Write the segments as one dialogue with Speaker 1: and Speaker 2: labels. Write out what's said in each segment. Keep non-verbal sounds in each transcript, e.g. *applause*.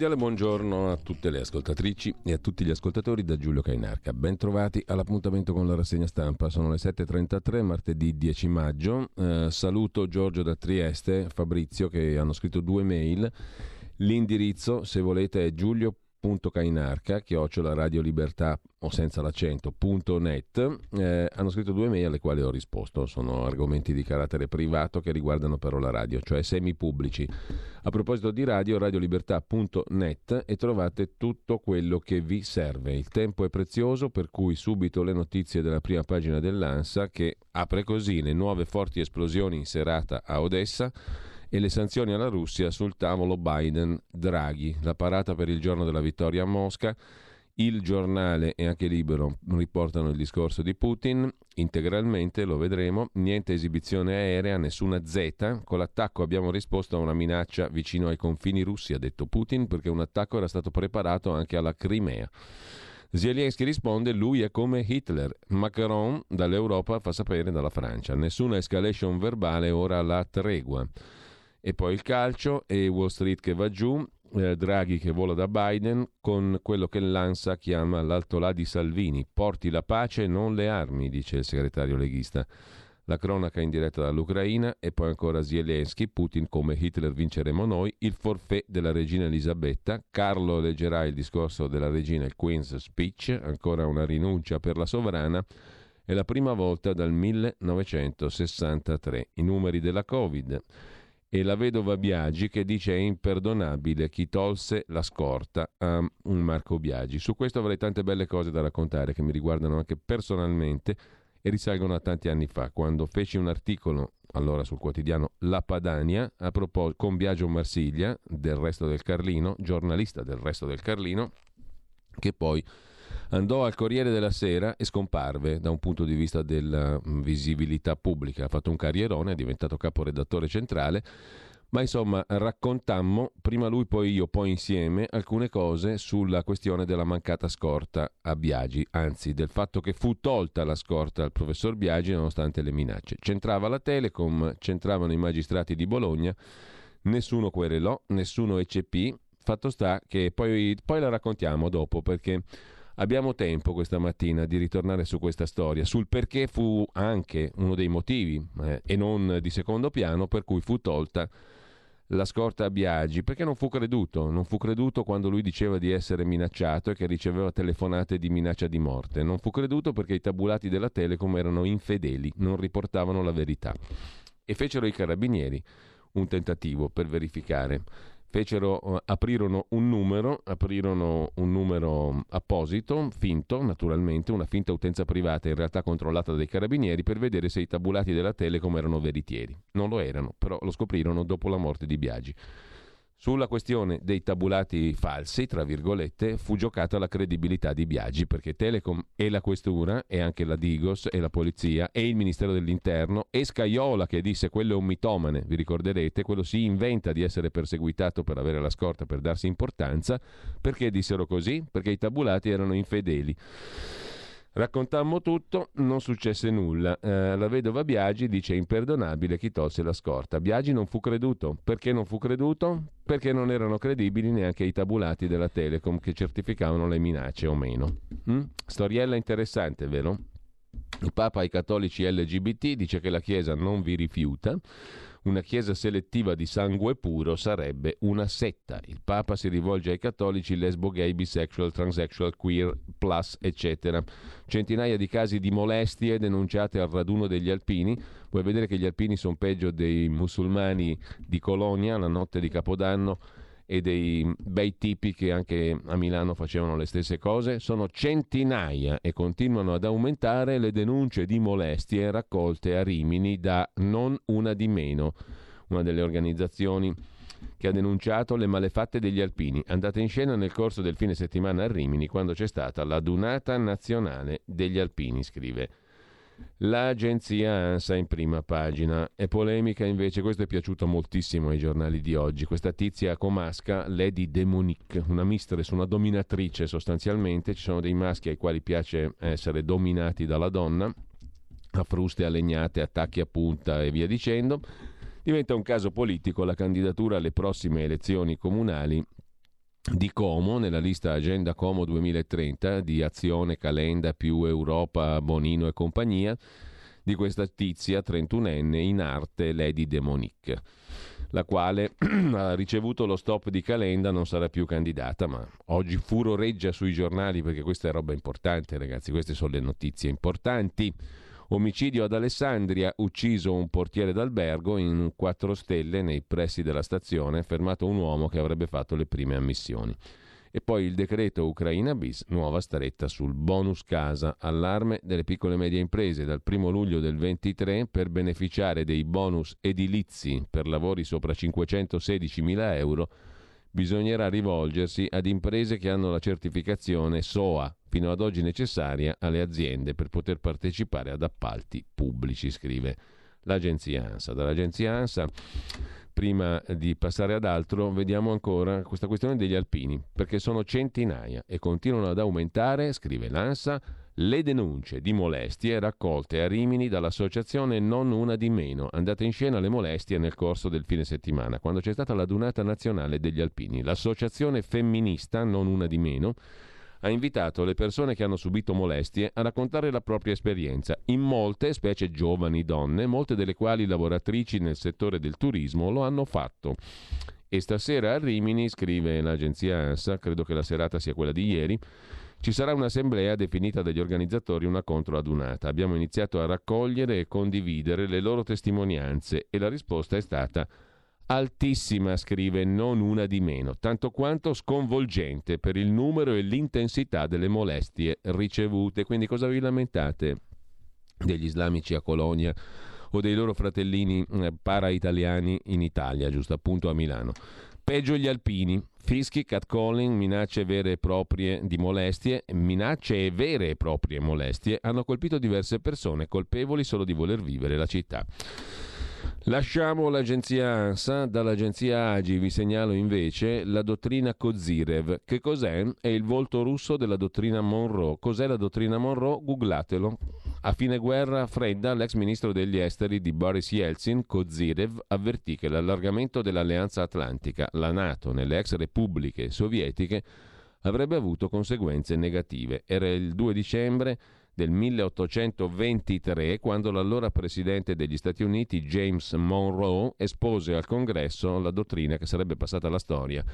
Speaker 1: Cordiale buongiorno a tutte le ascoltatrici e a tutti gli ascoltatori da Giulio Cainarca. Bentrovati all'appuntamento con la rassegna stampa. Sono le 7.33, martedì 10 maggio. Eh, saluto Giorgio da Trieste, Fabrizio che hanno scritto due mail. L'indirizzo, se volete, è giulio cainarca chiocciola radio libertà o senza l'accento punto net. Eh, hanno scritto due mail alle quali ho risposto. Sono argomenti di carattere privato che riguardano però la radio cioè semi pubblici a proposito di radio radiolibertà.net e trovate tutto quello che vi serve. Il tempo è prezioso per cui subito le notizie della prima pagina dell'ANSA che apre così. Le nuove forti esplosioni in serata a Odessa e le sanzioni alla Russia sul tavolo Biden-Draghi. La parata per il giorno della vittoria a Mosca. Il giornale e anche Libero riportano il discorso di Putin integralmente, lo vedremo. Niente esibizione aerea, nessuna Z. Con l'attacco abbiamo risposto a una minaccia vicino ai confini russi, ha detto Putin, perché un attacco era stato preparato anche alla Crimea. Zelensky risponde lui è come Hitler. Macron dall'Europa fa sapere dalla Francia. Nessuna escalation verbale, ora la tregua. E poi il calcio e Wall Street che va giù, eh, Draghi che vola da Biden con quello che l'ANSA chiama l'altolà di Salvini. Porti la pace, non le armi, dice il segretario leghista. La cronaca in diretta dall'Ucraina e poi ancora Zelensky, Putin come Hitler vinceremo noi, il forfè della regina Elisabetta, Carlo leggerà il discorso della regina, il Queen's Speech, ancora una rinuncia per la sovrana, è la prima volta dal 1963. I numeri della Covid e la vedova Biagi che dice è imperdonabile chi tolse la scorta a un Marco Biagi. Su questo avrei tante belle cose da raccontare che mi riguardano anche personalmente e risalgono a tanti anni fa, quando feci un articolo allora sul quotidiano La Padania a propos- con Biagio Marsiglia del Resto del Carlino, giornalista del Resto del Carlino, che poi andò al Corriere della Sera e scomparve da un punto di vista della mm, visibilità pubblica. Ha fatto un carrierone, è diventato caporedattore centrale. Ma insomma, raccontammo, prima lui poi io, poi insieme, alcune cose sulla questione della mancata scorta a Biagi, anzi del fatto che fu tolta la scorta al professor Biagi nonostante le minacce. C'entrava la Telecom, c'entravano i magistrati di Bologna, nessuno querelò, nessuno ECP. Fatto sta che poi, poi la raccontiamo dopo perché Abbiamo tempo questa mattina di ritornare su questa storia, sul perché fu anche uno dei motivi, eh, e non di secondo piano, per cui fu tolta la scorta a Biagi, perché non fu creduto, non fu creduto quando lui diceva di essere minacciato e che riceveva telefonate di minaccia di morte, non fu creduto perché i tabulati della Telecom erano infedeli, non riportavano la verità. E fecero i carabinieri un tentativo per verificare fecero, uh, aprirono un numero, aprirono un numero apposito, finto naturalmente, una finta utenza privata in realtà controllata dai carabinieri per vedere se i tabulati della Telecom erano veritieri. Non lo erano, però lo scoprirono dopo la morte di Biagi. Sulla questione dei tabulati falsi, tra virgolette, fu giocata la credibilità di Biagi, perché Telecom e la Questura, e anche la Digos e la Polizia, e il Ministero dell'Interno, e Scaiola che disse quello è un mitomane, vi ricorderete, quello si inventa di essere perseguitato per avere la scorta, per darsi importanza, perché dissero così? Perché i tabulati erano infedeli. Raccontammo tutto, non successe nulla. Eh, la vedova Biagi dice imperdonabile chi tolse la scorta. Biagi non fu creduto. Perché non fu creduto? Perché non erano credibili neanche i tabulati della Telecom che certificavano le minacce o meno. Mm? Storiella interessante, vero? Il Papa ai cattolici LGBT dice che la Chiesa non vi rifiuta. Una chiesa selettiva di sangue puro sarebbe una setta. Il Papa si rivolge ai cattolici lesbo, gay, bisexual, transsexual, queer, plus, eccetera. Centinaia di casi di molestie denunciate al raduno degli alpini. Puoi vedere che gli alpini sono peggio dei musulmani di Colonia la notte di Capodanno e dei bei tipi che anche a Milano facevano le stesse cose, sono centinaia e continuano ad aumentare le denunce di molestie raccolte a Rimini da Non Una di Meno, una delle organizzazioni che ha denunciato le malefatte degli alpini, andate in scena nel corso del fine settimana a Rimini quando c'è stata la Dunata Nazionale degli Alpini, scrive L'agenzia ANSA in prima pagina. È polemica invece, questo è piaciuto moltissimo ai giornali di oggi. Questa tizia comasca, Lady Demonique, una mistress, una dominatrice sostanzialmente. Ci sono dei maschi ai quali piace essere dominati dalla donna, a fruste, a legnate, attacchi a punta e via dicendo. Diventa un caso politico la candidatura alle prossime elezioni comunali di Como nella lista Agenda Como 2030 di Azione, Calenda più Europa, Bonino e compagnia di questa tizia 31enne in arte Lady Demonique la quale *clears throat* ha ricevuto lo stop di Calenda, non sarà più candidata, ma oggi furoreggia sui giornali perché questa è roba importante, ragazzi, queste sono le notizie importanti. Omicidio ad Alessandria, ucciso un portiere d'albergo in 4 stelle nei pressi della stazione, fermato un uomo che avrebbe fatto le prime ammissioni. E poi il decreto Ucraina bis, nuova stretta sul bonus casa, allarme delle piccole e medie imprese dal 1 luglio del 23 per beneficiare dei bonus edilizi per lavori sopra 516 mila euro bisognerà rivolgersi ad imprese che hanno la certificazione SOA, fino ad oggi necessaria alle aziende per poter partecipare ad appalti pubblici, scrive l'agenzia ANSA. Dall'agenzia ANSA, prima di passare ad altro, vediamo ancora questa questione degli alpini, perché sono centinaia e continuano ad aumentare, scrive l'ANSA, le denunce di molestie raccolte a Rimini dall'associazione Non Una di Meno, andate in scena le molestie nel corso del fine settimana, quando c'è stata la Dunata Nazionale degli Alpini. L'associazione femminista Non Una di Meno ha invitato le persone che hanno subito molestie a raccontare la propria esperienza. In molte, specie giovani donne, molte delle quali lavoratrici nel settore del turismo, lo hanno fatto. E stasera a Rimini, scrive l'agenzia ANSA, credo che la serata sia quella di ieri, ci sarà un'assemblea definita dagli organizzatori una controadunata. Abbiamo iniziato a raccogliere e condividere le loro testimonianze e la risposta è stata altissima, scrive non una di meno, tanto quanto sconvolgente per il numero e l'intensità delle molestie ricevute. Quindi cosa vi lamentate degli islamici a Colonia o dei loro fratellini eh, para-italiani in Italia, giusto appunto a Milano? Peggio gli alpini, fischi, catcalling, minacce vere e proprie di molestie, minacce e vere e proprie molestie hanno colpito diverse persone colpevoli solo di voler vivere la città. Lasciamo l'agenzia ANSA, dall'agenzia AGI vi segnalo invece la dottrina Kozirev. Che cos'è? È il volto russo della dottrina Monroe. Cos'è la dottrina Monroe? Googlatelo. A fine guerra fredda, l'ex ministro degli esteri di Boris Yeltsin, Kozirev, avvertì che l'allargamento dell'Alleanza Atlantica, la NATO, nelle ex repubbliche sovietiche avrebbe avuto conseguenze negative. Era il 2 dicembre del 1823, quando l'allora presidente degli Stati Uniti, James Monroe, espose al Congresso la dottrina che sarebbe passata alla storia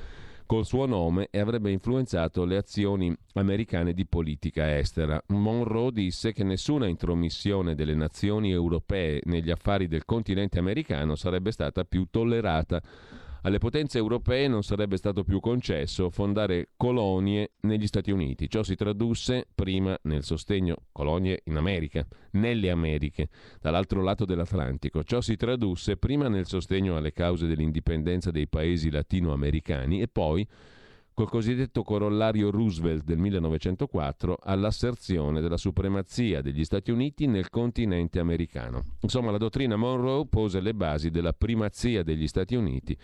Speaker 1: col suo nome e avrebbe influenzato le azioni americane di politica estera. Monroe disse che nessuna intromissione delle nazioni europee negli affari del continente americano sarebbe stata più tollerata alle potenze europee non sarebbe stato più concesso fondare colonie negli Stati Uniti. Ciò si tradusse prima nel sostegno colonie in America, nelle Americhe, dall'altro lato dell'Atlantico. Ciò si tradusse prima nel sostegno alle cause dell'indipendenza dei paesi latinoamericani e poi col cosiddetto corollario Roosevelt del 1904 all'asserzione della supremazia degli Stati Uniti nel continente americano. Insomma, la dottrina Monroe pose le basi della primazia degli Stati Uniti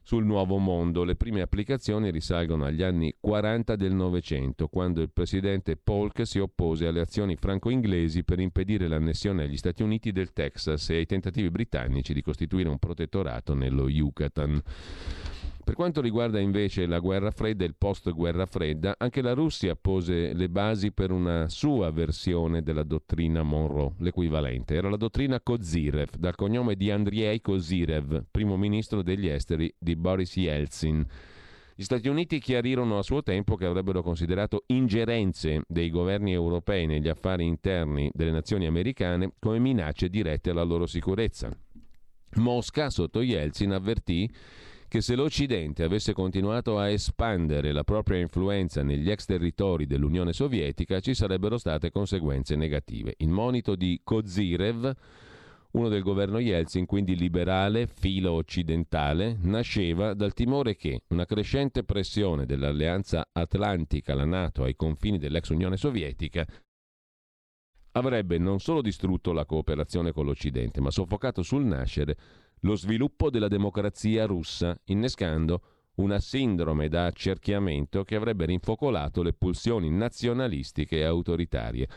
Speaker 1: sul nuovo mondo. Le prime applicazioni risalgono agli anni 40 del Novecento, quando il presidente Polk si oppose alle azioni franco-inglesi per impedire l'annessione agli Stati Uniti del Texas e ai tentativi britannici di costituire un protettorato nello Yucatan. Per quanto riguarda invece la guerra fredda e il post guerra fredda, anche la Russia pose le basi per una sua versione della dottrina Monroe, l'equivalente. Era la dottrina Kozyrev, dal cognome di Andrei Kozyrev, primo ministro degli esteri di Boris Yeltsin. Gli Stati Uniti chiarirono a suo tempo che avrebbero considerato ingerenze dei governi europei negli affari interni delle nazioni americane come minacce dirette alla loro sicurezza. Mosca, sotto Yeltsin, avvertì che se l'Occidente avesse continuato a espandere la propria influenza negli ex territori dell'Unione Sovietica ci sarebbero state conseguenze negative. Il monito di Kozirev, uno del governo Yeltsin, quindi liberale, filo occidentale, nasceva dal timore che una crescente pressione dell'alleanza atlantica, la Nato, ai confini dell'ex Unione Sovietica, avrebbe non solo distrutto la cooperazione con l'Occidente, ma soffocato sul nascere lo sviluppo della democrazia russa, innescando una sindrome da accerchiamento che avrebbe rinfocolato le pulsioni nazionalistiche e autoritarie.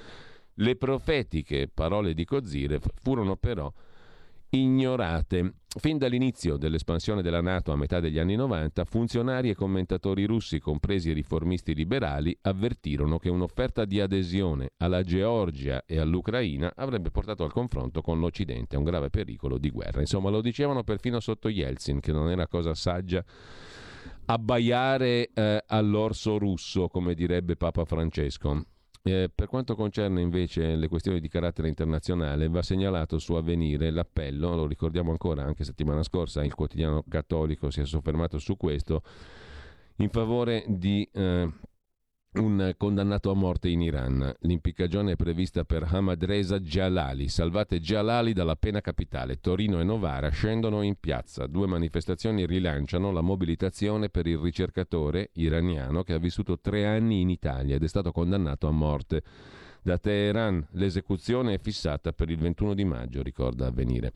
Speaker 1: Le profetiche parole di Kozirev furono però ignorate. Fin dall'inizio dell'espansione della Nato a metà degli anni 90, funzionari e commentatori russi, compresi i riformisti liberali, avvertirono che un'offerta di adesione alla Georgia e all'Ucraina avrebbe portato al confronto con l'Occidente un grave pericolo di guerra. Insomma, lo dicevano perfino sotto Yeltsin, che non era cosa saggia abbaiare eh, all'orso russo, come direbbe Papa Francesco. Eh, per quanto concerne invece le questioni di carattere internazionale, va segnalato su avvenire l'appello, lo ricordiamo ancora, anche settimana scorsa il quotidiano cattolico si è soffermato su questo, in favore di eh, un condannato a morte in Iran. L'impiccagione è prevista per Hamad Reza Jalali. Salvate Jalali dalla pena capitale. Torino e Novara scendono in piazza. Due manifestazioni rilanciano la mobilitazione per il ricercatore iraniano che ha vissuto tre anni in Italia ed è stato condannato a morte. Da Teheran l'esecuzione è fissata per il 21 di maggio, ricorda avvenire.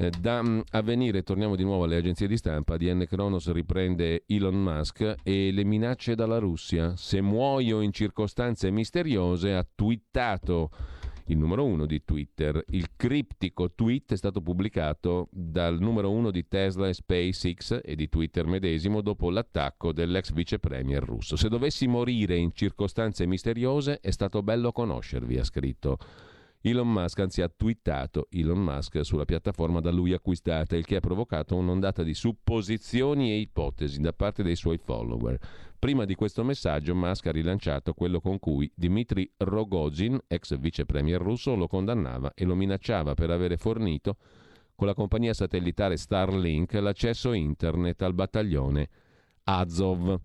Speaker 1: Eh, da um, avvenire, torniamo di nuovo alle agenzie di stampa, DN Kronos riprende Elon Musk e le minacce dalla Russia. Se muoio in circostanze misteriose, ha twittato il numero uno di Twitter. Il criptico tweet è stato pubblicato dal numero uno di Tesla e SpaceX e di Twitter medesimo dopo l'attacco dell'ex vice premier russo. Se dovessi morire in circostanze misteriose, è stato bello conoscervi, ha scritto Elon Musk, anzi ha twittato Elon Musk sulla piattaforma da lui acquistata, il che ha provocato un'ondata di supposizioni e ipotesi da parte dei suoi follower. Prima di questo messaggio Musk ha rilanciato quello con cui Dmitry Rogozin, ex vice premier russo, lo condannava e lo minacciava per avere fornito con la compagnia satellitare Starlink l'accesso internet al battaglione Azov.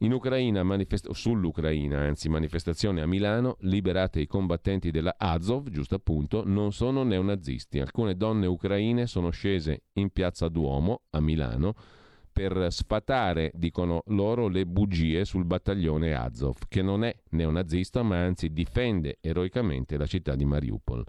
Speaker 1: In manifest- sull'Ucraina, anzi manifestazione a Milano, liberate i combattenti della Azov, giusto appunto, non sono neonazisti. Alcune donne ucraine sono scese in piazza Duomo a Milano per sfatare, dicono loro, le bugie sul battaglione Azov, che non è neonazista ma anzi difende eroicamente la città di Mariupol.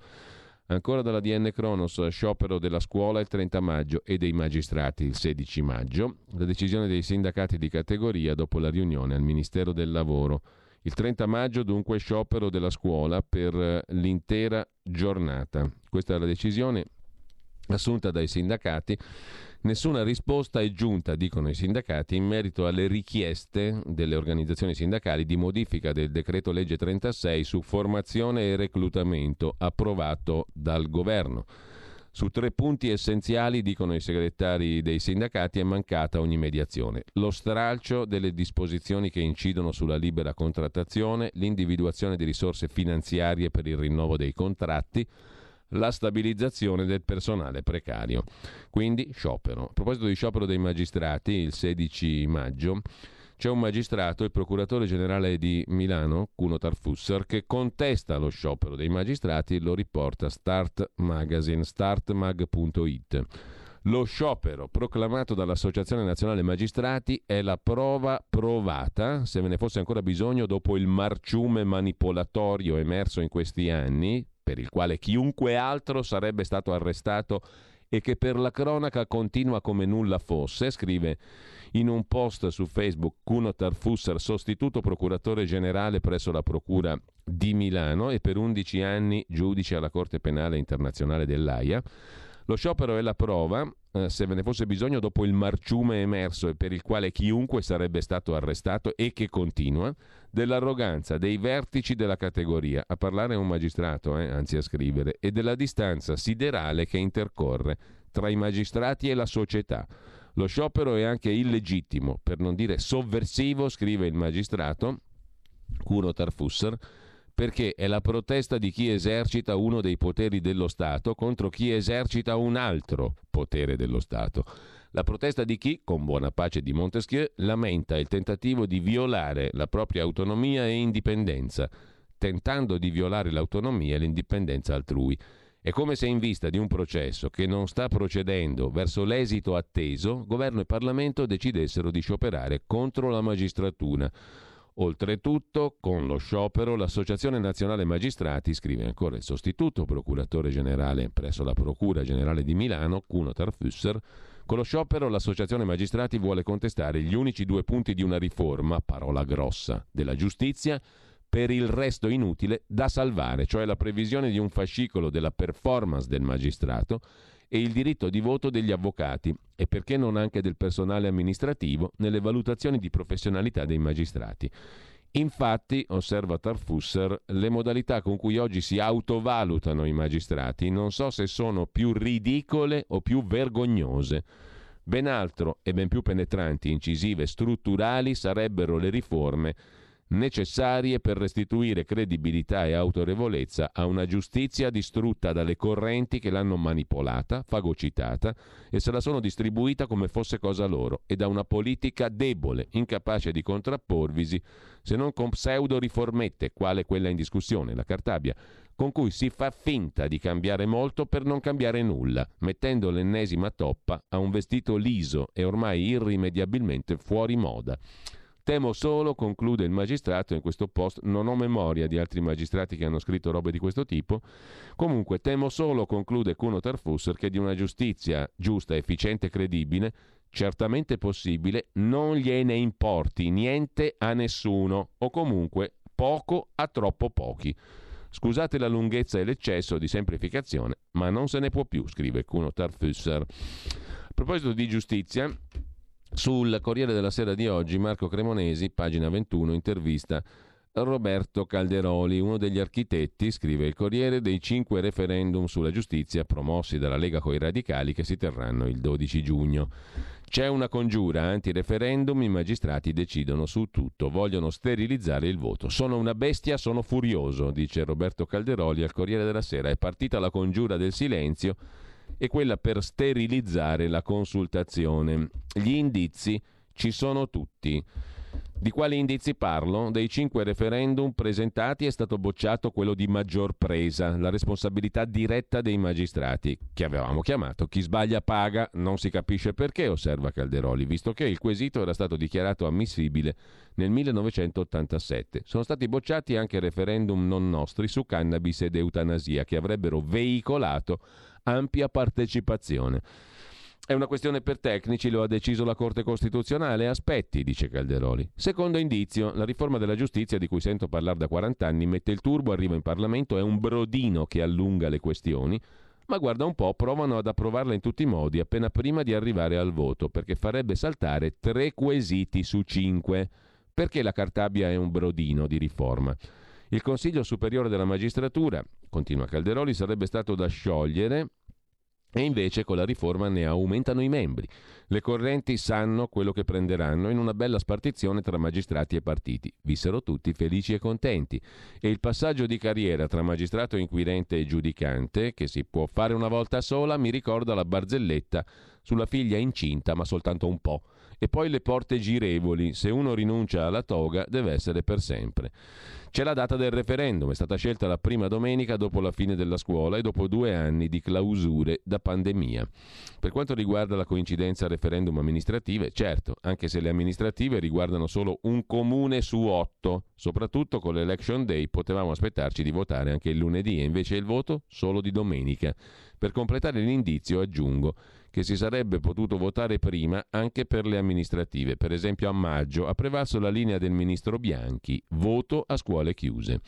Speaker 1: Ancora dalla DN Kronos, sciopero della scuola il 30 maggio e dei magistrati il 16 maggio. La decisione dei sindacati di categoria dopo la riunione al Ministero del Lavoro. Il 30 maggio dunque sciopero della scuola per l'intera giornata. Questa è la decisione assunta dai sindacati Nessuna risposta è giunta, dicono i sindacati, in merito alle richieste delle organizzazioni sindacali di modifica del decreto legge 36 su formazione e reclutamento approvato dal governo. Su tre punti essenziali, dicono i segretari dei sindacati, è mancata ogni mediazione. Lo stralcio delle disposizioni che incidono sulla libera contrattazione, l'individuazione di risorse finanziarie per il rinnovo dei contratti, la stabilizzazione del personale precario. Quindi sciopero. A proposito di sciopero dei magistrati, il 16 maggio c'è un magistrato, il procuratore generale di Milano, Cuno Tarfusser, che contesta lo sciopero dei magistrati, lo riporta Start Magazine, startmag.it. Lo sciopero proclamato dall'Associazione Nazionale Magistrati è la prova provata, se ve ne fosse ancora bisogno, dopo il marciume manipolatorio emerso in questi anni, per il quale chiunque altro sarebbe stato arrestato e che per la cronaca continua come nulla fosse, scrive in un post su Facebook Cuno Tarfusser, sostituto procuratore generale presso la Procura di Milano e per 11 anni giudice alla Corte Penale Internazionale dell'AIA, Lo sciopero è la prova, eh, se ve ne fosse bisogno, dopo il marciume emerso e per il quale chiunque sarebbe stato arrestato e che continua, dell'arroganza dei vertici della categoria, a parlare un magistrato, eh, anzi a scrivere, e della distanza siderale che intercorre tra i magistrati e la società. Lo sciopero è anche illegittimo, per non dire sovversivo, scrive il magistrato, Cuno Tarfusser, perché è la protesta di chi esercita uno dei poteri dello Stato contro chi esercita un altro potere dello Stato. La protesta di chi, con buona pace di Montesquieu, lamenta il tentativo di violare la propria autonomia e indipendenza, tentando di violare l'autonomia e l'indipendenza altrui. È come se in vista di un processo che non sta procedendo verso l'esito atteso, governo e Parlamento decidessero di scioperare contro la magistratura Oltretutto, con lo sciopero, l'Associazione Nazionale Magistrati, scrive ancora il sostituto procuratore generale presso la Procura Generale di Milano, Cuno Tarfusser, con lo sciopero l'Associazione Magistrati vuole contestare gli unici due punti di una riforma, parola grossa, della giustizia per il resto inutile da salvare, cioè la previsione di un fascicolo della performance del magistrato e il diritto di voto degli avvocati e perché non anche del personale amministrativo nelle valutazioni di professionalità dei magistrati. Infatti, osserva Tarfusser, le modalità con cui oggi si autovalutano i magistrati non so se sono più ridicole o più vergognose. Ben altro e ben più penetranti, incisive strutturali sarebbero le riforme necessarie per restituire credibilità e autorevolezza a una giustizia distrutta dalle correnti che l'hanno manipolata, fagocitata e se la sono distribuita come fosse cosa loro e da una politica debole, incapace di contrapporvisi se non con pseudo riformette, quale quella in discussione, la Cartabia, con cui si fa finta di cambiare molto per non cambiare nulla, mettendo l'ennesima toppa a un vestito liso e ormai irrimediabilmente fuori moda. Temo solo, conclude il magistrato in questo post, non ho memoria di altri magistrati che hanno scritto robe di questo tipo, comunque temo solo, conclude Cuno Tarfusser, che di una giustizia giusta, efficiente e credibile, certamente possibile, non gliene importi niente a nessuno, o comunque poco a troppo pochi. Scusate la lunghezza e l'eccesso di semplificazione, ma non se ne può più, scrive Cuno Tarfusser. A proposito di giustizia, sul Corriere della Sera di oggi, Marco Cremonesi, pagina 21, intervista Roberto Calderoli, uno degli architetti, scrive il Corriere, dei cinque referendum sulla giustizia promossi dalla Lega coi radicali che si terranno il 12 giugno. C'è una congiura anti-referendum, i magistrati decidono su tutto, vogliono sterilizzare il voto. Sono una bestia, sono furioso, dice Roberto Calderoli al Corriere della Sera. È partita la congiura del silenzio e quella per sterilizzare la consultazione. Gli indizi ci sono tutti. Di quali indizi parlo? Dei cinque referendum presentati è stato bocciato quello di maggior presa, la responsabilità diretta dei magistrati, che avevamo chiamato chi sbaglia paga, non si capisce perché, osserva Calderoli, visto che il quesito era stato dichiarato ammissibile nel 1987. Sono stati bocciati anche referendum non nostri su cannabis ed eutanasia che avrebbero veicolato ampia partecipazione. È una questione per tecnici, lo ha deciso la Corte Costituzionale. Aspetti, dice Calderoli. Secondo indizio, la riforma della giustizia di cui sento parlare da 40 anni mette il turbo, arriva in Parlamento, è un brodino che allunga le questioni, ma guarda un po', provano ad approvarla in tutti i modi appena prima di arrivare al voto, perché farebbe saltare tre quesiti su cinque. Perché la Cartabia è un brodino di riforma? Il Consiglio Superiore della Magistratura, continua Calderoli, sarebbe stato da sciogliere e invece con la riforma ne aumentano i membri. Le correnti sanno quello che prenderanno in una bella spartizione tra magistrati e partiti. Vissero tutti felici e contenti. E il passaggio di carriera tra magistrato inquirente e giudicante, che si può fare una volta sola, mi ricorda la barzelletta sulla figlia incinta, ma soltanto un po'. E poi le porte girevoli. Se uno rinuncia alla toga, deve essere per sempre. C'è la data del referendum, è stata scelta la prima domenica dopo la fine della scuola e dopo due anni di clausure da pandemia. Per quanto riguarda la coincidenza referendum amministrative, certo, anche se le amministrative riguardano solo un comune su otto, soprattutto con l'election day potevamo aspettarci di votare anche il lunedì e invece il voto solo di domenica. Per completare l'indizio aggiungo che si sarebbe potuto votare prima anche per le amministrative. Per esempio a maggio ha prevalso la linea del ministro Bianchi, voto a scuole chiuse.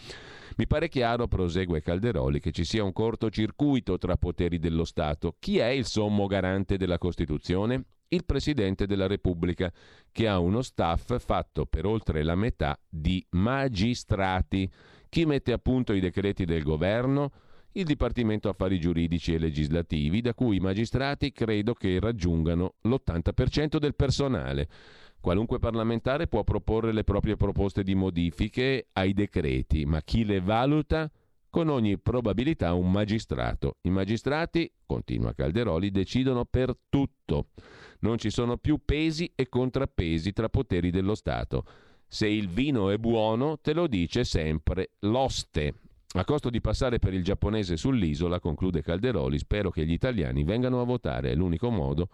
Speaker 1: Mi pare chiaro, prosegue Calderoli, che ci sia un cortocircuito tra poteri dello Stato. Chi è il sommo garante della Costituzione? Il Presidente della Repubblica, che ha uno staff fatto per oltre la metà di magistrati. Chi mette a punto i decreti del governo? Il Dipartimento Affari Giuridici e Legislativi, da cui i magistrati credo che raggiungano l'80% del personale. Qualunque parlamentare può proporre le proprie proposte di modifiche ai decreti, ma chi le valuta? Con ogni probabilità un magistrato. I magistrati, continua Calderoli, decidono per tutto. Non ci sono più pesi e contrappesi tra poteri dello Stato. Se il vino è buono, te lo dice sempre l'oste. A costo di passare per il giapponese sull'isola, conclude Calderoli, spero che gli italiani vengano a votare, è l'unico modo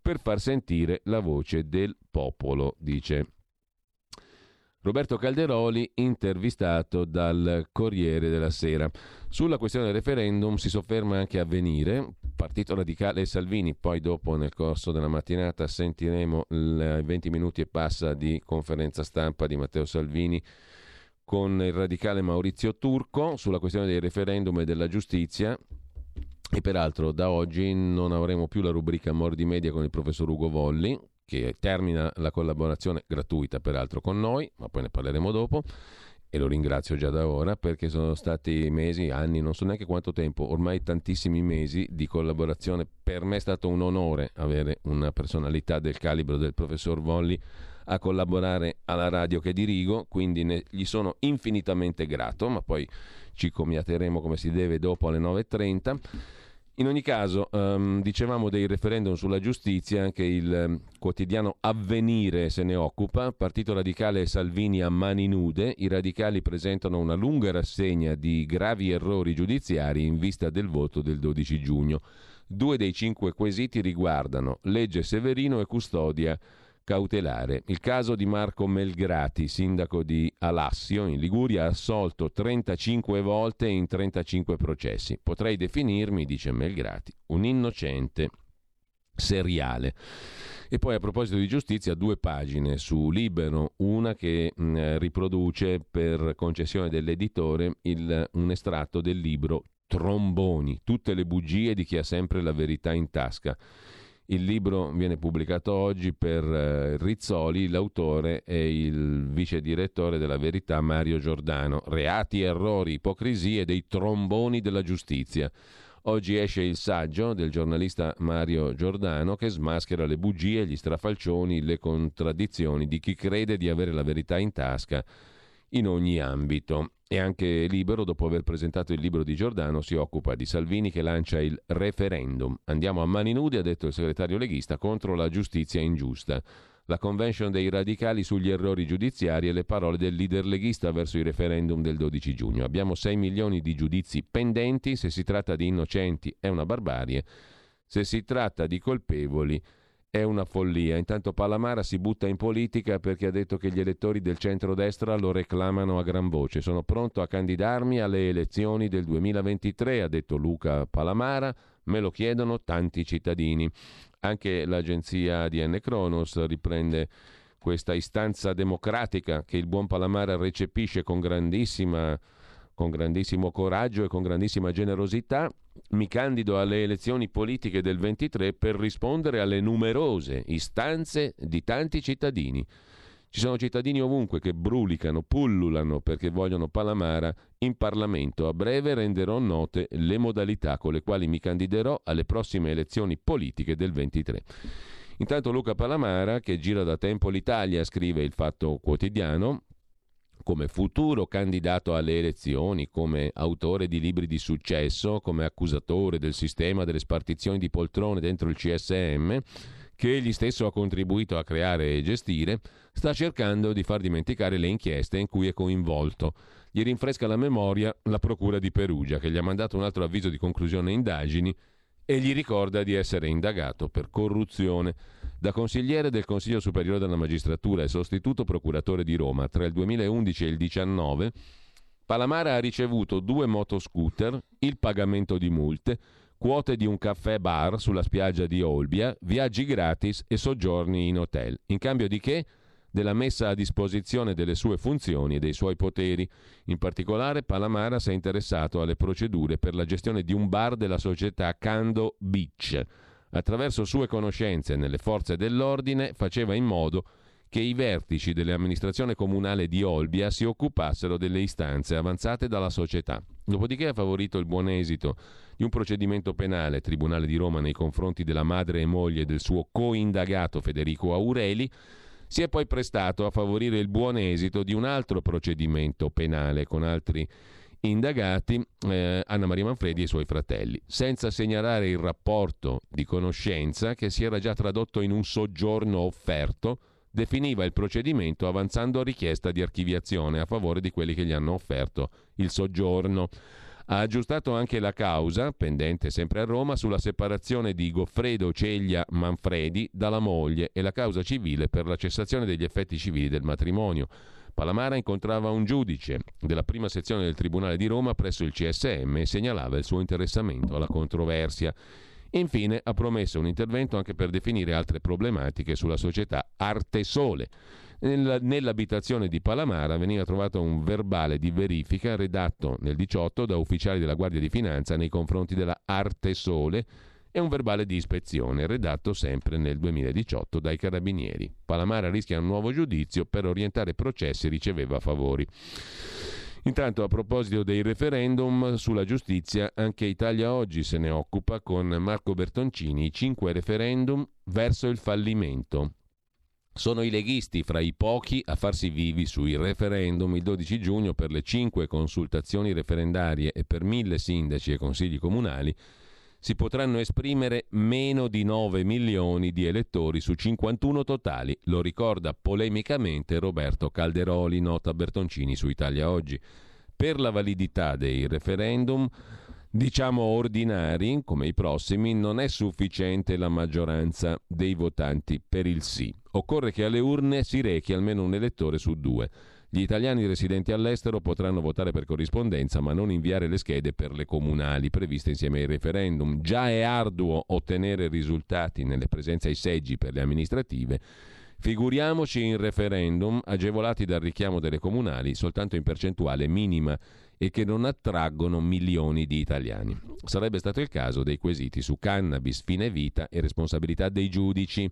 Speaker 1: per far sentire la voce del popolo, dice Roberto Calderoli, intervistato dal Corriere della Sera. Sulla questione del referendum si sofferma anche a venire. Partito Radicale e Salvini, poi dopo nel corso della mattinata sentiremo i 20 minuti e passa di conferenza stampa di Matteo Salvini con il radicale Maurizio Turco sulla questione del referendum e della giustizia. E peraltro da oggi non avremo più la rubrica Mordi Media con il professor Ugo Volli, che termina la collaborazione gratuita peraltro con noi, ma poi ne parleremo dopo. E lo ringrazio già da ora perché sono stati mesi, anni, non so neanche quanto tempo, ormai tantissimi mesi di collaborazione. Per me è stato un onore avere una personalità del calibro del professor Volli a collaborare alla radio che dirigo, quindi ne, gli sono infinitamente grato, ma poi ci comiateremo come si deve dopo alle 9.30. In ogni caso, um, dicevamo dei referendum sulla giustizia, anche il um, quotidiano Avvenire se ne occupa, Partito Radicale Salvini a mani nude, i radicali presentano una lunga rassegna di gravi errori giudiziari in vista del voto del 12 giugno. Due dei cinque quesiti riguardano legge Severino e custodia cautelare. Il caso di Marco Melgrati, sindaco di Alassio, in Liguria, assolto 35 volte in 35 processi. Potrei definirmi, dice Melgrati, un innocente seriale. E poi a proposito di giustizia, due pagine su Libero, una che mh, riproduce per concessione dell'editore il, un estratto del libro Tromboni, tutte le bugie di chi ha sempre la verità in tasca il libro viene pubblicato oggi per eh, Rizzoli, l'autore è il vice direttore della Verità Mario Giordano. Reati, errori, ipocrisie dei tromboni della giustizia. Oggi esce il saggio del giornalista Mario Giordano che smaschera le bugie, gli strafalcioni, le contraddizioni di chi crede di avere la verità in tasca in ogni ambito. E anche Libero, dopo aver presentato il libro di Giordano, si occupa di Salvini che lancia il referendum. Andiamo a mani nude, ha detto il segretario leghista, contro la giustizia ingiusta. La convention dei radicali sugli errori giudiziari e le parole del leader leghista verso il referendum del 12 giugno. Abbiamo 6 milioni di giudizi pendenti, se si tratta di innocenti è una barbarie, se si tratta di colpevoli è una follia. Intanto Palamara si butta in politica perché ha detto che gli elettori del centrodestra lo reclamano a gran voce. Sono pronto a candidarmi alle elezioni del 2023, ha detto Luca Palamara. Me lo chiedono tanti cittadini. Anche l'agenzia DN Kronos riprende questa istanza democratica che il buon Palamara recepisce con con grandissimo coraggio e con grandissima generosità, mi candido alle elezioni politiche del 23 per rispondere alle numerose istanze di tanti cittadini. Ci sono cittadini ovunque che brulicano, pullulano perché vogliono Palamara in Parlamento. A breve renderò note le modalità con le quali mi candiderò alle prossime elezioni politiche del 23. Intanto Luca Palamara, che gira da tempo l'Italia, scrive il Fatto Quotidiano, come futuro candidato alle elezioni, come autore di libri di successo, come accusatore del sistema delle spartizioni di poltrone dentro il CSM, che egli stesso ha contribuito a creare e gestire, sta cercando di far dimenticare le inchieste in cui è coinvolto. Gli rinfresca la memoria la Procura di Perugia, che gli ha mandato un altro avviso di conclusione indagini e gli ricorda di essere indagato per corruzione. Da consigliere del Consiglio Superiore della Magistratura e sostituto procuratore di Roma tra il 2011 e il 2019, Palamara ha ricevuto due motoscooter, il pagamento di multe, quote di un caffè bar sulla spiaggia di Olbia, viaggi gratis e soggiorni in hotel. In cambio di che? Della messa a disposizione delle sue funzioni e dei suoi poteri. In particolare Palamara si è interessato alle procedure per la gestione di un bar della società Cando Beach. Attraverso sue conoscenze nelle forze dell'ordine faceva in modo che i vertici dell'amministrazione comunale di Olbia si occupassero delle istanze avanzate dalla società. Dopodiché ha favorito il buon esito di un procedimento penale, Tribunale di Roma, nei confronti della madre e moglie del suo coindagato Federico Aureli, si è poi prestato a favorire il buon esito di un altro procedimento penale con altri indagati, eh, Anna Maria Manfredi e i suoi fratelli, senza segnalare il rapporto di conoscenza che si era già tradotto in un soggiorno offerto, definiva il procedimento avanzando richiesta di archiviazione a favore di quelli che gli hanno offerto il soggiorno. Ha aggiustato anche la causa, pendente sempre a Roma, sulla separazione di Goffredo Ceglia Manfredi dalla moglie e la causa civile per la cessazione degli effetti civili del matrimonio. Palamara incontrava un giudice della prima sezione del Tribunale di Roma presso il CSM e segnalava il suo interessamento alla controversia. Infine ha promesso un intervento anche per definire altre problematiche sulla società Arte Sole Nell'abitazione di Palamara veniva trovato un verbale di verifica redatto nel 18 da ufficiali della Guardia di Finanza nei confronti della Arte Sole e un verbale di ispezione redatto sempre nel 2018 dai carabinieri. Palamara rischia un nuovo giudizio per orientare processi riceveva favori. Intanto a proposito dei referendum sulla giustizia, anche Italia Oggi se ne occupa con Marco Bertoncini, cinque referendum verso il fallimento. Sono i leghisti fra i pochi a farsi vivi sui referendum il 12 giugno per le cinque consultazioni referendarie e per mille sindaci e consigli comunali si potranno esprimere meno di 9 milioni di elettori su 51 totali, lo ricorda polemicamente Roberto Calderoli, nota Bertoncini su Italia Oggi. Per la validità dei referendum diciamo ordinari, come i prossimi, non è sufficiente la maggioranza dei votanti per il sì. Occorre che alle urne si rechi almeno un elettore su due. Gli italiani residenti all'estero potranno votare per corrispondenza, ma non inviare le schede per le comunali previste insieme ai referendum. Già è arduo ottenere risultati nelle presenze ai seggi per le amministrative. Figuriamoci in referendum agevolati dal richiamo delle comunali soltanto in percentuale minima e che non attraggono milioni di italiani. Sarebbe stato il caso dei quesiti su cannabis, fine vita e responsabilità dei giudici.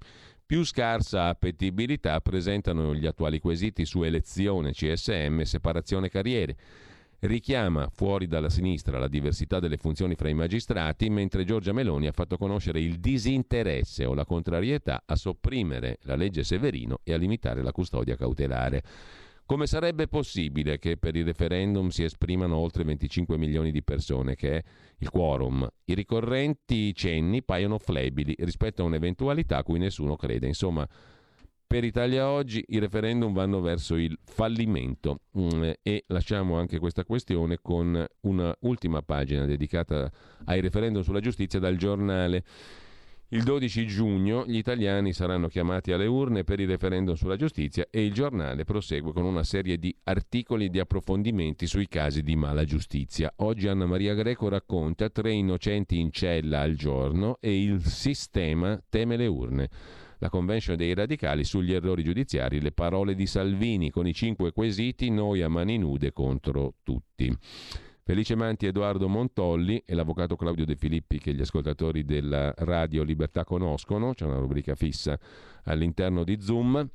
Speaker 1: Più scarsa appetibilità presentano gli attuali quesiti su elezione, CSM e separazione carriere. Richiama fuori dalla sinistra la diversità delle funzioni fra i magistrati, mentre Giorgia Meloni ha fatto conoscere il disinteresse o la contrarietà a sopprimere la legge Severino e a limitare la custodia cautelare. Come sarebbe possibile che per il referendum si esprimano oltre 25 milioni di persone, che è il quorum? I ricorrenti cenni paiono flebili rispetto a un'eventualità a cui nessuno crede. Insomma, per Italia oggi i referendum vanno verso il fallimento mm, e lasciamo anche questa questione con un'ultima pagina dedicata ai referendum sulla giustizia dal giornale. Il 12 giugno gli italiani saranno chiamati alle urne per il referendum sulla giustizia e il giornale prosegue con una serie di articoli di approfondimenti sui casi di mala giustizia. Oggi Anna Maria Greco racconta tre innocenti in cella al giorno e il sistema teme le urne. La convention dei radicali sugli errori giudiziari, le parole di Salvini con i cinque quesiti, noi a mani nude contro tutti. Felice Manti Edoardo Montolli e l'avvocato Claudio De Filippi che gli ascoltatori della radio Libertà conoscono, c'è una rubrica fissa all'interno di Zoom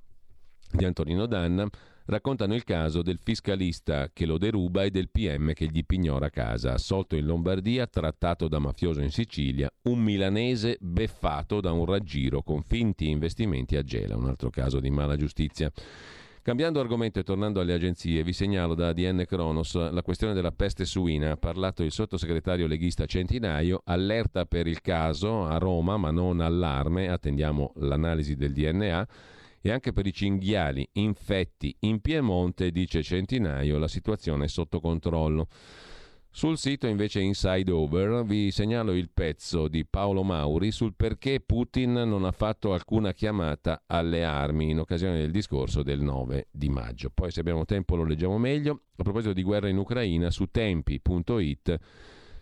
Speaker 1: di Antonino Danna, raccontano il caso del fiscalista che lo deruba e del PM che gli pignora casa, assolto in Lombardia, trattato da mafioso in Sicilia, un milanese beffato da un raggiro con finti investimenti a Gela, un altro caso di mala giustizia. Cambiando argomento e tornando alle agenzie, vi segnalo da ADN Kronos la questione della peste suina. Ha parlato il sottosegretario leghista Centinaio, allerta per il caso a Roma, ma non allarme, attendiamo l'analisi del DNA. E anche per i cinghiali infetti in Piemonte, dice Centinaio, la situazione è sotto controllo. Sul sito invece Inside Over vi segnalo il pezzo di Paolo Mauri sul perché Putin non ha fatto alcuna chiamata alle armi in occasione del discorso del 9 di maggio. Poi se abbiamo tempo lo leggiamo meglio. A proposito di guerra in Ucraina, su tempi.it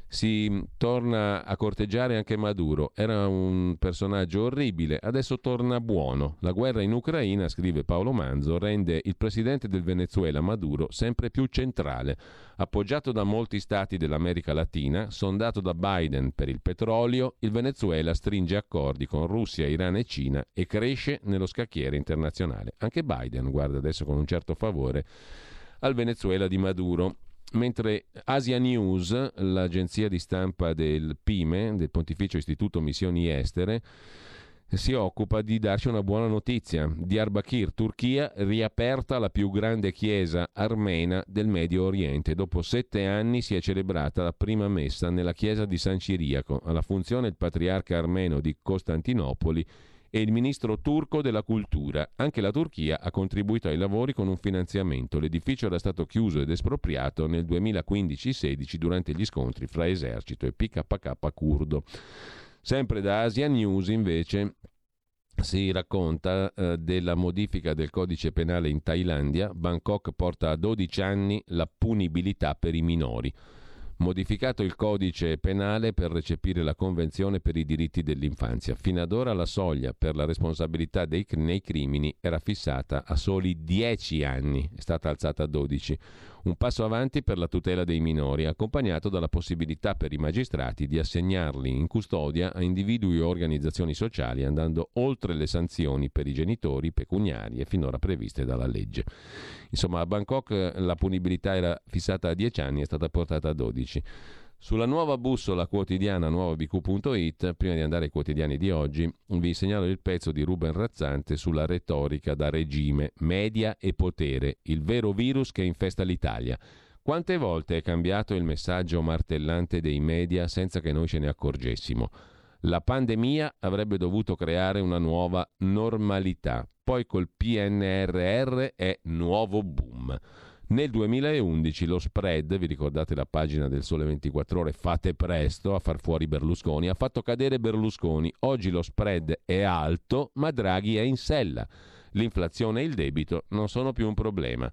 Speaker 1: si torna a corteggiare anche Maduro. Era un personaggio orribile, adesso torna buono. La guerra in Ucraina, scrive Paolo Manzo, rende il presidente del Venezuela, Maduro, sempre più centrale. Appoggiato da molti stati dell'America Latina, sondato da Biden per il petrolio, il Venezuela stringe accordi con Russia, Iran e Cina e cresce nello scacchiere internazionale. Anche Biden guarda adesso con un certo favore al Venezuela di Maduro. Mentre Asia News, l'agenzia di stampa del PIME, del Pontificio Istituto Missioni Estere, si occupa di darci una buona notizia. Diyarbakir, Turchia, riaperta la più grande chiesa armena del Medio Oriente. Dopo sette anni si è celebrata la prima messa nella chiesa di San Ciriaco. Alla funzione il patriarca armeno di Costantinopoli e il ministro turco della cultura. Anche la Turchia ha contribuito ai lavori con un finanziamento. L'edificio era stato chiuso ed espropriato nel 2015-16 durante gli scontri fra esercito e PKK curdo. Sempre da Asia News invece si racconta eh, della modifica del codice penale in Thailandia. Bangkok porta a 12 anni la punibilità per i minori modificato il codice penale per recepire la Convenzione per i diritti dell'infanzia. Fino ad ora la soglia per la responsabilità dei, nei crimini era fissata a soli 10 anni, è stata alzata a 12. Un passo avanti per la tutela dei minori, accompagnato dalla possibilità per i magistrati di assegnarli in custodia a individui o organizzazioni sociali, andando oltre le sanzioni per i genitori pecuniarie finora previste dalla legge. Insomma, a Bangkok la punibilità era fissata a 10 anni, è stata portata a 12. Sulla nuova bussola quotidiana nuovabq.it, prima di andare ai quotidiani di oggi, vi segnalo il pezzo di Ruben Razzante sulla retorica da regime, media e potere, il vero virus che infesta l'Italia. Quante volte è cambiato il messaggio martellante dei media senza che noi ce ne accorgessimo? La pandemia avrebbe dovuto creare una nuova normalità. Poi col PNRR è nuovo boom. Nel 2011 lo spread, vi ricordate la pagina del Sole 24 ore, fate presto a far fuori Berlusconi, ha fatto cadere Berlusconi. Oggi lo spread è alto, ma Draghi è in sella. L'inflazione e il debito non sono più un problema.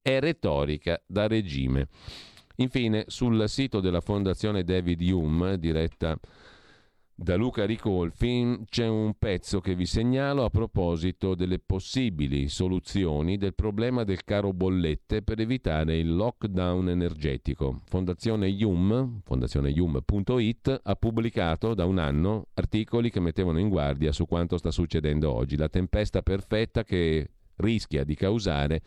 Speaker 1: È retorica da regime. Infine, sul sito della Fondazione David Hume, diretta da Luca Ricolfi c'è un pezzo che vi segnalo a proposito delle possibili soluzioni del problema del caro bollette per evitare il lockdown energetico. Fondazione Yum, fondazioneyum.it, ha pubblicato da un anno articoli che mettevano in guardia su quanto sta succedendo oggi, la tempesta perfetta che rischia di causare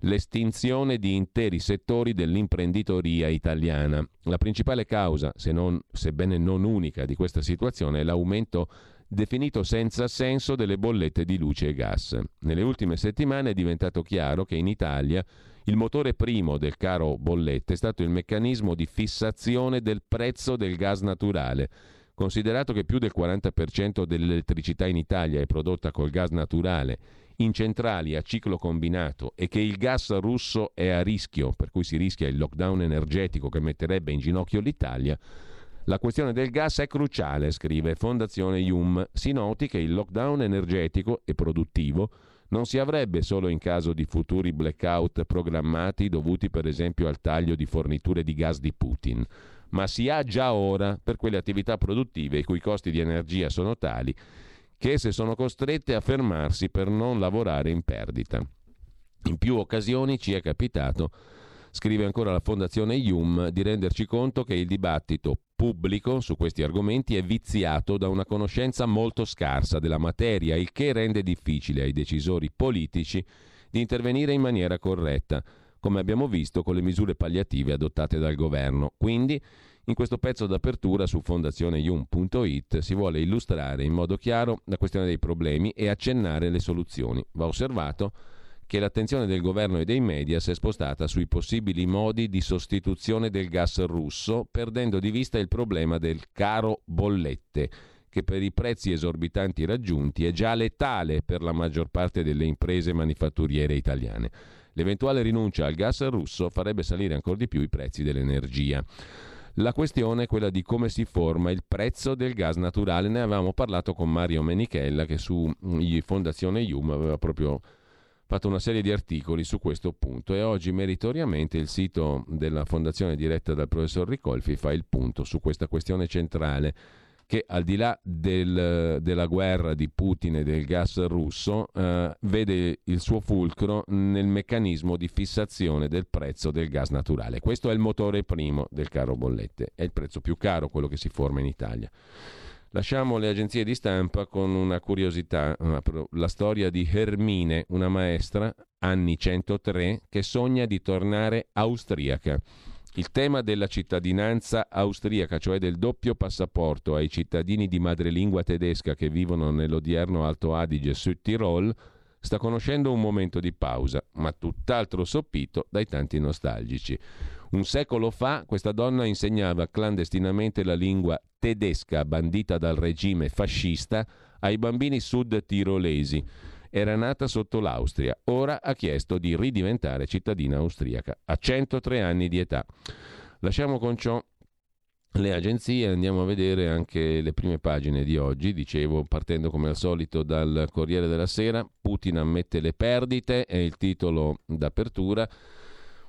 Speaker 1: l'estinzione di interi settori dell'imprenditoria italiana. La principale causa, se non, sebbene non unica, di questa situazione è l'aumento definito senza senso delle bollette di luce e gas. Nelle ultime settimane è diventato chiaro che in Italia il motore primo del caro bollette è stato il meccanismo di fissazione del prezzo del gas naturale. Considerato che più del 40% dell'elettricità in Italia è prodotta col gas naturale in centrali a ciclo combinato e che il gas russo è a rischio, per cui si rischia il lockdown energetico che metterebbe in ginocchio l'Italia, la questione del gas è cruciale, scrive Fondazione Yum. Si noti che il lockdown energetico e produttivo non si avrebbe solo in caso di futuri blackout programmati dovuti per esempio al taglio di forniture di gas di Putin, ma si ha già ora per quelle attività produttive i cui costi di energia sono tali che esse sono costrette a fermarsi per non lavorare in perdita. In più occasioni ci è capitato, scrive ancora la Fondazione IUM, di renderci conto che il dibattito pubblico su questi argomenti è viziato da una conoscenza molto scarsa della materia, il che rende difficile ai decisori politici di intervenire in maniera corretta, come abbiamo visto con le misure palliative adottate dal governo. Quindi in questo pezzo d'apertura su fondazioneyum.it si vuole illustrare in modo chiaro la questione dei problemi e accennare le soluzioni. Va osservato che l'attenzione del governo e dei media si è spostata sui possibili modi di sostituzione del gas russo, perdendo di vista il problema del caro bollette, che per i prezzi esorbitanti raggiunti è già letale per la maggior parte delle imprese manifatturiere italiane. L'eventuale rinuncia al gas russo farebbe salire ancora di più i prezzi dell'energia. La questione è quella di come si forma il prezzo del gas naturale. Ne avevamo parlato con Mario Menichella che su mm, Fondazione IUM aveva proprio fatto una serie di articoli su questo punto e oggi meritoriamente il sito della fondazione diretta dal professor Ricolfi fa il punto su questa questione centrale che al di là del, della guerra di Putin e del gas russo eh, vede il suo fulcro nel meccanismo di fissazione del prezzo del gas naturale. Questo è il motore primo del caro bollette, è il prezzo più caro quello che si forma in Italia. Lasciamo le agenzie di stampa con una curiosità, la storia di Hermine, una maestra, anni 103, che sogna di tornare austriaca. Il tema della cittadinanza austriaca, cioè del doppio passaporto ai cittadini di madrelingua tedesca che vivono nell'odierno Alto Adige Sud Tirol, sta conoscendo un momento di pausa, ma tutt'altro soppito dai tanti nostalgici. Un secolo fa questa donna insegnava clandestinamente la lingua tedesca bandita dal regime fascista ai bambini sud tirolesi. Era nata sotto l'Austria, ora ha chiesto di ridiventare cittadina austriaca, a 103 anni di età. Lasciamo con ciò le agenzie, andiamo a vedere anche le prime pagine di oggi, dicevo partendo come al solito dal Corriere della Sera, Putin ammette le perdite, è il titolo d'apertura.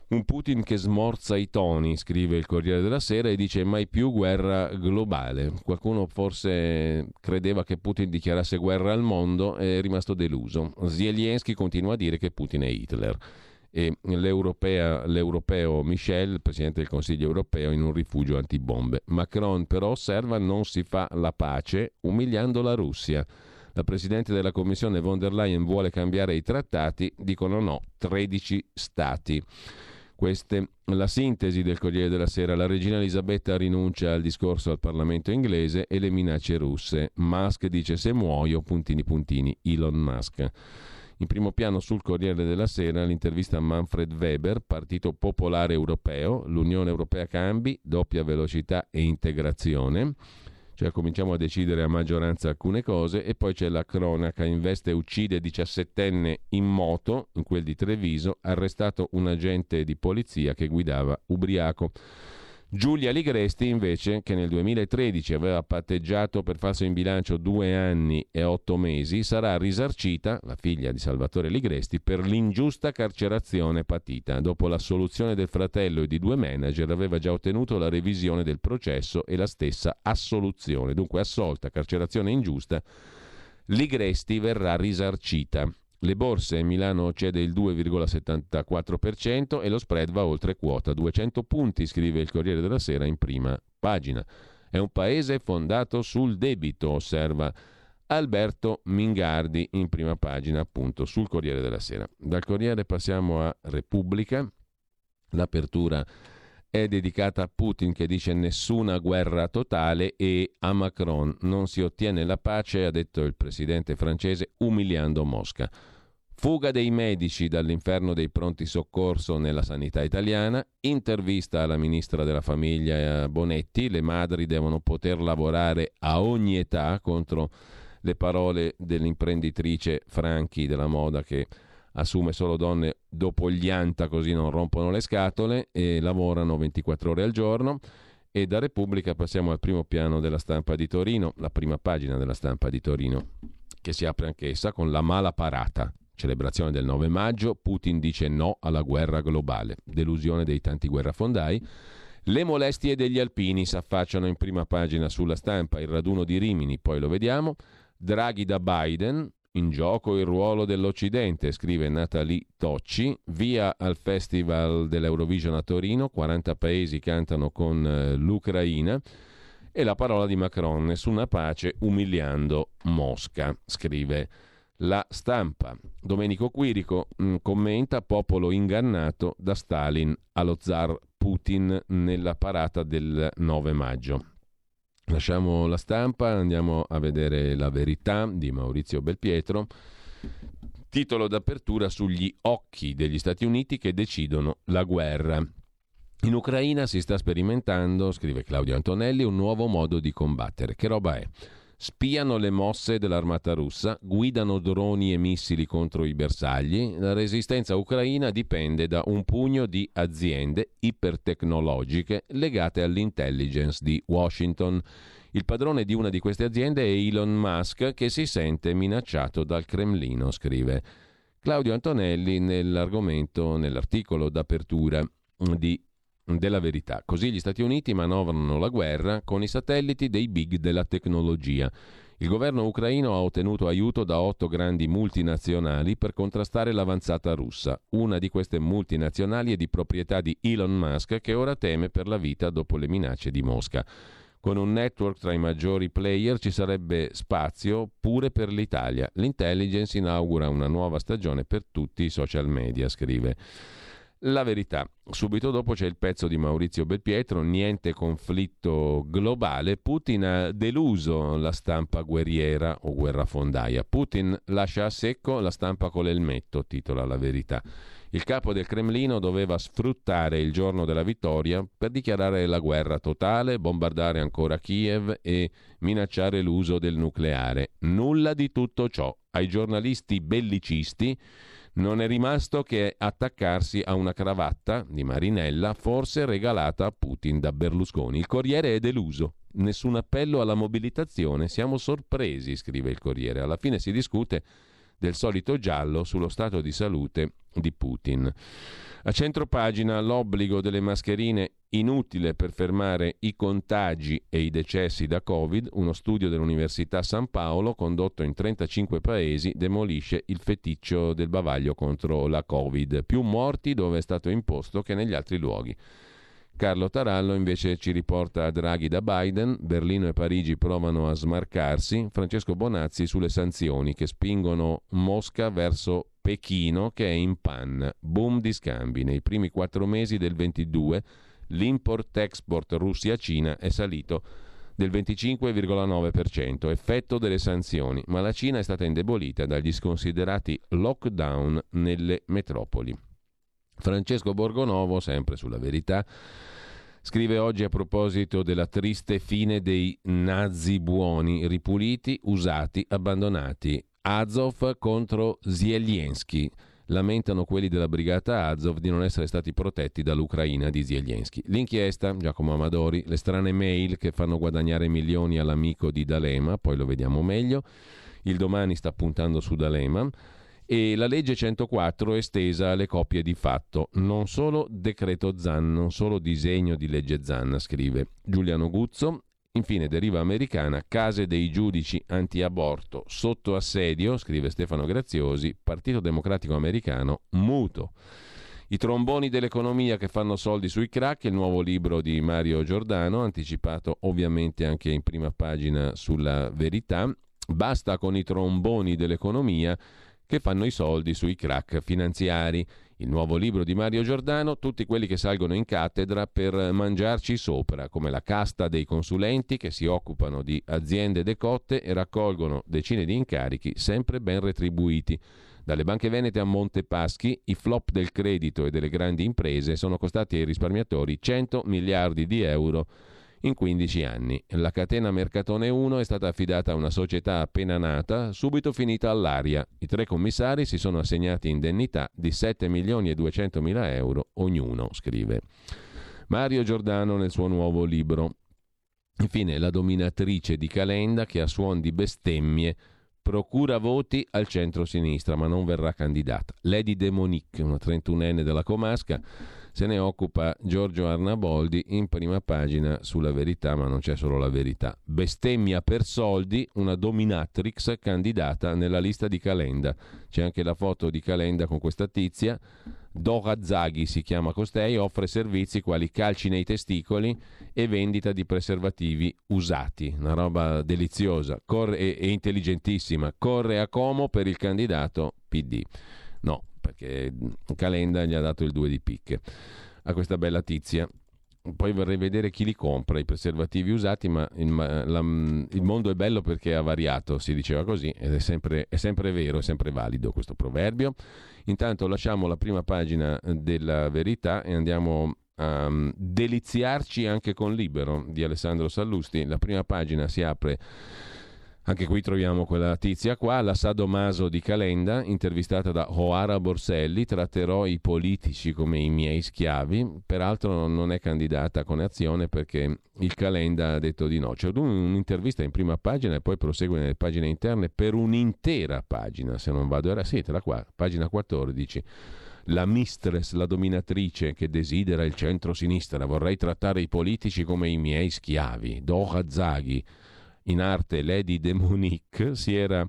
Speaker 1: Un Putin che smorza i toni, scrive il Corriere della Sera e dice mai più guerra globale. Qualcuno forse credeva che Putin dichiarasse guerra al mondo e è rimasto deluso. Zelensky continua a dire che Putin è Hitler. E l'europeo Michel, Presidente del Consiglio europeo, in un rifugio antibombe. Macron però osserva non si fa la pace umiliando la Russia. La Presidente della Commissione von der Leyen vuole cambiare i trattati, dicono no, 13 stati. Queste la sintesi del Corriere della Sera. La regina Elisabetta rinuncia al discorso al Parlamento inglese e le minacce russe. Musk dice se muoio, puntini puntini, Elon Musk. In primo piano sul Corriere della Sera l'intervista a Manfred Weber, Partito Popolare Europeo, l'Unione Europea cambi, doppia velocità e integrazione cioè cominciamo a decidere a maggioranza alcune cose e poi c'è la cronaca, investe e uccide 17enne in moto, in quel di Treviso, arrestato un agente di polizia che guidava ubriaco. Giulia Ligresti invece, che nel 2013 aveva patteggiato per falso in bilancio due anni e otto mesi, sarà risarcita, la figlia di Salvatore Ligresti, per l'ingiusta carcerazione patita. Dopo l'assoluzione del fratello e di due manager aveva già ottenuto la revisione del processo e la stessa assoluzione. Dunque assolta, carcerazione ingiusta, Ligresti verrà risarcita. Le borse Milano cede il 2,74% e lo spread va oltre quota 200 punti, scrive il Corriere della Sera in prima pagina. È un paese fondato sul debito, osserva Alberto Mingardi in prima pagina appunto sul Corriere della Sera. Dal Corriere passiamo a Repubblica. L'apertura è dedicata a Putin che dice nessuna guerra totale e a Macron non si ottiene la pace, ha detto il presidente francese umiliando Mosca. Fuga dei medici dall'inferno dei pronti soccorso nella sanità italiana, intervista alla ministra della famiglia Bonetti, le madri devono poter lavorare a ogni età contro le parole dell'imprenditrice Franchi della moda che assume solo donne dopo gli anta così non rompono le scatole e lavorano 24 ore al giorno. E da Repubblica passiamo al primo piano della stampa di Torino, la prima pagina della stampa di Torino, che si apre anch'essa con la mala parata. Celebrazione del 9 maggio, Putin dice no alla guerra globale, delusione dei tanti guerrafondai. Le molestie degli alpini si affacciano in prima pagina sulla stampa, il raduno di Rimini, poi lo vediamo. Draghi da Biden, in gioco il ruolo dell'Occidente, scrive Natalie Tocci, via al Festival dell'Eurovision a Torino, 40 paesi cantano con eh, l'Ucraina e la parola di Macron, nessuna pace umiliando Mosca, scrive la stampa. Domenico Quirico mh, mm, commenta popolo ingannato da Stalin allo zar Putin nella parata del 9 maggio. Lasciamo la stampa, andiamo a vedere la verità di Maurizio Belpietro. Titolo d'apertura sugli occhi degli Stati Uniti che decidono la guerra. In Ucraina si sta sperimentando, scrive Claudio Antonelli, un nuovo modo di combattere. Che roba è? Spiano le mosse dell'armata russa, guidano droni e missili contro i bersagli. La resistenza ucraina dipende da un pugno di aziende ipertecnologiche legate all'intelligence di Washington. Il padrone di una di queste aziende è Elon Musk che si sente minacciato dal Cremlino, scrive Claudio Antonelli nell'argomento, nell'articolo d'apertura di, della verità. Così gli Stati Uniti manovrano la guerra con i satelliti dei big della tecnologia. Il governo ucraino ha ottenuto aiuto da otto grandi multinazionali per contrastare l'avanzata russa. Una di queste multinazionali è di proprietà di Elon Musk che ora teme per la vita dopo le minacce di Mosca. Con un network tra i maggiori player ci sarebbe spazio pure per l'Italia. L'intelligence inaugura una nuova stagione per tutti i social media, scrive. La verità. Subito dopo c'è il pezzo di Maurizio Belpietro, niente conflitto globale, Putin ha deluso la stampa guerriera o guerrafondaia. Putin lascia a secco la stampa con l'elmetto, titola La verità. Il capo del Cremlino doveva sfruttare il giorno della vittoria per dichiarare la guerra totale, bombardare ancora Kiev e minacciare l'uso del nucleare. Nulla di tutto ciò. Ai giornalisti bellicisti non è rimasto che attaccarsi a una cravatta di Marinella, forse regalata a Putin da Berlusconi. Il Corriere è deluso. Nessun appello alla mobilitazione. Siamo sorpresi, scrive il Corriere. Alla fine si discute del solito giallo sullo stato di salute di Putin. A centro pagina l'obbligo delle mascherine inutile per fermare i contagi e i decessi da Covid, uno studio dell'Università San Paolo condotto in 35 paesi demolisce il feticcio del bavaglio contro la Covid, più morti dove è stato imposto che negli altri luoghi. Carlo Tarallo invece ci riporta a Draghi da Biden, Berlino e Parigi provano a smarcarsi, Francesco Bonazzi sulle sanzioni che spingono Mosca verso Pechino che è in panna. Boom di scambi. Nei primi quattro mesi del 22 l'import-export Russia-Cina è salito del 25,9%, effetto delle sanzioni, ma la Cina è stata indebolita dagli sconsiderati lockdown nelle metropoli. Francesco Borgonovo, sempre sulla verità, scrive oggi a proposito della triste fine dei nazi buoni, ripuliti, usati, abbandonati. Azov contro Zelensky. Lamentano quelli della brigata Azov di non essere stati protetti dall'Ucraina di Zelensky. L'inchiesta, Giacomo Amadori, le strane mail che fanno guadagnare milioni all'amico di D'Alema, poi lo vediamo meglio. Il domani sta puntando su D'Alema e la legge 104 è estesa alle coppie di fatto, non solo decreto Zan, non solo disegno di legge Zan, scrive Giuliano Guzzo, Infine, deriva americana, case dei giudici anti-aborto sotto assedio, scrive Stefano Graziosi, Partito Democratico Americano, muto. I tromboni dell'economia che fanno soldi sui crack, il nuovo libro di Mario Giordano, anticipato ovviamente anche in prima pagina sulla verità. Basta con i tromboni dell'economia che fanno i soldi sui crack finanziari. Il nuovo libro di Mario Giordano, tutti quelli che salgono in cattedra per mangiarci sopra, come la casta dei consulenti che si occupano di aziende decotte e raccolgono decine di incarichi sempre ben retribuiti. Dalle banche venete a Montepaschi, i flop del credito e delle grandi imprese sono costati ai risparmiatori 100 miliardi di euro in 15 anni. La catena Mercatone 1 è stata affidata a una società appena nata, subito finita all'aria. I tre commissari si sono assegnati indennità di 7 milioni e 200 mila euro ognuno, scrive Mario Giordano nel suo nuovo libro. Infine, la dominatrice di Calenda che a suon di bestemmie procura voti al centro-sinistra, ma non verrà candidata. Lady Demonique, una 31enne della Comasca, se ne occupa Giorgio Arnaboldi in prima pagina sulla verità, ma non c'è solo la verità. Bestemmia per soldi, una dominatrix candidata nella lista di Calenda. C'è anche la foto di Calenda con questa tizia. Dora Zaghi si chiama costei, offre servizi quali calci nei testicoli e vendita di preservativi usati. Una roba deliziosa corre, e, intelligentissima. Corre a Como per il candidato PD. No, perché Calenda gli ha dato il 2 di picche a questa bella tizia. Poi vorrei vedere chi li compra, i preservativi usati, ma il, la, il mondo è bello perché ha variato, si diceva così, ed è sempre, è sempre vero, è sempre valido questo proverbio. Intanto lasciamo la prima pagina della verità e andiamo a um, deliziarci anche con Libero di Alessandro Sallusti. La prima pagina si apre Anche qui troviamo quella tizia qua, la sadomaso di Calenda, intervistata da Oara Borselli, tratterò i politici come i miei schiavi, peraltro non è candidata con azione perché il Calenda ha detto di no. C'è un'intervista in prima pagina e poi prosegue nelle pagine interne per un'intera pagina, se non vado, era sì, la qua, pagina 14 la mistress, la dominatrice che desidera il centro-sinistra. Vorrei trattare i politici come i miei schiavi. Doha Zaghi, in arte Lady de Monique, si era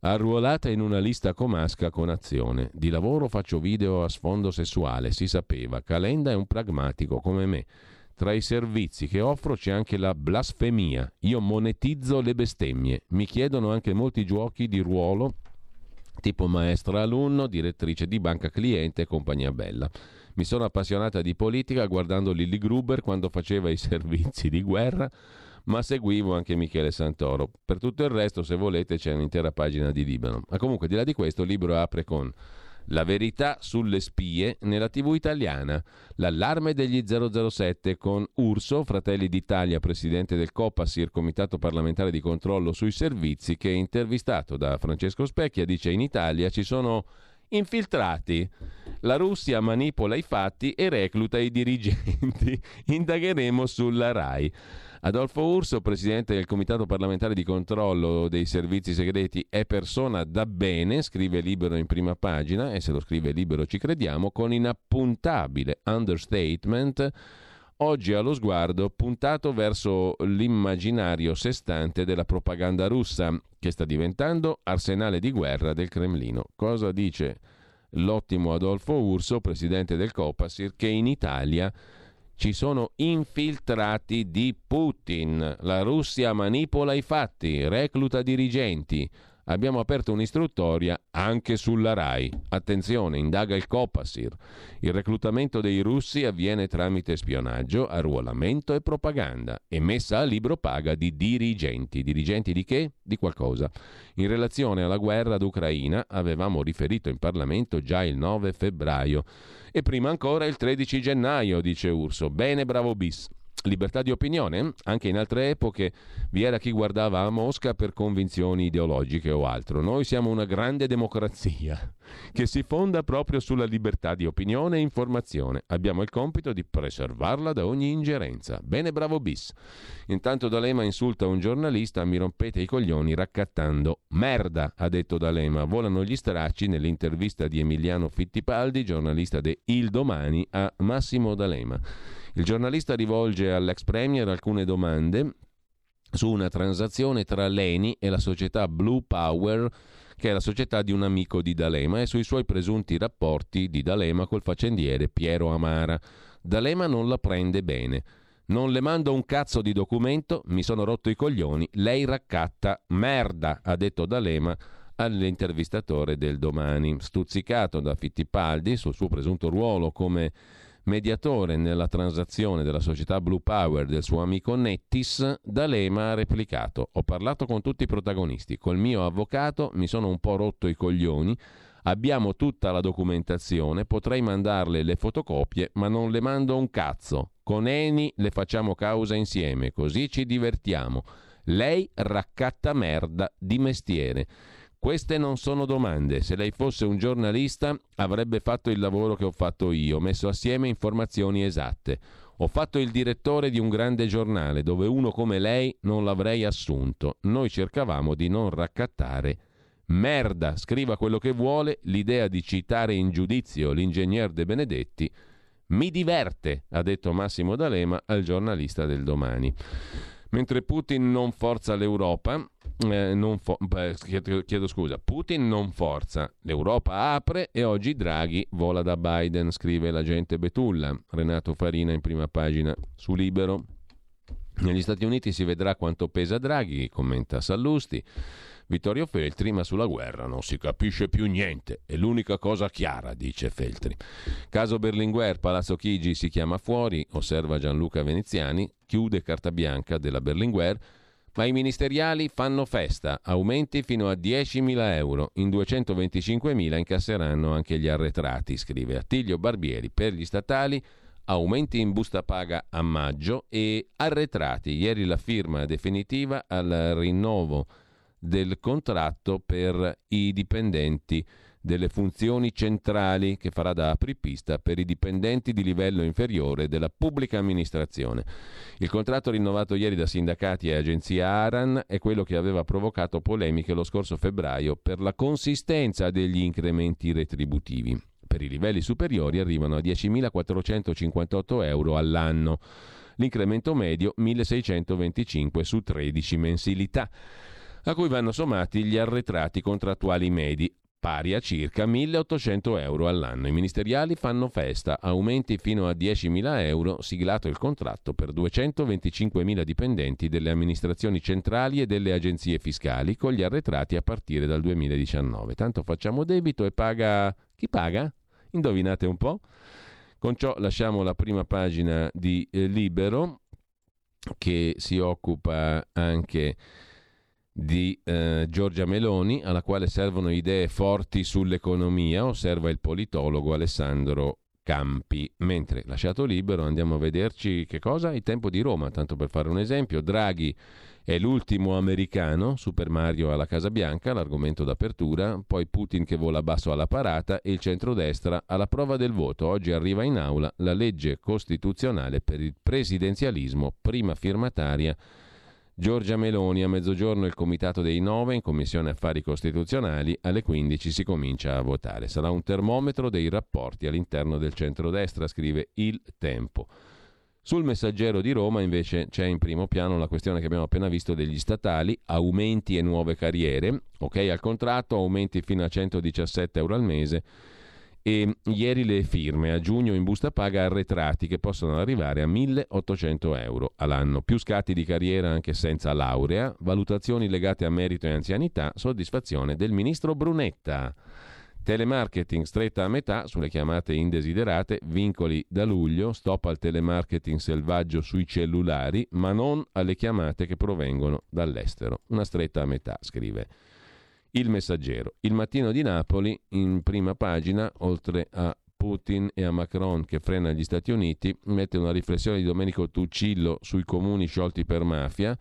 Speaker 1: arruolata in una lista comasca con azione. Di lavoro faccio video a sfondo sessuale, si sapeva. Calenda è un pragmatico come me. Tra i servizi che offro c'è anche la blasfemia. Io monetizzo le bestemmie. Mi chiedono anche molti giochi di ruolo, tipo maestra alunno, direttrice di banca cliente e compagnia bella. Mi sono appassionata di politica guardando Lilly Gruber quando faceva i *laughs* servizi di guerra ma seguivo anche Michele Santoro. Per tutto il resto, se volete, c'è un'intera pagina di Libano. Ma comunque, di là di questo, il libro apre con la verità sulle spie nella TV italiana. L'allarme degli 007 con Urso, Fratelli d'Italia, presidente del COPASIR, Comitato parlamentare di controllo sui servizi, che intervistato da Francesco Specchia dice in Italia ci sono infiltrati. La Russia manipola i fatti e recluta i dirigenti. *laughs* Indagheremo sulla RAI. Adolfo Urso, presidente del Comitato parlamentare di controllo dei servizi segreti, è persona da bene, scrive libero in prima pagina, e se lo scrive libero ci crediamo, con inappuntabile understatement, oggi allo sguardo puntato verso l'immaginario sestante della propaganda russa, che sta diventando arsenale di guerra del Cremlino. Cosa dice l'ottimo Adolfo Urso, presidente del Copasir, che in Italia ci sono infiltrati di Putin. La Russia manipola i fatti, recluta dirigenti. Abbiamo aperto un'istruttoria anche sulla RAI. Attenzione, indaga il Copasir. Il reclutamento dei russi avviene tramite spionaggio, arruolamento e propaganda e messa a libro paga di dirigenti. Dirigenti di che? Di qualcosa. In relazione alla guerra d'Ucraina avevamo riferito in Parlamento già il 9 febbraio e prima ancora il 13 gennaio, dice Urso. Bene, bravo bis. Libertà di opinione? Anche in altre epoche vi era chi guardava a Mosca per convinzioni ideologiche o altro. Noi siamo una grande democrazia *laughs* che si fonda proprio sulla libertà di opinione e informazione. Abbiamo il compito di preservarla da ogni ingerenza. Bene, bravo bis. Intanto D'Alema insulta un giornalista, mi rompete i coglioni raccattando. Merda, ha detto D'Alema. Volano gli stracci nell'intervista di Emiliano Fittipaldi, giornalista de Il Domani, a Massimo D'Alema. Il giornalista rivolge all'ex premier alcune domande su una transazione tra l'ENI e la società Blue Power, che è la società di un amico di D'Alema, e sui suoi presunti rapporti di D'Alema col faccendiere Piero Amara. D'Alema non la prende bene. Non le mando un cazzo di documento, mi sono rotto i coglioni, lei raccatta merda, ha detto D'Alema all'intervistatore del domani. Stuzzicato da Fittipaldi sul suo presunto ruolo come mediatore nella transazione della società Blue Power del suo amico Nettis, D'Alema ha replicato: Ho parlato con tutti i protagonisti, col mio avvocato mi sono un po' rotto i coglioni. Abbiamo tutta la documentazione, potrei mandarle le fotocopie, ma non le mando un cazzo. Con Eni le facciamo causa insieme, così ci divertiamo. Lei raccatta merda di mestiere. Queste non sono domande. Se lei fosse un giornalista avrebbe fatto il lavoro che ho fatto io, messo assieme informazioni esatte. Ho fatto il direttore di un grande giornale dove uno come lei non l'avrei assunto. Noi cercavamo di non raccattare. Merda, scriva quello che vuole, l'idea di citare in giudizio l'ingegner De Benedetti mi diverte, ha detto Massimo D'Alema al giornalista del domani. Mentre Putin non forza l'Europa, eh, non fo- chiedo, chiedo scusa, Putin non forza, l'Europa apre e oggi Draghi vola da Biden, scrive l'agente Betulla, Renato Farina in prima pagina su Libero. Negli Stati Uniti si vedrà quanto pesa Draghi, commenta Sallusti. Vittorio Feltri, ma sulla guerra non si capisce più niente, è l'unica cosa chiara, dice Feltri. Caso Berlinguer, Palazzo Chigi si chiama fuori, osserva Gianluca Veneziani, chiude carta bianca della Berlinguer, ma i ministeriali fanno festa, aumenti fino a 10.000 euro, in 225.000 incasseranno anche gli arretrati, scrive Attilio Barbieri, per gli statali aumenti in busta paga a maggio e arretrati. Ieri la firma definitiva al rinnovo del contratto per i dipendenti delle funzioni centrali che farà da apripista per i dipendenti di livello inferiore della pubblica amministrazione. Il contratto rinnovato ieri da sindacati e agenzia Aran è quello che aveva provocato polemiche lo scorso febbraio per la consistenza degli incrementi retributivi. Per i livelli superiori arrivano a 10.458 euro all'anno. L'incremento medio 1.625 su 13 mensilità a cui vanno sommati gli arretrati contrattuali medi, pari a circa 1.800 euro all'anno. I ministeriali fanno festa, aumenti fino a 10.000 euro, siglato il contratto per 225.000 dipendenti delle amministrazioni centrali e delle agenzie fiscali, con gli arretrati a partire dal 2019. Tanto facciamo debito e paga... Chi paga? Indovinate un po'? Con ciò lasciamo la prima pagina di eh, Libero, che si occupa anche di eh, Giorgia Meloni, alla quale servono idee forti sull'economia, osserva il politologo Alessandro Campi. Mentre, lasciato libero, andiamo a vederci che cosa? Il tempo di Roma, tanto per fare un esempio. Draghi è l'ultimo americano, Super Mario alla Casa Bianca, l'argomento d'apertura, poi Putin che vola basso alla parata e il centrodestra alla prova del voto. Oggi arriva in aula la legge costituzionale per il presidenzialismo, prima firmataria Giorgia Meloni a mezzogiorno il Comitato dei Nove in Commissione Affari Costituzionali, alle 15 si comincia a votare. Sarà un termometro dei rapporti all'interno del centrodestra, scrive Il Tempo. Sul messaggero di Roma invece c'è in primo piano la questione che abbiamo appena visto degli statali, aumenti e nuove carriere, ok al contratto, aumenti fino a 117 euro al mese e ieri le firme a giugno in busta paga arretrati che possono arrivare a 1800 euro all'anno, più scatti di carriera anche senza laurea, valutazioni legate a merito e anzianità, soddisfazione del ministro Brunetta. Telemarketing stretta a metà sulle chiamate indesiderate, vincoli da luglio, stop al telemarketing selvaggio sui cellulari, ma non alle chiamate che provengono dall'estero. Una stretta a metà, scrive il Messaggero. Il mattino di Napoli, in prima pagina, oltre a Putin e a Macron che frena gli Stati Uniti, mette una riflessione di Domenico Tuccillo sui comuni sciolti per mafia,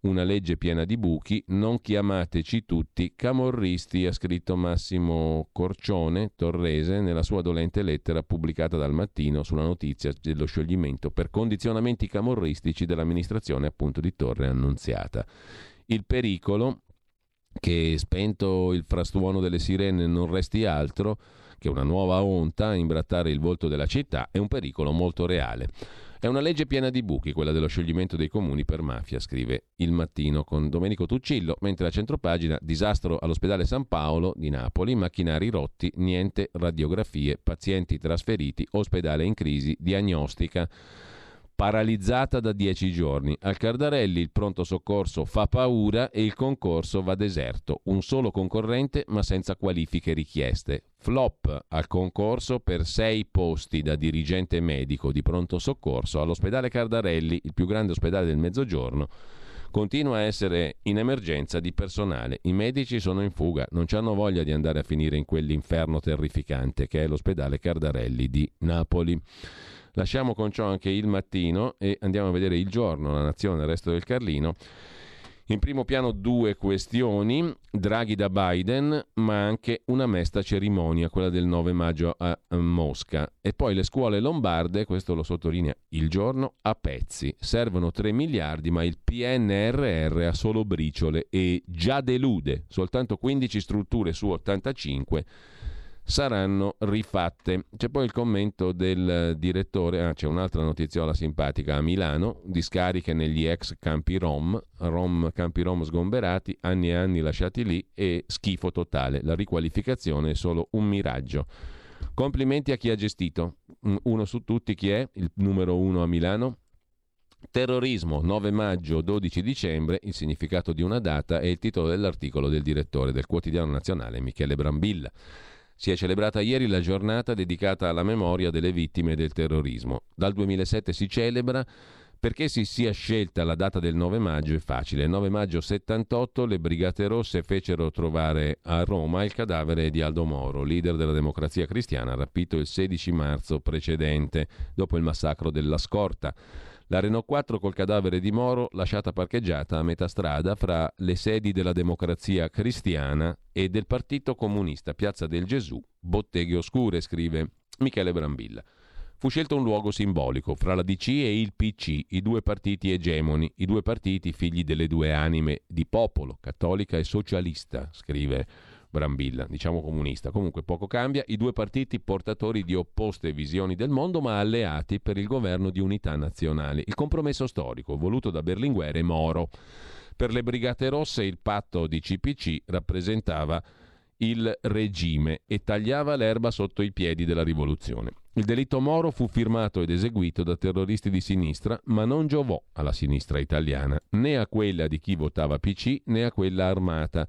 Speaker 1: una legge piena di buchi, non chiamateci tutti camorristi, ha scritto Massimo Corcione, torrese, nella sua dolente lettera pubblicata dal mattino sulla notizia dello scioglimento per condizionamenti camorristici dell'amministrazione appunto di Torre Annunziata. Il pericolo, che spento il frastuono delle sirene non resti altro che una nuova onta a imbrattare il volto della città è un pericolo molto reale. È una legge piena di buchi, quella dello scioglimento dei comuni per mafia, scrive Il Mattino con Domenico Tuccillo, mentre a centropagina disastro all'ospedale San Paolo di Napoli, macchinari rotti, niente radiografie, pazienti trasferiti, ospedale in crisi, diagnostica paralizzata da dieci giorni. Al Cardarelli il pronto soccorso fa paura e il concorso va deserto. Un solo concorrente ma senza qualifiche richieste. Flop al concorso per sei posti da dirigente medico di pronto soccorso all'ospedale Cardarelli, il più grande ospedale del Mezzogiorno. Continua a essere in emergenza di personale. I medici sono in fuga, non hanno voglia di andare a finire in quell'inferno terrificante che è l'ospedale Cardarelli di Napoli. Lasciamo con ciò anche il mattino e andiamo a vedere il giorno, la nazione, il resto del Carlino. In primo piano due questioni, Draghi da Biden, ma anche una mesta cerimonia, quella del 9 maggio a Mosca. E poi le scuole lombarde, questo lo sottolinea il giorno, a pezzi. Servono 3 miliardi, ma il PNRR ha solo briciole e già delude. Soltanto 15 strutture su 85 saranno rifatte. C'è poi il commento del direttore, ah, c'è un'altra notiziola simpatica a Milano, discariche negli ex campi Rom, Rom campi Rom sgomberati, anni e anni lasciati lì e schifo totale. La riqualificazione è solo un miraggio. Complimenti a chi ha gestito. Uno su tutti chi è? Il numero uno a Milano? Terrorismo, 9 maggio, 12 dicembre, il significato di una data è il titolo dell'articolo del direttore del quotidiano nazionale Michele Brambilla. Si è celebrata ieri la giornata dedicata alla memoria delle vittime del terrorismo. Dal 2007 si celebra perché si sia scelta la data del 9 maggio è facile. Il 9 maggio 78 le Brigate Rosse fecero trovare a Roma il cadavere di Aldo Moro, leader della democrazia cristiana, rapito il 16 marzo precedente, dopo il massacro della Scorta. La Renault 4 col cadavere di Moro lasciata parcheggiata a metà strada fra le sedi della democrazia cristiana e del Partito Comunista, Piazza del Gesù, botteghe oscure, scrive Michele Brambilla. Fu scelto un luogo simbolico fra la DC e il PC, i due partiti egemoni, i due partiti figli delle due anime di popolo, cattolica e socialista, scrive Brambilla, diciamo comunista. Comunque poco cambia, i due partiti portatori di opposte visioni del mondo ma alleati per il governo di unità nazionale. Il compromesso storico voluto da Berlinguer e Moro. Per le Brigate Rosse il patto di CPC rappresentava il regime e tagliava l'erba sotto i piedi della rivoluzione. Il delitto Moro fu firmato ed eseguito da terroristi di sinistra, ma non giovò alla sinistra italiana, né a quella di chi votava PC né a quella armata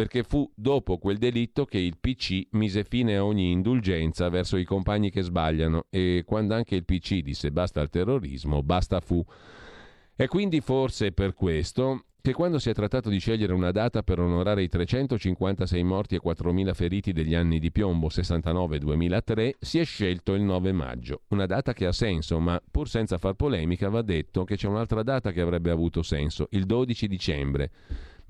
Speaker 1: perché fu dopo quel delitto che il PC mise fine a ogni indulgenza verso i compagni che sbagliano e quando anche il PC disse basta al terrorismo, basta fu. E quindi forse per questo che quando si è trattato di scegliere una data per onorare i 356 morti e 4.000 feriti degli anni di piombo 69-2003, si è scelto il 9 maggio. Una data che ha senso, ma pur senza far polemica va detto che c'è un'altra data che avrebbe avuto senso, il 12 dicembre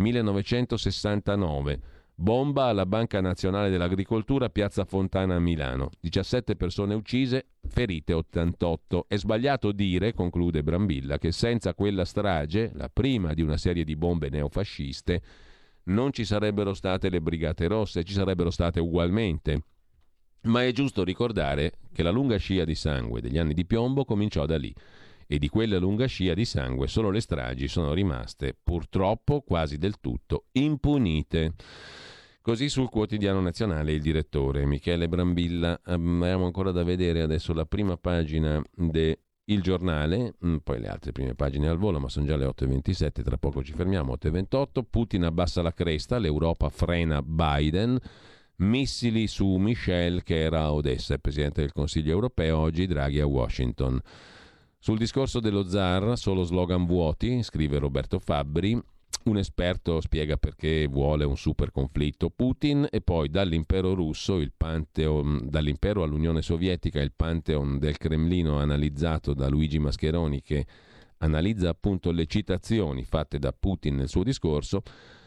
Speaker 1: 1969. Bomba alla Banca Nazionale dell'Agricoltura, Piazza Fontana a Milano. 17 persone uccise, ferite 88. È sbagliato dire, conclude Brambilla, che senza quella strage, la prima di una serie di bombe neofasciste, non ci sarebbero state le Brigate Rosse, ci sarebbero state ugualmente. Ma è giusto ricordare che la lunga scia di sangue degli anni di piombo cominciò da lì e di quella lunga scia di sangue solo le stragi sono rimaste purtroppo quasi del tutto impunite. Così sul quotidiano nazionale il direttore Michele Brambilla. Abbiamo ancora da vedere adesso la prima pagina del giornale, mm, poi le altre prime pagine al volo, ma sono già le 8.27, tra poco ci fermiamo, 8.28. Putin abbassa la cresta, l'Europa frena Biden. Missili su Michel che era a Odessa, il Presidente del Consiglio europeo, oggi Draghi a Washington. Sul discorso dello zar, solo slogan vuoti, scrive Roberto Fabbri, un esperto spiega perché vuole un super conflitto. Putin e poi dall'impero russo, il pantheon, dall'impero all'Unione Sovietica, il pantheon del Cremlino analizzato da Luigi Mascheroni che analizza appunto le citazioni fatte da Putin nel suo discorso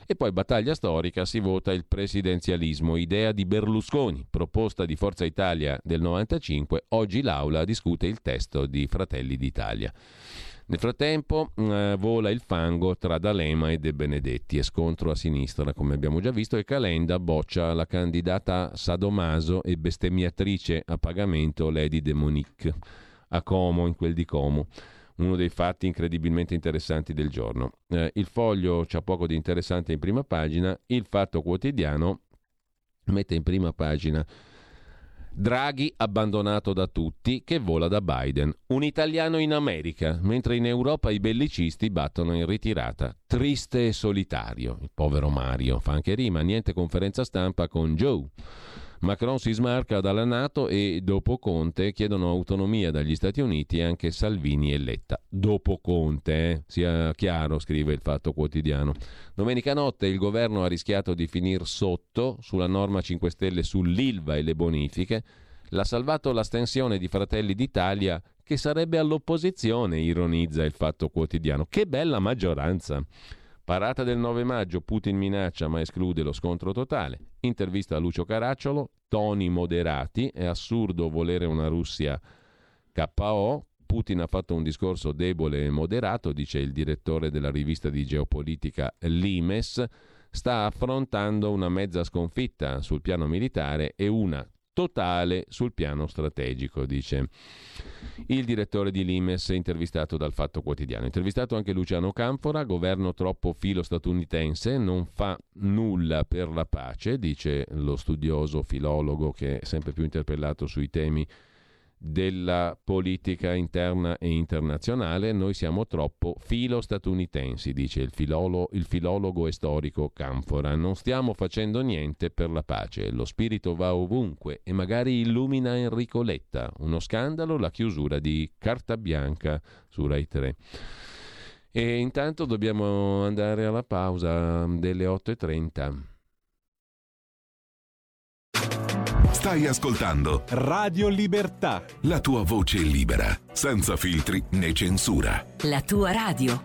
Speaker 1: e poi battaglia storica si vota il presidenzialismo, idea di Berlusconi, proposta di Forza Italia del 95, oggi l'Aula discute il testo di Fratelli d'Italia. Nel frattempo eh, vola il fango tra D'Alema e De Benedetti e scontro a sinistra, come abbiamo già visto, e Calenda boccia la candidata Sadomaso e bestemmiatrice a pagamento Lady De Monique. A Como, in quel di Como uno dei fatti incredibilmente interessanti del giorno. Eh, il foglio c'ha poco di interessante in prima pagina, il fatto quotidiano mette in prima pagina Draghi abbandonato da tutti che vola da Biden. Un italiano in America, mentre in Europa i bellicisti battono in ritirata. Triste e solitario. Il povero Mario. Fa anche rima, niente conferenza stampa con Joe. Macron si smarca dalla Nato e dopo Conte chiedono autonomia dagli Stati Uniti anche Salvini e Letta. Dopo Conte, eh? sia chiaro, scrive il Fatto Quotidiano. Domenica notte il governo ha rischiato di finire sotto sulla norma 5 Stelle sull'ILVA e le bonifiche. L'ha salvato l'astensione di Fratelli d'Italia che sarebbe all'opposizione, ironizza il Fatto Quotidiano. Che bella maggioranza! Parata del 9 maggio, Putin minaccia ma esclude lo scontro totale. Intervista a Lucio Caracciolo, toni moderati, è assurdo volere una Russia KO. Putin ha fatto un discorso debole e moderato, dice il direttore della rivista di geopolitica Limes, sta affrontando una mezza sconfitta sul piano militare e una totale sul piano strategico, dice il direttore di Limes intervistato dal Fatto Quotidiano. Intervistato anche Luciano Canfora, governo troppo filo statunitense, non fa nulla per la pace, dice lo studioso filologo che è sempre più interpellato sui temi della politica interna e internazionale, noi siamo troppo filo-statunitensi, dice il, filolo, il, filologo e storico Canfora. Non stiamo facendo niente per la pace, lo spirito va ovunque e magari illumina Enrico Letta. Uno scandalo, la chiusura di Carta Bianca su Rai 3. E intanto dobbiamo andare alla pausa delle 8.30.
Speaker 2: Stai ascoltando
Speaker 3: Radio Libertà.
Speaker 2: La tua voce libera, senza filtri né censura.
Speaker 4: La tua radio.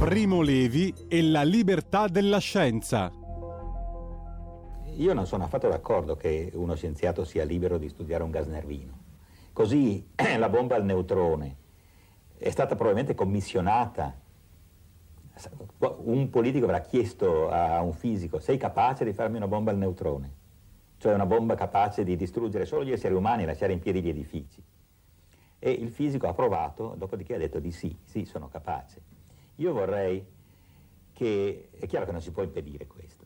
Speaker 3: Primo Levi e la libertà della scienza.
Speaker 5: Io non sono affatto d'accordo che uno scienziato sia libero di studiare un gas nervino. Così *clears throat* la bomba al neutrone è stata probabilmente commissionata. Un politico avrà chiesto a un fisico, sei capace di farmi una bomba al neutrone? Cioè una bomba capace di distruggere solo gli esseri umani e lasciare in piedi gli edifici. E il fisico ha provato, dopodiché ha detto di sì, sì, sono capace. Io vorrei che, è chiaro che non si può impedire questo,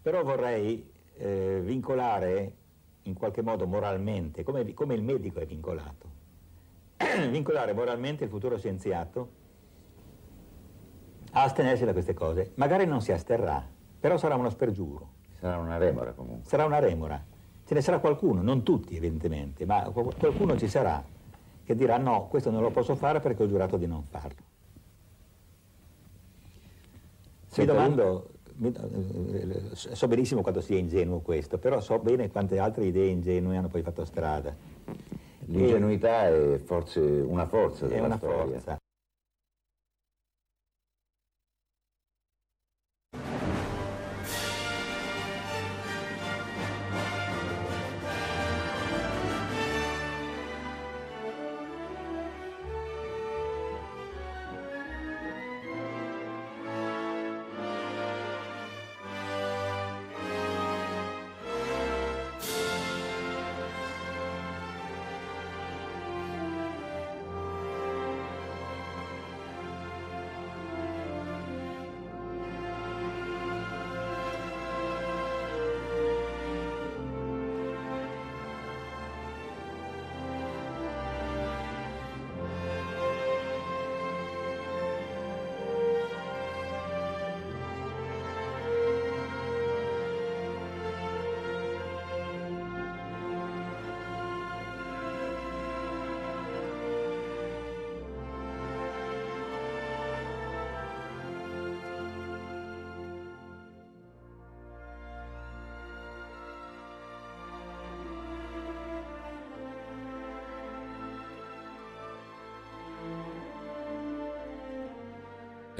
Speaker 5: però vorrei eh, vincolare in qualche modo moralmente, come, come il medico è vincolato, *clears throat* vincolare moralmente il futuro scienziato a astenersi da queste cose. Magari non si asterrà, però sarà uno spergiuro.
Speaker 6: Sarà una remora comunque.
Speaker 5: Sarà una remora. Ce ne sarà qualcuno, non tutti evidentemente, ma qualcuno ci sarà che dirà no, questo non lo posso fare perché ho giurato di non farlo. Mi domando, so benissimo quanto sia ingenuo questo, però so bene quante altre idee ingenue hanno poi fatto strada.
Speaker 6: L'ingenuità è forse una forza della storia.
Speaker 5: Forza.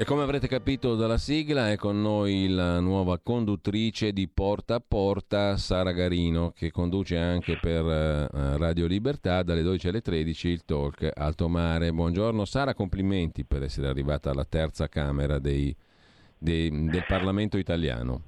Speaker 1: E come avrete capito dalla sigla è con noi la nuova conduttrice di Porta a Porta, Sara Garino, che conduce anche per uh, Radio Libertà dalle 12 alle 13 il talk Alto Mare. Buongiorno Sara, complimenti per essere arrivata alla terza Camera dei, dei, del Parlamento italiano.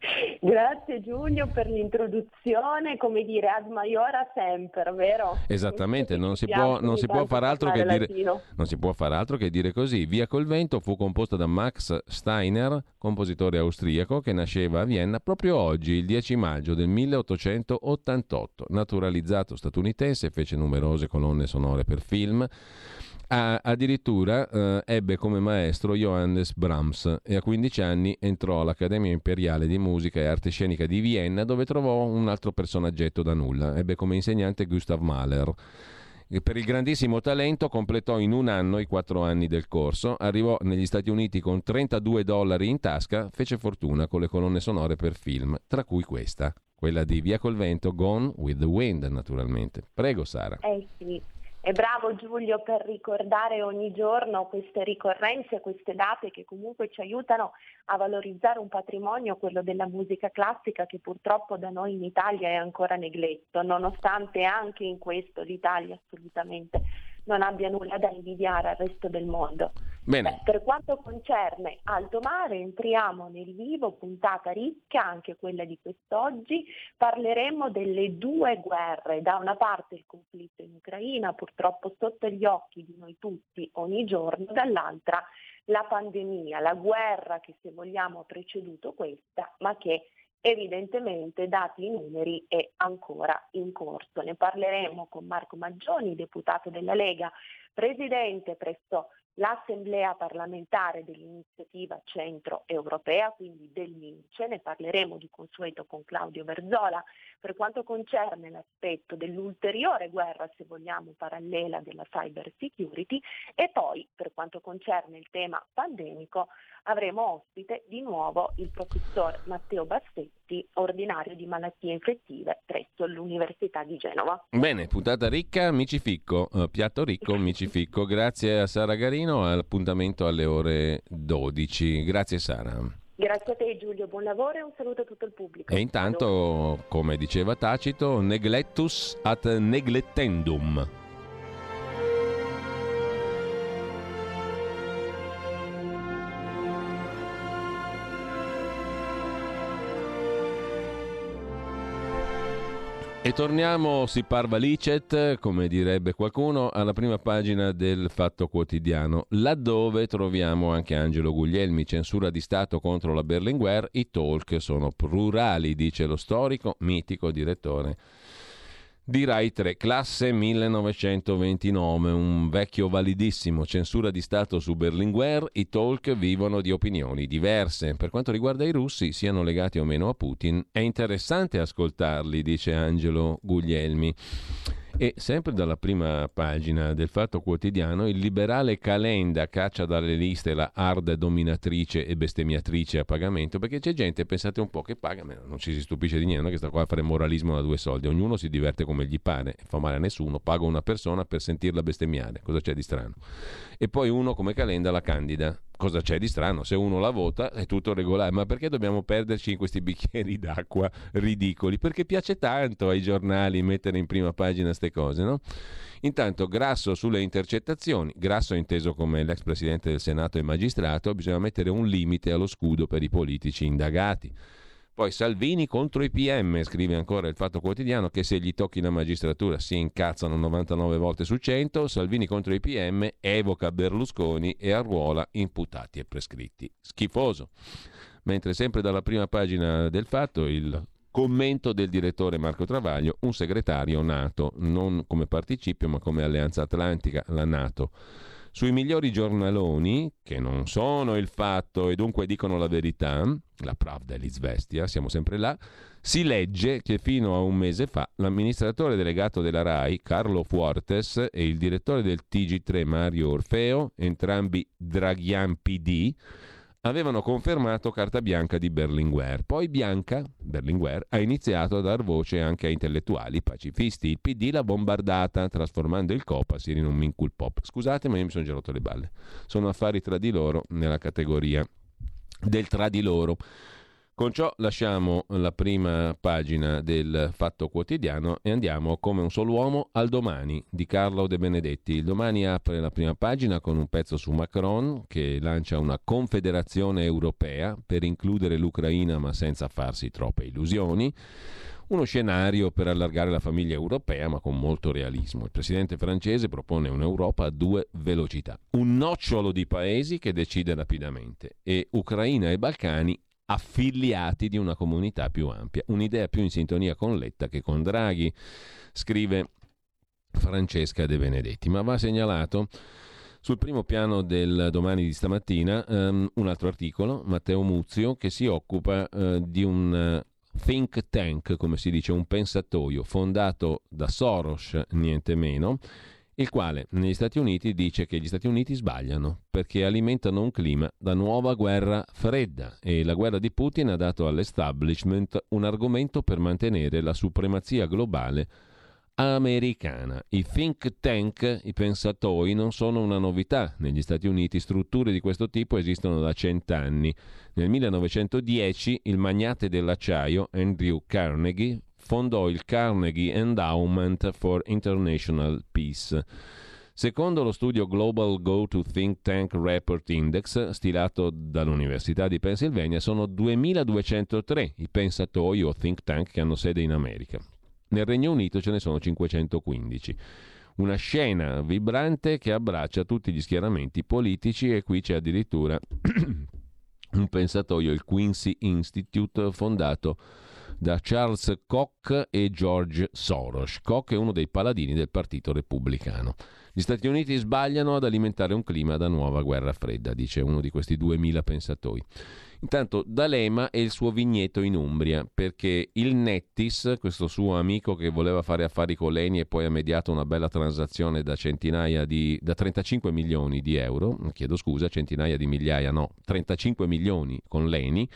Speaker 1: *laughs*
Speaker 7: Grazie Giulio per l'introduzione, come dire ad maiora sempre, vero?
Speaker 1: Esattamente, non si, può, non, si può far altro che dire, non si può far altro che dire così. Via col vento fu composta da Max Steiner, compositore austriaco che nasceva a Vienna proprio oggi, il 10 maggio del 1888. Naturalizzato statunitense, fece numerose colonne sonore per film Ah, addirittura eh, ebbe come maestro Johannes Brahms e a 15 anni entrò all'Accademia Imperiale di Musica e Arte Scenica di Vienna dove trovò un altro personaggetto da nulla. Ebbe come insegnante Gustav Mahler. Per il grandissimo talento completò in un anno i quattro anni del corso, arrivò negli Stati Uniti con 32 dollari in tasca, fece fortuna con le colonne sonore per film, tra cui questa, quella di Via col vento, Gone with the Wind naturalmente. Prego Sara.
Speaker 7: Eh sì. E bravo Giulio per ricordare ogni giorno queste ricorrenze, queste date che comunque ci aiutano a valorizzare un patrimonio, quello della musica classica, che purtroppo da noi in Italia è ancora negletto, nonostante anche in questo l'Italia assolutamente non abbia nulla da invidiare al resto del mondo.
Speaker 1: Beh,
Speaker 7: per quanto concerne Alto Mare, entriamo nel vivo, puntata ricca, anche quella di quest'oggi. Parleremo delle due guerre, da una parte il conflitto in Ucraina, purtroppo sotto gli occhi di noi tutti ogni giorno, dall'altra la pandemia, la guerra che se vogliamo ha preceduto questa, ma che evidentemente dati i numeri è ancora in corso. Ne parleremo con Marco Maggioni, deputato della Lega, presidente presso l'Assemblea parlamentare dell'iniziativa centro europea, quindi del ne parleremo di consueto con Claudio Verzola, per quanto concerne l'aspetto dell'ulteriore guerra, se vogliamo, parallela della cyber security e poi per quanto concerne il tema pandemico avremo ospite di nuovo il professor Matteo Bassetti, ordinario di malattie infettive presso l'Università di Genova.
Speaker 1: Bene, puntata ricca, amici ficco, uh, piatto ricco, amici ficco. Grazie a Sara Garino, all'appuntamento alle ore 12. Grazie Sara.
Speaker 7: Grazie a te Giulio, buon lavoro e un saluto a tutto il pubblico.
Speaker 1: E intanto, come diceva Tacito, neglectus at neglettendum. E torniamo, si parva licet, come direbbe qualcuno, alla prima pagina del Fatto Quotidiano, laddove troviamo anche Angelo Guglielmi, censura di Stato contro la Berlinguer, i talk sono plurali, dice lo storico, mitico direttore di Rai 3, classe 1929, un vecchio validissimo, censura di Stato su Berlinguer, i talk vivono di opinioni diverse. Per quanto riguarda i russi, siano legati o meno a Putin, è interessante ascoltarli, dice Angelo Guglielmi. E sempre dalla prima pagina del Fatto Quotidiano, il liberale Calenda caccia dalle liste la hard dominatrice e bestemmiatrice a pagamento, perché c'è gente, pensate un po', che paga, non ci si stupisce di niente, che sta qua a fare moralismo da due soldi, ognuno si diverte come gli pare, fa male a nessuno, paga una persona per sentirla bestemmiare, cosa c'è di strano? E poi uno come Calenda la candida, cosa c'è di strano? Se uno la vota è tutto regolare, ma perché dobbiamo perderci in questi *laughs* bicchieri d'acqua ridicoli? Perché piace tanto ai giornali mettere in prima pagina queste cose, no? Intanto, grasso sulle intercettazioni, grasso inteso come l'ex presidente del Senato e magistrato, bisogna mettere un limite allo scudo per i politici indagati. Poi Salvini contro i PM, scrive ancora il Fatto Quotidiano, che se gli tocchi la magistratura si incazzano 99 volte su 100, Salvini contro i PM evoca Berlusconi e arruola imputati e prescritti. Schifoso. Mentre sempre dalla prima pagina del Fatto il commento del direttore Marco Travaglio, un segretario nato, non come participio ma come Alleanza Atlantica, la Nato sui migliori giornaloni, che non sono il fatto e dunque dicono la verità, la Pravda e l'Izvestia, siamo sempre là, si legge che fino a un mese fa l'amministratore delegato della RAI, Carlo Fuertes, e il direttore del TG3, Mario Orfeo, entrambi Draghian PD, avevano confermato carta bianca di Berlinguer. Poi Bianca, Berlinguer, ha iniziato a dar voce anche a intellettuali pacifisti. Il PD l'ha bombardata, trasformando il Copasir in un mincul pop. Scusate, ma io mi sono già rotto le balle. Sono affari tra di loro nella categoria del tra di loro. Con ciò lasciamo la prima pagina del Fatto Quotidiano e andiamo come un solo uomo al domani di Carlo De Benedetti. Il domani apre la prima pagina con un pezzo su Macron che lancia una confederazione europea per includere l'Ucraina ma senza farsi troppe illusioni. Uno scenario per allargare la famiglia europea, ma con molto realismo. Il presidente francese propone un'Europa a due velocità. Un nocciolo di paesi che decide rapidamente e Ucraina e Balcani affiliati di una comunità più ampia, un'idea più in sintonia con Letta che con Draghi, scrive Francesca De Benedetti. Ma va segnalato sul primo piano del domani di stamattina um, un altro articolo, Matteo Muzio, che si occupa uh, di un uh, think tank, come si dice, un pensatoio fondato da Soros, niente meno, il quale negli Stati Uniti dice che gli Stati Uniti sbagliano perché alimentano un clima da nuova guerra fredda e la guerra di Putin ha dato all'establishment un argomento per mantenere la supremazia globale americana. I think tank, i pensatoi, non sono una novità. Negli Stati Uniti strutture di questo tipo esistono da cent'anni. Nel 1910 il magnate dell'acciaio Andrew Carnegie fondò il Carnegie Endowment for International Peace. Secondo lo studio Global Go to Think Tank Report Index, stilato dall'Università di Pennsylvania, sono 2203 i pensatoi o think tank che hanno sede in America. Nel Regno Unito ce ne sono 515. Una scena vibrante che abbraccia tutti gli schieramenti politici e qui c'è addirittura *clears throat* un pensatoio, il Quincy Institute, fondato da Charles Koch e George Soros. Koch è uno dei paladini del Partito Repubblicano. Gli Stati Uniti sbagliano ad alimentare un clima da nuova guerra fredda, dice uno di questi 2000 pensatori. Intanto D'Alema e il suo vigneto in Umbria, perché il Nettis, questo suo amico che voleva fare affari con Leni e poi ha mediato una bella transazione da centinaia di da 35 milioni di euro, chiedo scusa, centinaia di migliaia, no, 35 milioni con Leni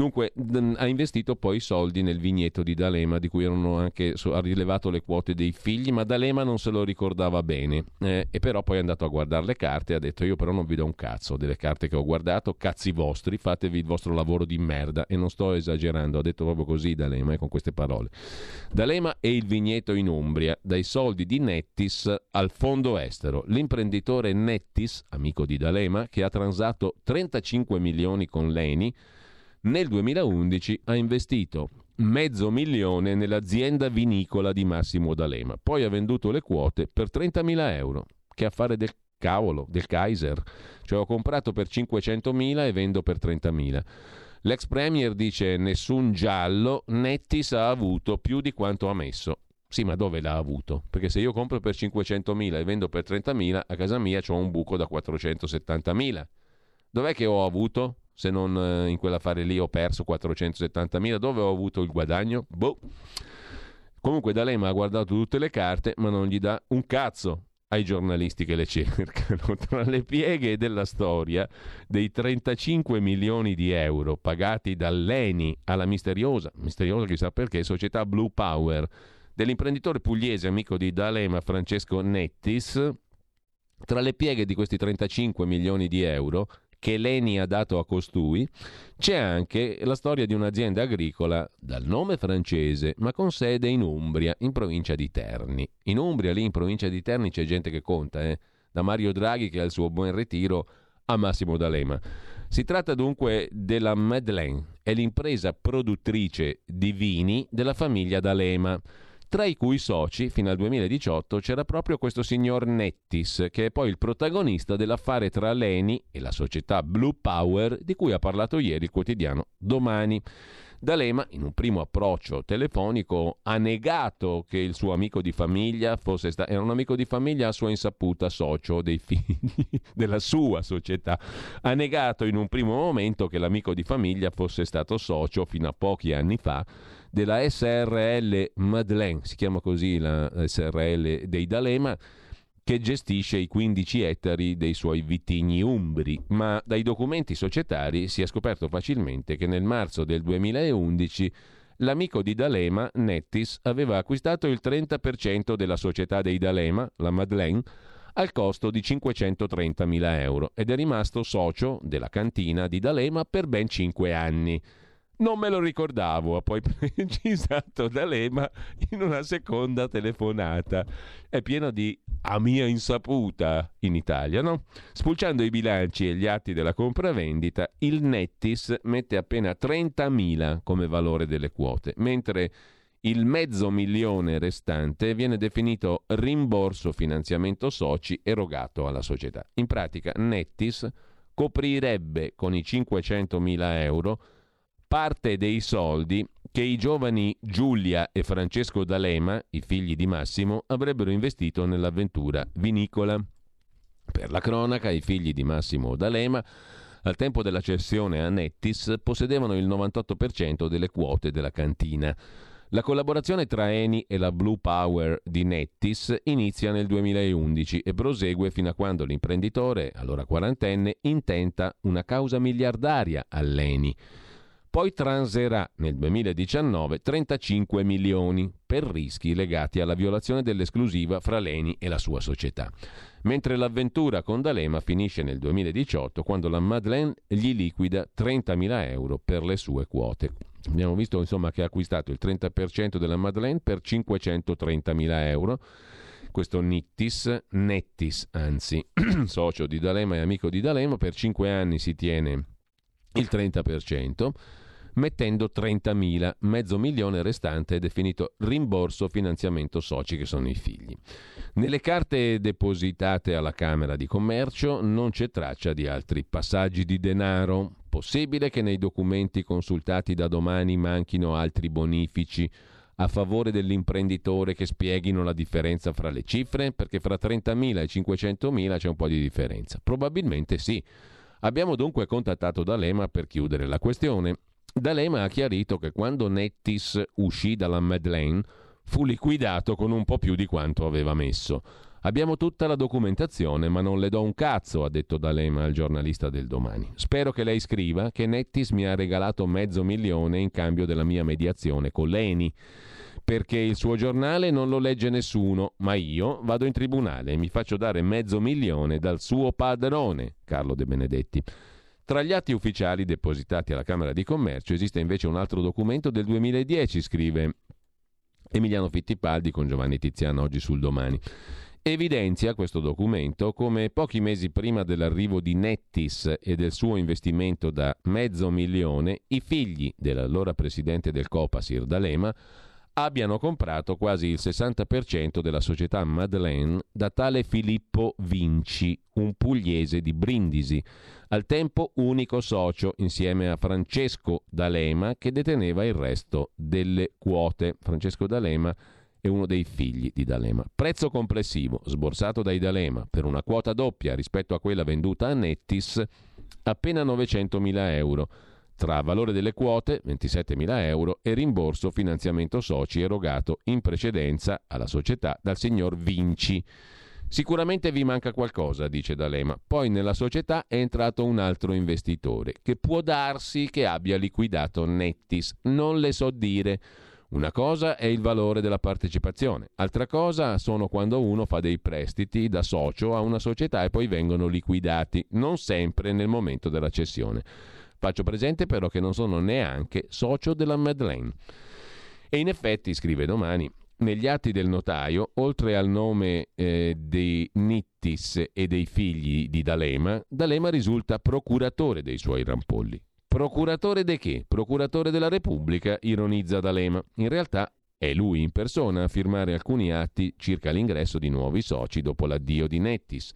Speaker 1: Dunque ha investito poi i soldi nel vigneto di D'Alema, di cui erano anche, ha rilevato le quote dei figli, ma D'Alema non se lo ricordava bene. Eh, e però poi è andato a guardare le carte e ha detto io però non vi do un cazzo delle carte che ho guardato, cazzi vostri, fatevi il vostro lavoro di merda. E non sto esagerando, ha detto proprio così D'Alema, eh, con queste parole. D'Alema e il vigneto in Umbria, dai soldi di Nettis al fondo estero. L'imprenditore Nettis, amico di D'Alema, che ha transato 35 milioni con Leni, nel 2011 ha investito mezzo milione nell'azienda vinicola di Massimo D'Alema, poi ha venduto le quote per 30.000 euro. Che affare del cavolo, del Kaiser. Cioè ho comprato per 500.000 e vendo per 30.000. L'ex premier dice nessun giallo, Nettis ha avuto più di quanto ha messo. Sì, ma dove l'ha avuto? Perché se io compro per 500.000 e vendo per 30.000, a casa mia ho un buco da 470.000. Dov'è che ho avuto? Se non eh, in quell'affare lì ho perso 470.000, dove ho avuto il guadagno? Boh. Comunque D'Alema ha guardato tutte le carte, ma non gli dà un cazzo ai giornalisti che le cercano. *laughs* Tra le pieghe della storia dei 35 milioni di euro pagati dall'ENI alla misteriosa, misteriosa chissà perché, società Blue Power dell'imprenditore pugliese amico di D'Alema Francesco Nettis, tra le pieghe di questi 35 milioni di euro che Leni ha dato a costui, c'è anche la storia di un'azienda agricola dal nome francese, ma con sede in Umbria, in provincia di Terni. In Umbria, lì in provincia di Terni, c'è gente che conta, eh? da Mario Draghi che ha il suo buon ritiro a Massimo D'Alema. Si tratta dunque della Madeleine, è l'impresa produttrice di vini della famiglia D'Alema tra i cui soci fino al 2018 c'era proprio questo signor Nettis, che è poi il protagonista dell'affare tra Leni e la società Blue Power di cui ha parlato ieri il quotidiano Domani. D'Alema, in un primo approccio telefonico, ha negato che il suo amico di famiglia fosse stato. Era un amico di famiglia a sua insaputa, socio dei *laughs* figli della sua società. Ha negato in un primo momento che l'amico di famiglia fosse stato socio fino a pochi anni fa della SRL Madeleine, si chiama così la SRL dei D'Alema, che gestisce i 15 ettari dei suoi vitigni umbri, ma dai documenti societari si è scoperto facilmente che nel marzo del 2011 l'amico di D'Alema, Nettis, aveva acquistato il 30% della società dei D'Alema, la Madeleine, al costo di 530.000 euro ed è rimasto socio della cantina di D'Alema per ben 5 anni. Non me lo ricordavo, ha poi *laughs* precisato D'Alema in una seconda telefonata. È pieno di a mia insaputa in Italia, no? Spulciando i bilanci e gli atti della compravendita, il Nettis mette appena 30.000 come valore delle quote, mentre il mezzo milione restante viene definito rimborso finanziamento soci erogato alla società. In pratica Nettis coprirebbe con i 500.000 euro parte dei soldi che i giovani Giulia e Francesco D'Alema, i figli di Massimo, avrebbero investito nell'avventura vinicola. Per la cronaca, i figli di Massimo D'Alema, al tempo della cessione a Nettis, possedevano il 98% delle quote della cantina. La collaborazione tra Eni e la Blue Power di Nettis inizia nel 2011 e prosegue fino a quando l'imprenditore, allora quarantenne, intenta una causa miliardaria all'Eni. Poi transerà nel 2019 35 milioni per rischi legati alla violazione dell'esclusiva fra Leni e la sua società. Mentre l'avventura con D'Alema finisce nel 2018 quando la Madeleine gli liquida 30.000 euro per le sue quote. Abbiamo visto insomma che ha acquistato il 30% della Madeleine per 530.000 euro questo Nittis, Nettis anzi, *clears throat* socio di D'Alema e amico di D'Alema, per 5 anni si tiene il 30%, mettendo 30.000, mezzo milione restante è definito rimborso finanziamento soci che sono i figli. Nelle carte depositate alla Camera di Commercio non c'è traccia di altri passaggi di denaro. Possibile che nei documenti consultati da domani manchino altri bonifici a favore dell'imprenditore che spieghino la differenza fra le cifre? Perché fra 30.000 e 500.000 c'è un po' di differenza. Probabilmente sì. Abbiamo dunque contattato D'Alema per chiudere la questione. D'Alema ha chiarito che quando Nettis uscì dalla Madeleine fu liquidato con un po' più di quanto aveva messo. Abbiamo tutta la documentazione, ma non le do un cazzo, ha detto D'Alema al giornalista del domani. Spero che lei scriva che Nettis mi ha regalato mezzo milione in cambio della mia mediazione con l'ENI, perché il suo giornale non lo legge nessuno, ma io vado in tribunale e mi faccio dare mezzo milione dal suo padrone, Carlo De Benedetti. Tra gli atti ufficiali depositati alla Camera di Commercio esiste invece un altro documento del 2010, scrive Emiliano Fittipaldi con Giovanni Tiziano oggi sul domani. Evidenzia questo documento come pochi mesi prima dell'arrivo di Nettis e del suo investimento da mezzo milione, i figli dell'allora presidente del Copasir D'Alema abbiano comprato quasi il 60% della società Madeleine da tale Filippo Vinci, un pugliese di Brindisi, al tempo unico socio insieme a Francesco D'Alema che deteneva il resto delle quote. Francesco D'Alema è uno dei figli di D'Alema. Prezzo complessivo sborsato dai D'Alema per una quota doppia rispetto a quella venduta a Nettis appena 900.000 euro tra valore delle quote 27.000 euro e rimborso finanziamento soci erogato in precedenza alla società dal signor Vinci. Sicuramente vi manca qualcosa, dice D'Alema. Poi nella società è entrato un altro investitore che può darsi che abbia liquidato Nettis. Non le so dire. Una cosa è il valore della partecipazione, altra cosa sono quando uno fa dei prestiti da socio a una società e poi vengono liquidati, non sempre nel momento della cessione. Faccio presente però che non sono neanche socio della Madeleine. E in effetti, scrive domani, negli atti del notaio, oltre al nome eh, dei Nittis e dei figli di D'Alema, D'Alema risulta procuratore dei suoi rampolli. Procuratore de che? Procuratore della Repubblica, ironizza D'Alema. In realtà è lui in persona a firmare alcuni atti circa l'ingresso di nuovi soci dopo l'addio di Nettis.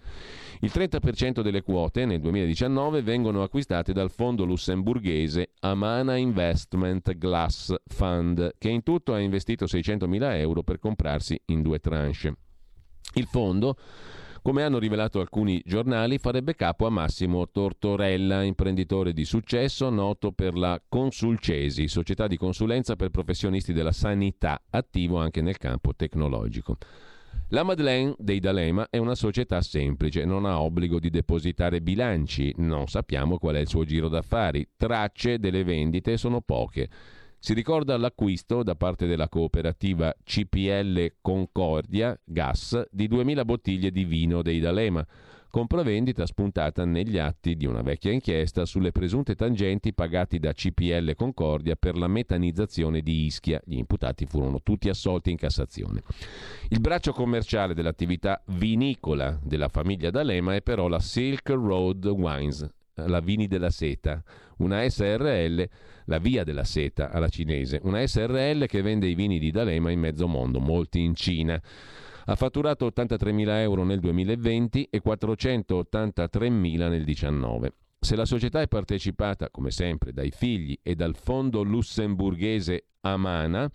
Speaker 1: Il 30% delle quote nel 2019 vengono acquistate dal fondo lussemburghese Amana Investment Glass Fund, che in tutto ha investito 600.000 euro per comprarsi in due tranche. Il fondo come hanno rivelato alcuni giornali, farebbe capo a Massimo Tortorella, imprenditore di successo noto per la Consulcesi, società di consulenza per professionisti della sanità, attivo anche nel campo tecnologico. La Madeleine dei D'Alema è una società semplice, non ha obbligo di depositare bilanci, non sappiamo qual è il suo giro d'affari, tracce delle vendite sono poche. Si ricorda l'acquisto da parte della cooperativa CPL Concordia Gas di 2000 bottiglie di vino dei D'Alema, compravendita spuntata negli atti di una vecchia inchiesta sulle presunte tangenti pagati da CPL Concordia per la metanizzazione di Ischia. Gli imputati furono tutti assolti in Cassazione. Il braccio commerciale dell'attività vinicola della famiglia D'Alema è però la Silk Road Wines, la Vini della Seta, una SRL, la Via della Seta alla cinese, una SRL che vende i vini di D'Alema in mezzo mondo, molti in Cina. Ha fatturato 83.000 euro nel 2020 e 483.000 nel 2019. Se la società è partecipata, come sempre, dai figli e dal fondo lussemburghese Amana,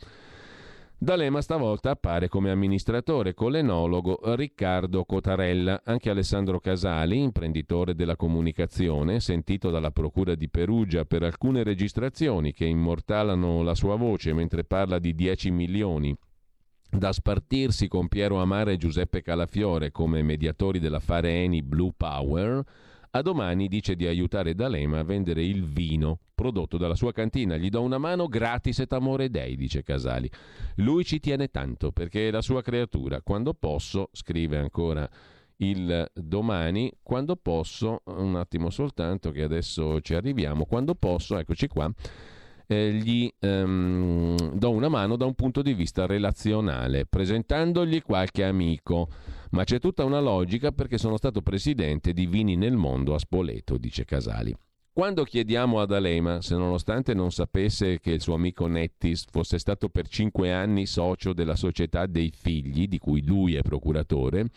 Speaker 1: D'Alema stavolta appare come amministratore con l'enologo Riccardo Cotarella. Anche Alessandro Casali, imprenditore della comunicazione, sentito dalla Procura di Perugia per alcune registrazioni che immortalano la sua voce mentre parla di 10 milioni da spartirsi con Piero Amare e Giuseppe Calafiore come mediatori dell'affare Eni Blue Power, a domani dice di aiutare D'Alema a vendere il vino prodotto dalla sua cantina. Gli do una mano gratis et amore dei, dice Casali. Lui ci tiene tanto perché è la sua creatura. Quando posso, scrive ancora il domani, quando posso, un attimo soltanto che adesso ci arriviamo, quando posso, eccoci qua, eh, gli ehm, do una mano da un punto di vista relazionale, presentandogli qualche amico. Ma c'è tutta una logica perché sono stato presidente di Vini nel Mondo a Spoleto, dice Casali. Quando chiediamo ad Alema se nonostante non sapesse che il suo amico Nettis fosse stato per cinque anni socio della società dei figli, di cui lui è procuratore,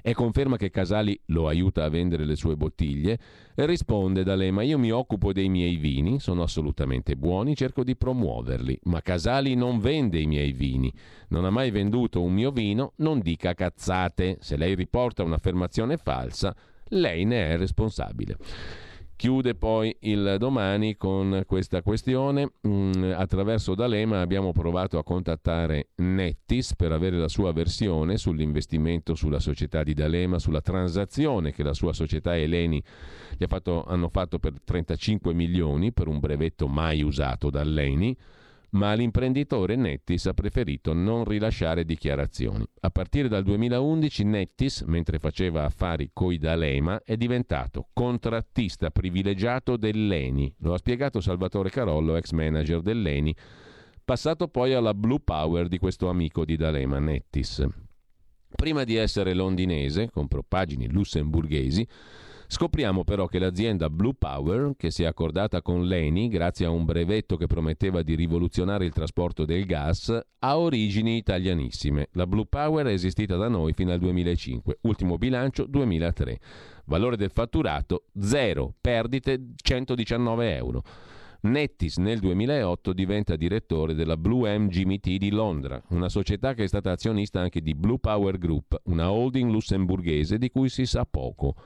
Speaker 1: e conferma che Casali lo aiuta a vendere le sue bottiglie, risponde D'Alema io mi occupo dei miei vini, sono assolutamente buoni, cerco di promuoverli, ma Casali non vende i miei vini, non ha mai venduto un mio vino, non dica cazzate, se lei riporta un'affermazione falsa, lei ne è responsabile. Chiude poi il domani con questa questione. Mm, attraverso D'Alema abbiamo provato a contattare Nettis per avere la sua versione sull'investimento sulla società di D'Alema, sulla transazione che la sua società Eleni fatto, hanno fatto per 35 milioni per un brevetto mai usato dall'Eni ma l'imprenditore Nettis ha preferito non rilasciare dichiarazioni. A partire dal 2011 Nettis, mentre faceva affari coi D'Alema, è diventato contrattista privilegiato dell'ENI. Lo ha spiegato Salvatore Carollo, ex manager dell'ENI, passato poi alla Blue Power di questo amico di D'Alema, Nettis. Prima di essere londinese, con propagini lussemburghesi, Scopriamo però che l'azienda Blue Power, che si è accordata con l'ENI grazie a un brevetto che prometteva di rivoluzionare il trasporto del gas, ha origini italianissime. La Blue Power è esistita da noi fino al 2005, ultimo bilancio 2003. Valore del fatturato 0, perdite 119 euro. Nettis nel 2008 diventa direttore della Blue M GMT di Londra, una società che è stata azionista anche di Blue Power Group, una holding lussemburghese di cui si sa poco.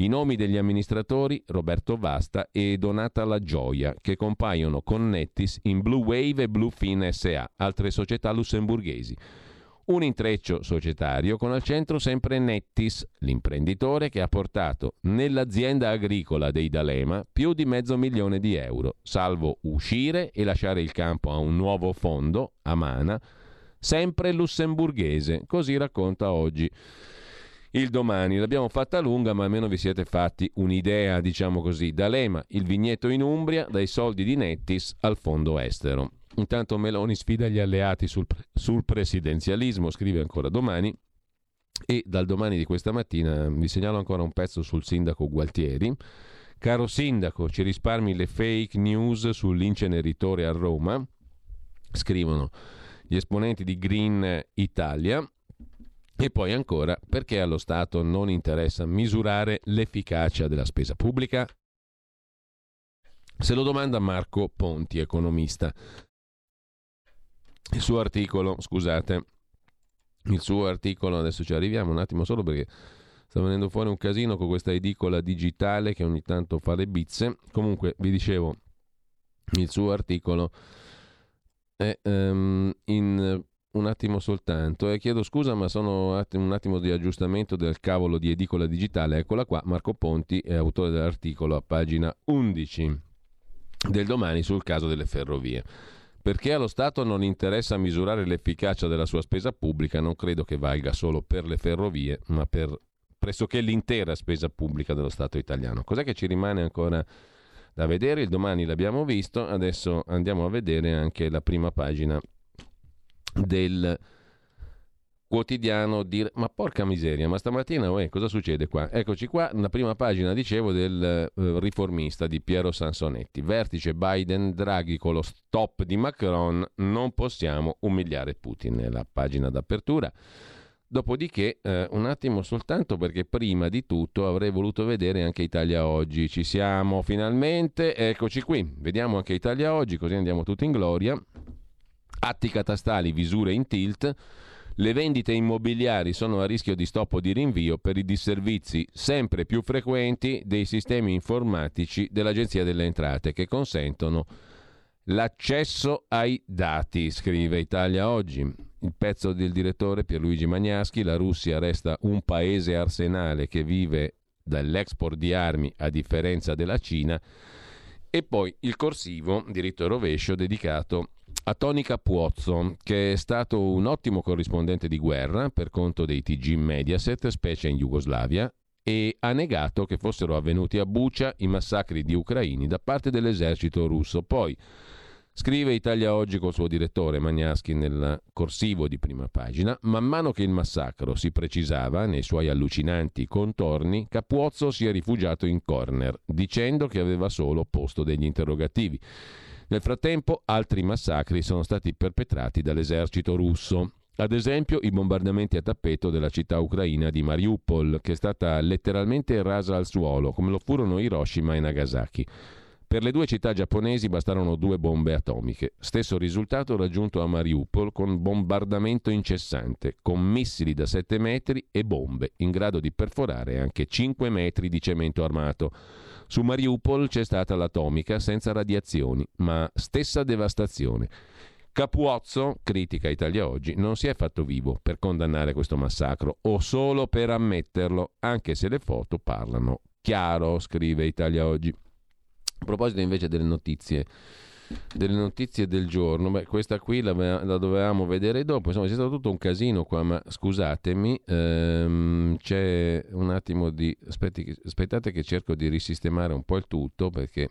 Speaker 1: I nomi degli amministratori Roberto Vasta e Donata La Gioia, che compaiono con Nettis in Blue Wave e Bluefin SA, altre società lussemburghesi. Un intreccio societario con al centro sempre Nettis, l'imprenditore che ha portato nell'azienda agricola dei D'Alema più di mezzo milione di euro, salvo uscire e lasciare il campo a un nuovo fondo, Amana, sempre lussemburghese, così racconta oggi il domani. L'abbiamo fatta lunga, ma almeno vi siete fatti un'idea, diciamo così. D'Alema, il vigneto in Umbria, dai soldi di Nettis al fondo estero. Intanto Meloni sfida gli alleati sul, sul presidenzialismo, scrive ancora domani. E dal domani di questa mattina vi segnalo ancora un pezzo sul sindaco Gualtieri. Caro sindaco, ci risparmi le fake news sull'inceneritore a Roma? Scrivono gli esponenti di Green Italia. E poi ancora, perché allo Stato non interessa misurare l'efficacia della spesa pubblica? Se lo domanda Marco Ponti, economista. Il suo articolo, scusate, il suo articolo, adesso ci arriviamo un attimo solo perché sta venendo fuori un casino con questa edicola digitale che ogni tanto fa le bizze. Comunque, vi dicevo, il suo articolo è um, in un attimo soltanto e chiedo scusa ma sono un attimo di aggiustamento del cavolo di edicola digitale. Eccola qua, Marco Ponti è autore dell'articolo a pagina 11 del domani sul caso delle ferrovie. Perché allo Stato non interessa misurare l'efficacia della sua spesa pubblica, non credo che valga solo per le ferrovie, ma per pressoché l'intera spesa pubblica dello Stato italiano. Cos'è che ci rimane ancora da vedere? Il domani l'abbiamo visto, adesso andiamo a vedere anche la prima pagina del quotidiano dire ma porca miseria ma stamattina uè, cosa succede qua eccoci qua la prima pagina dicevo del uh, riformista di Piero Sansonetti vertice Biden Draghi con lo stop di Macron non possiamo umiliare Putin nella pagina d'apertura Dopodiché, eh, un attimo soltanto perché prima di tutto avrei voluto vedere anche Italia Oggi. Ci siamo finalmente, eccoci qui. Vediamo anche Italia Oggi, così andiamo tutti in gloria. Atti catastali, visure in tilt. Le vendite immobiliari sono a rischio di stop o di rinvio per i disservizi sempre più frequenti dei sistemi informatici dell'Agenzia delle Entrate che consentono l'accesso ai dati, scrive Italia Oggi. Il pezzo del direttore Pierluigi Magnaschi, la Russia resta un paese arsenale che vive dall'export di armi a differenza della Cina e poi il corsivo, diritto e rovescio, dedicato a Tony Capuozzo, che è stato un ottimo corrispondente di guerra per conto dei TG Mediaset, specie in Jugoslavia, e ha negato che fossero avvenuti a Bucia i massacri di ucraini da parte dell'esercito russo. Poi, Scrive Italia Oggi col suo direttore Magnaschi nel corsivo di prima pagina. Man mano che il massacro si precisava nei suoi allucinanti contorni, Capuozzo si è rifugiato in corner, dicendo che aveva solo posto degli interrogativi. Nel frattempo altri massacri sono stati perpetrati dall'esercito russo. Ad esempio i bombardamenti a tappeto della città ucraina di Mariupol, che è stata letteralmente rasa al suolo, come lo furono Hiroshima e Nagasaki. Per le due città giapponesi bastarono due bombe atomiche. Stesso risultato raggiunto a Mariupol con bombardamento incessante, con missili da 7 metri e bombe in grado di perforare anche 5 metri di cemento armato. Su Mariupol c'è stata l'atomica senza radiazioni, ma stessa devastazione. Capuozzo, critica Italia Oggi, non si è fatto vivo per condannare questo massacro o solo per ammetterlo, anche se le foto parlano chiaro, scrive Italia Oggi. A proposito invece delle notizie, delle notizie del giorno, beh, questa qui la, la, dovevamo vedere dopo, insomma c'è stato tutto un casino qua, ma scusatemi, ehm, c'è un attimo di... Aspetti, aspettate che cerco di risistemare un po' il tutto perché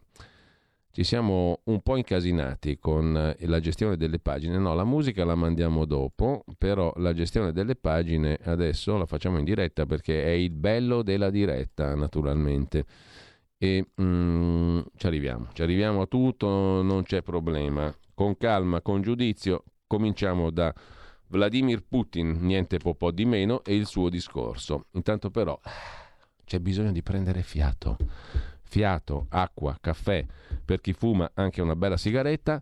Speaker 1: ci siamo un po' incasinati con la gestione delle pagine. No, la musica la mandiamo dopo, però la gestione delle pagine adesso la facciamo in diretta perché è il bello della diretta, naturalmente e mm, ci arriviamo, ci arriviamo a tutto, non c'è problema. Con calma, con giudizio, cominciamo da Vladimir Putin, niente po' di meno, e il suo discorso. Intanto però c'è bisogno di prendere fiato. Fiato, acqua, caffè, per chi fuma anche una bella sigaretta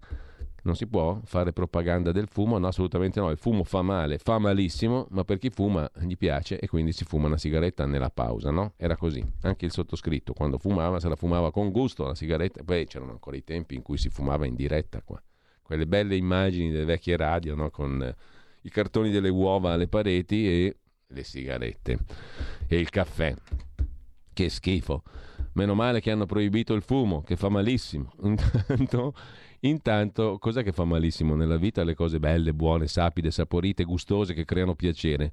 Speaker 1: non si può fare propaganda del fumo? No, assolutamente no. Il fumo fa male, fa malissimo, ma per chi fuma gli piace e quindi si fuma una sigaretta nella pausa, no? Era così. Anche il sottoscritto, quando fumava, se la fumava con gusto la sigaretta. Poi c'erano ancora i tempi in cui si fumava in diretta qua. Quelle belle immagini delle vecchie radio, no? Con eh, i cartoni delle uova alle pareti e le sigarette. E il caffè. Che schifo. Meno male che hanno proibito il fumo, che fa malissimo. *laughs* Intanto Intanto, cos'è che fa malissimo nella vita? Le cose belle, buone, sapide, saporite, gustose che creano piacere.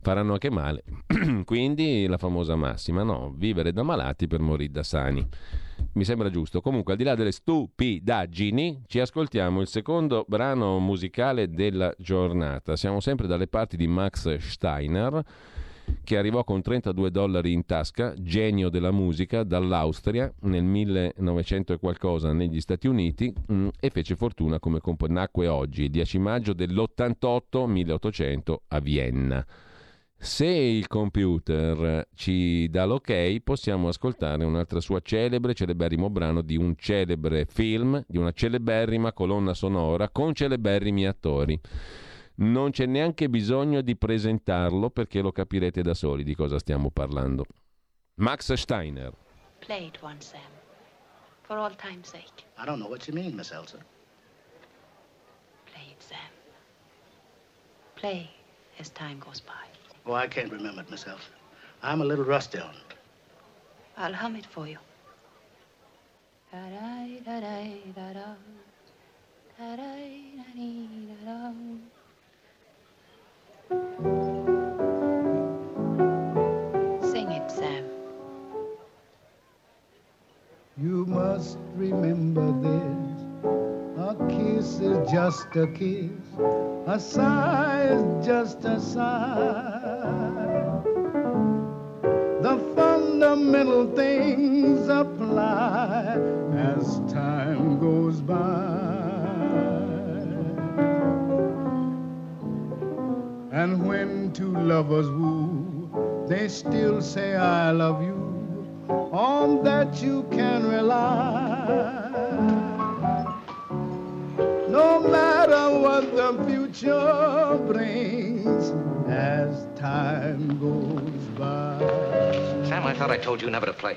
Speaker 1: Faranno anche male. *clears throat* Quindi la famosa massima, no, vivere da malati per morire da sani. Mi sembra giusto. Comunque, al di là delle stupidaggini, ci ascoltiamo il secondo brano musicale della giornata. Siamo sempre dalle parti di Max Steiner che arrivò con 32 dollari in tasca, genio della musica, dall'Austria nel 1900 e qualcosa negli Stati Uniti mh, mm, e fece fortuna come compo- nacque oggi, il 10 maggio dell'88 1800 a Vienna. Se il computer ci dà l'ok, possiamo ascoltare un'altra sua celebre, celeberrimo brano di un celebre film, di una celeberrima colonna sonora con celeberrimi attori. Non c'è neanche bisogno di presentarlo perché lo capirete da soli di cosa stiamo parlando. Max Steiner.
Speaker 4: Play it once, Sam. For all time's sake.
Speaker 8: I don't know what you mean, Miss Elsa.
Speaker 4: Play it, Sam. Play as time goes by.
Speaker 8: Oh, I can't remember it, Miss Elsa. I'm a little rusty on it.
Speaker 4: I'll hum it for you. Da-da-da-da-da-da. Da-da-da-da-da-da. Sing it, Sam.
Speaker 9: You must remember this. A kiss is just a kiss. A sigh is just a sigh. The fundamental things apply as time goes by. And when two lovers woo, they still say, I love you. On that you can rely. No matter what the future brings as time goes by.
Speaker 10: Sam, I thought I told you never to play.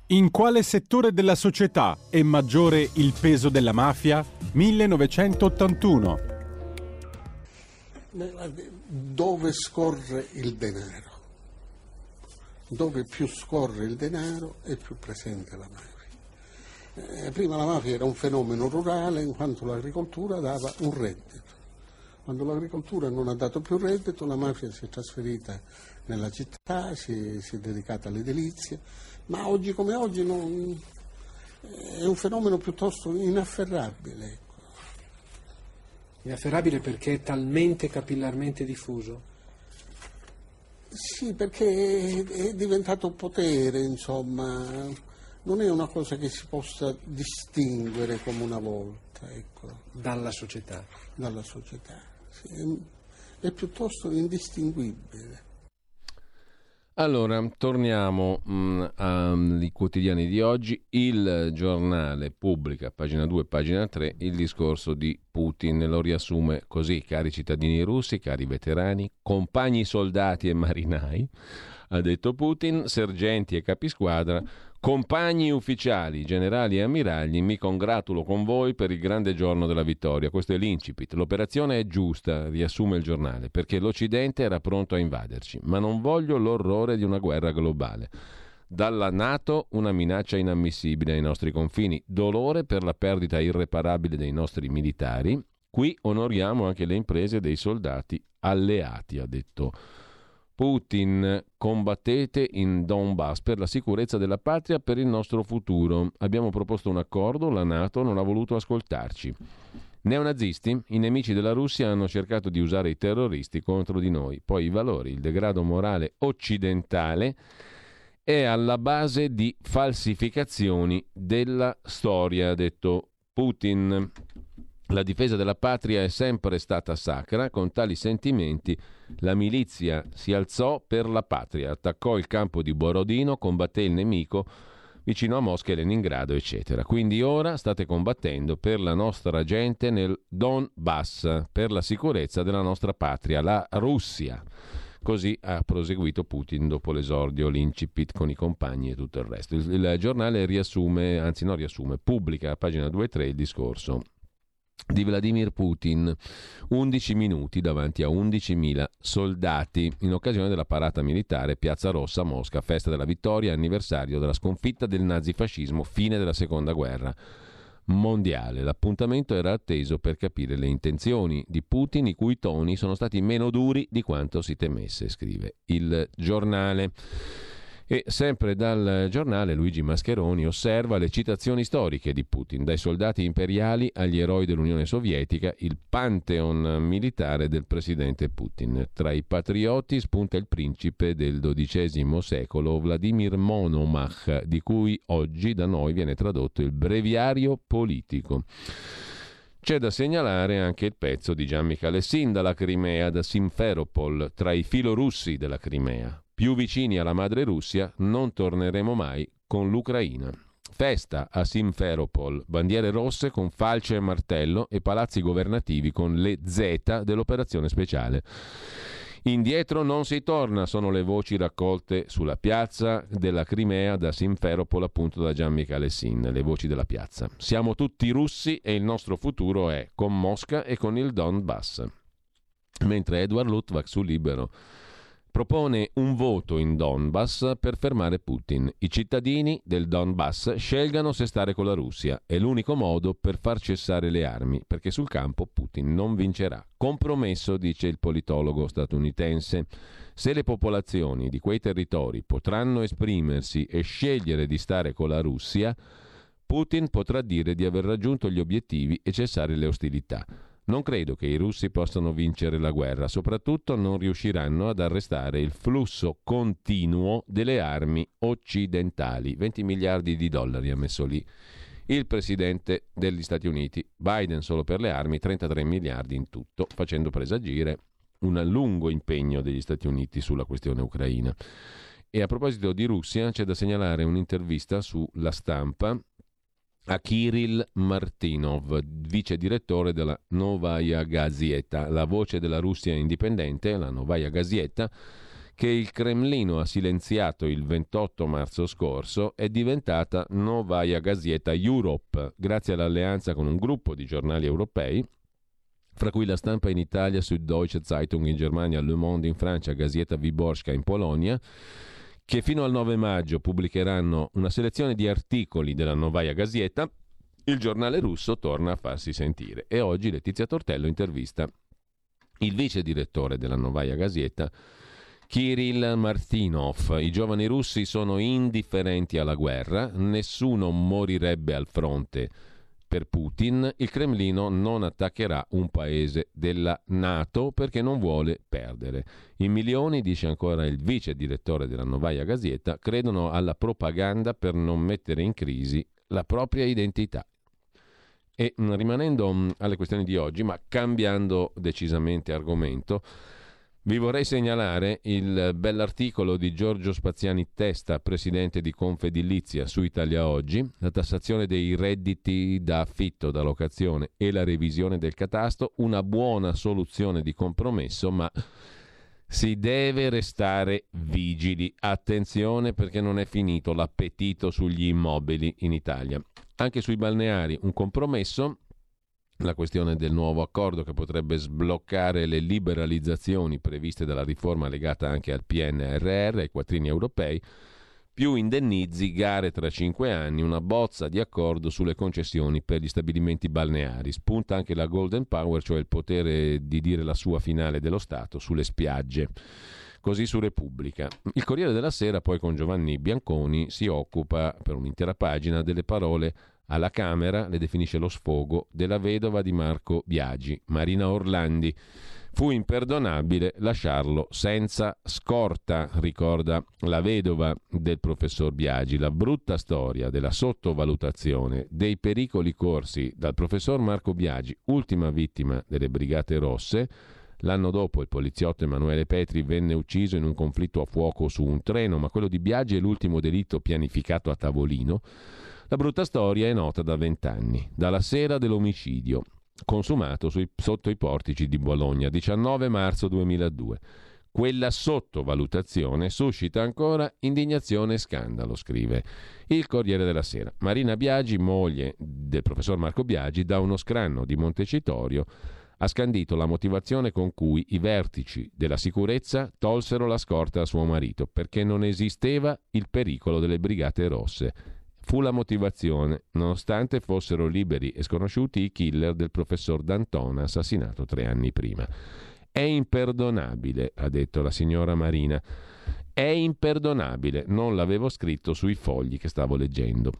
Speaker 3: In quale settore della società è maggiore il peso della mafia? 1981.
Speaker 11: Dove scorre il denaro? Dove più scorre il denaro è più presente la mafia. Eh, prima la mafia era un fenomeno rurale in quanto l'agricoltura dava un reddito. Quando l'agricoltura non ha dato più reddito, la mafia si è trasferita nella città, si, si è dedicata alle delizie, ma oggi come oggi non, è un fenomeno piuttosto inafferrabile. Ecco.
Speaker 12: Inafferrabile perché è talmente capillarmente diffuso?
Speaker 11: Sì, perché è diventato potere, insomma, non è una cosa che si possa distinguere come una volta. Ecco.
Speaker 12: Dalla società?
Speaker 11: Dalla società, sì, è, è piuttosto indistinguibile.
Speaker 1: Allora, torniamo mm, ai quotidiani di oggi. Il giornale pubblica, pagina 2, pagina 3, il discorso di Putin. Lo riassume così, cari cittadini russi, cari veterani, compagni soldati e marinai, ha detto Putin, sergenti e capisquadra, Compagni ufficiali, generali e ammiragli, mi congratulo con voi per il grande giorno della vittoria. Questo è l'incipit. L'operazione è giusta, riassume il giornale, perché l'Occidente era pronto a invaderci, ma non voglio l'orrore di una guerra globale. Dalla Nato una minaccia inammissibile ai nostri confini, dolore per la perdita irreparabile dei nostri militari. Qui onoriamo anche le imprese dei soldati alleati, ha detto Putin, combattete in Donbass per la sicurezza della patria, per il nostro futuro. Abbiamo proposto un accordo, la Nato non ha voluto ascoltarci. Neonazisti, i nemici della Russia, hanno cercato di usare i terroristi contro di noi. Poi i valori, il degrado morale occidentale è alla base di falsificazioni della storia, ha detto Putin. La difesa della patria è sempre stata sacra, con tali sentimenti la milizia si alzò per la patria, attaccò il campo di Borodino, combatté il nemico vicino a Mosca e Leningrado, eccetera. Quindi ora state combattendo per la nostra gente nel Donbass, per la sicurezza della nostra patria, la Russia. Così ha proseguito Putin dopo l'esordio, l'incipit con i compagni e tutto il resto. Il, il giornale riassume, anzi non riassume, pubblica a pagina 2 e 3 il discorso di Vladimir Putin, 11 minuti davanti a 11.000 soldati in occasione della parata militare Piazza Rossa Mosca, festa della vittoria, anniversario della sconfitta del nazifascismo, fine della seconda guerra mondiale. L'appuntamento era atteso per capire le intenzioni di Putin, i cui toni sono stati meno duri di quanto si temesse, scrive il giornale. E sempre dal giornale Luigi Mascheroni osserva le citazioni storiche di Putin, dai soldati imperiali agli eroi dell'Unione Sovietica, il pantheon militare del presidente Putin. Tra i patrioti spunta il principe del XII secolo Vladimir Monomach, di cui oggi da noi viene tradotto il breviario politico. C'è da segnalare anche il pezzo di Gian Michele Sin dalla Crimea, da Simferopol, tra i filorussi della Crimea. Più vicini alla madre Russia non torneremo mai con l'Ucraina. Festa a Simferopol, bandiere rosse con falce e martello e palazzi governativi con le Z dell'operazione speciale. Indietro non si torna, sono le voci raccolte sulla piazza della Crimea da Simferopol, appunto da Gian Michele Sin, le voci della piazza. Siamo tutti russi e il nostro futuro è con Mosca e con il Donbass. Mentre Edward Luttwak su Libero propone un voto in Donbass per fermare Putin. I cittadini del Donbass scelgano se stare con la Russia. È l'unico modo per far cessare le armi, perché sul campo Putin non vincerà. Compromesso, dice il politologo statunitense. Se le popolazioni di quei territori potranno esprimersi e scegliere di stare con la Russia, Putin potrà dire di aver raggiunto gli obiettivi e cessare le ostilità. Non credo che i russi possano vincere la guerra, soprattutto non riusciranno ad arrestare il flusso continuo delle armi occidentali. 20 miliardi di dollari ha messo lì il presidente degli Stati Uniti. Biden solo per le armi 33 miliardi in tutto, facendo presagire un lungo impegno degli Stati Uniti sulla questione ucraina. E a proposito di Russia, c'è da segnalare un'intervista sulla stampa a Kirill Martinov, vice direttore della Novaya Gazeta, la voce della Russia indipendente, la Novaya Gazeta, che il Cremlino ha silenziato il 28 marzo scorso, è diventata Novaya Gazeta Europe, grazie all'alleanza con un gruppo di giornali europei, fra cui la stampa in Italia, Süddeutsche Zeitung in Germania, Le Monde in Francia, Gazeta Wyborska in Polonia, che fino al 9 maggio pubblicheranno una selezione di articoli della Novaya Gazeta, il giornale russo torna a farsi sentire. E oggi Letizia Tortello intervista il vice direttore della Novaya Gazeta, Kirill Martinov. I giovani russi sono indifferenti alla guerra, nessuno morirebbe al fronte per Putin, il Cremlino non attaccherà un paese della Nato perché non vuole perdere. I milioni, dice ancora il vice direttore della Novaya Gazeta, credono alla propaganda per non mettere in crisi la propria identità. E mm, rimanendo mm, alle questioni di oggi, ma cambiando decisamente argomento, vi vorrei segnalare il bell'articolo di Giorgio Spaziani Testa, presidente di Confedilizia su Italia Oggi, la tassazione dei redditi da affitto, da locazione e la revisione del catasto, una buona soluzione di compromesso, ma si deve restare vigili. Attenzione perché non è finito l'appetito sugli immobili in Italia. Anche sui balneari un compromesso la questione del nuovo accordo che potrebbe sbloccare le liberalizzazioni previste dalla riforma legata anche al PNRR, ai quattrini europei, più indennizi, gare tra cinque anni, una bozza di accordo sulle concessioni per gli stabilimenti balneari. Spunta anche la Golden Power, cioè il potere di dire la sua finale dello Stato sulle spiagge. Così su Repubblica. Il Corriere della Sera, poi con Giovanni Bianconi, si occupa per un'intera pagina delle parole alla Camera le definisce lo sfogo della vedova di Marco Biagi, Marina Orlandi. Fu imperdonabile lasciarlo senza scorta, ricorda la vedova del professor Biagi, la brutta storia della sottovalutazione dei pericoli corsi dal professor Marco Biagi, ultima vittima delle Brigate Rosse. L'anno dopo il poliziotto Emanuele Petri venne ucciso in un conflitto a fuoco su un treno, ma quello di Biagi è l'ultimo delitto pianificato a tavolino la brutta storia è nota da vent'anni, dalla sera dell'omicidio, consumato sui, sotto i portici di Bologna, 19 marzo 2002. Quella sottovalutazione suscita ancora indignazione e scandalo, scrive il Corriere della Sera. Marina Biagi, moglie del professor Marco Biagi, da uno scranno di Montecitorio ha scandito la motivazione con cui i vertici della sicurezza tolsero la scorta a suo marito, perché non esisteva il pericolo delle brigate rosse fu la motivazione, nonostante fossero liberi e sconosciuti i killer del professor D'Antona assassinato tre anni prima. È imperdonabile, ha detto la signora Marina. È imperdonabile, non l'avevo scritto sui fogli che stavo leggendo.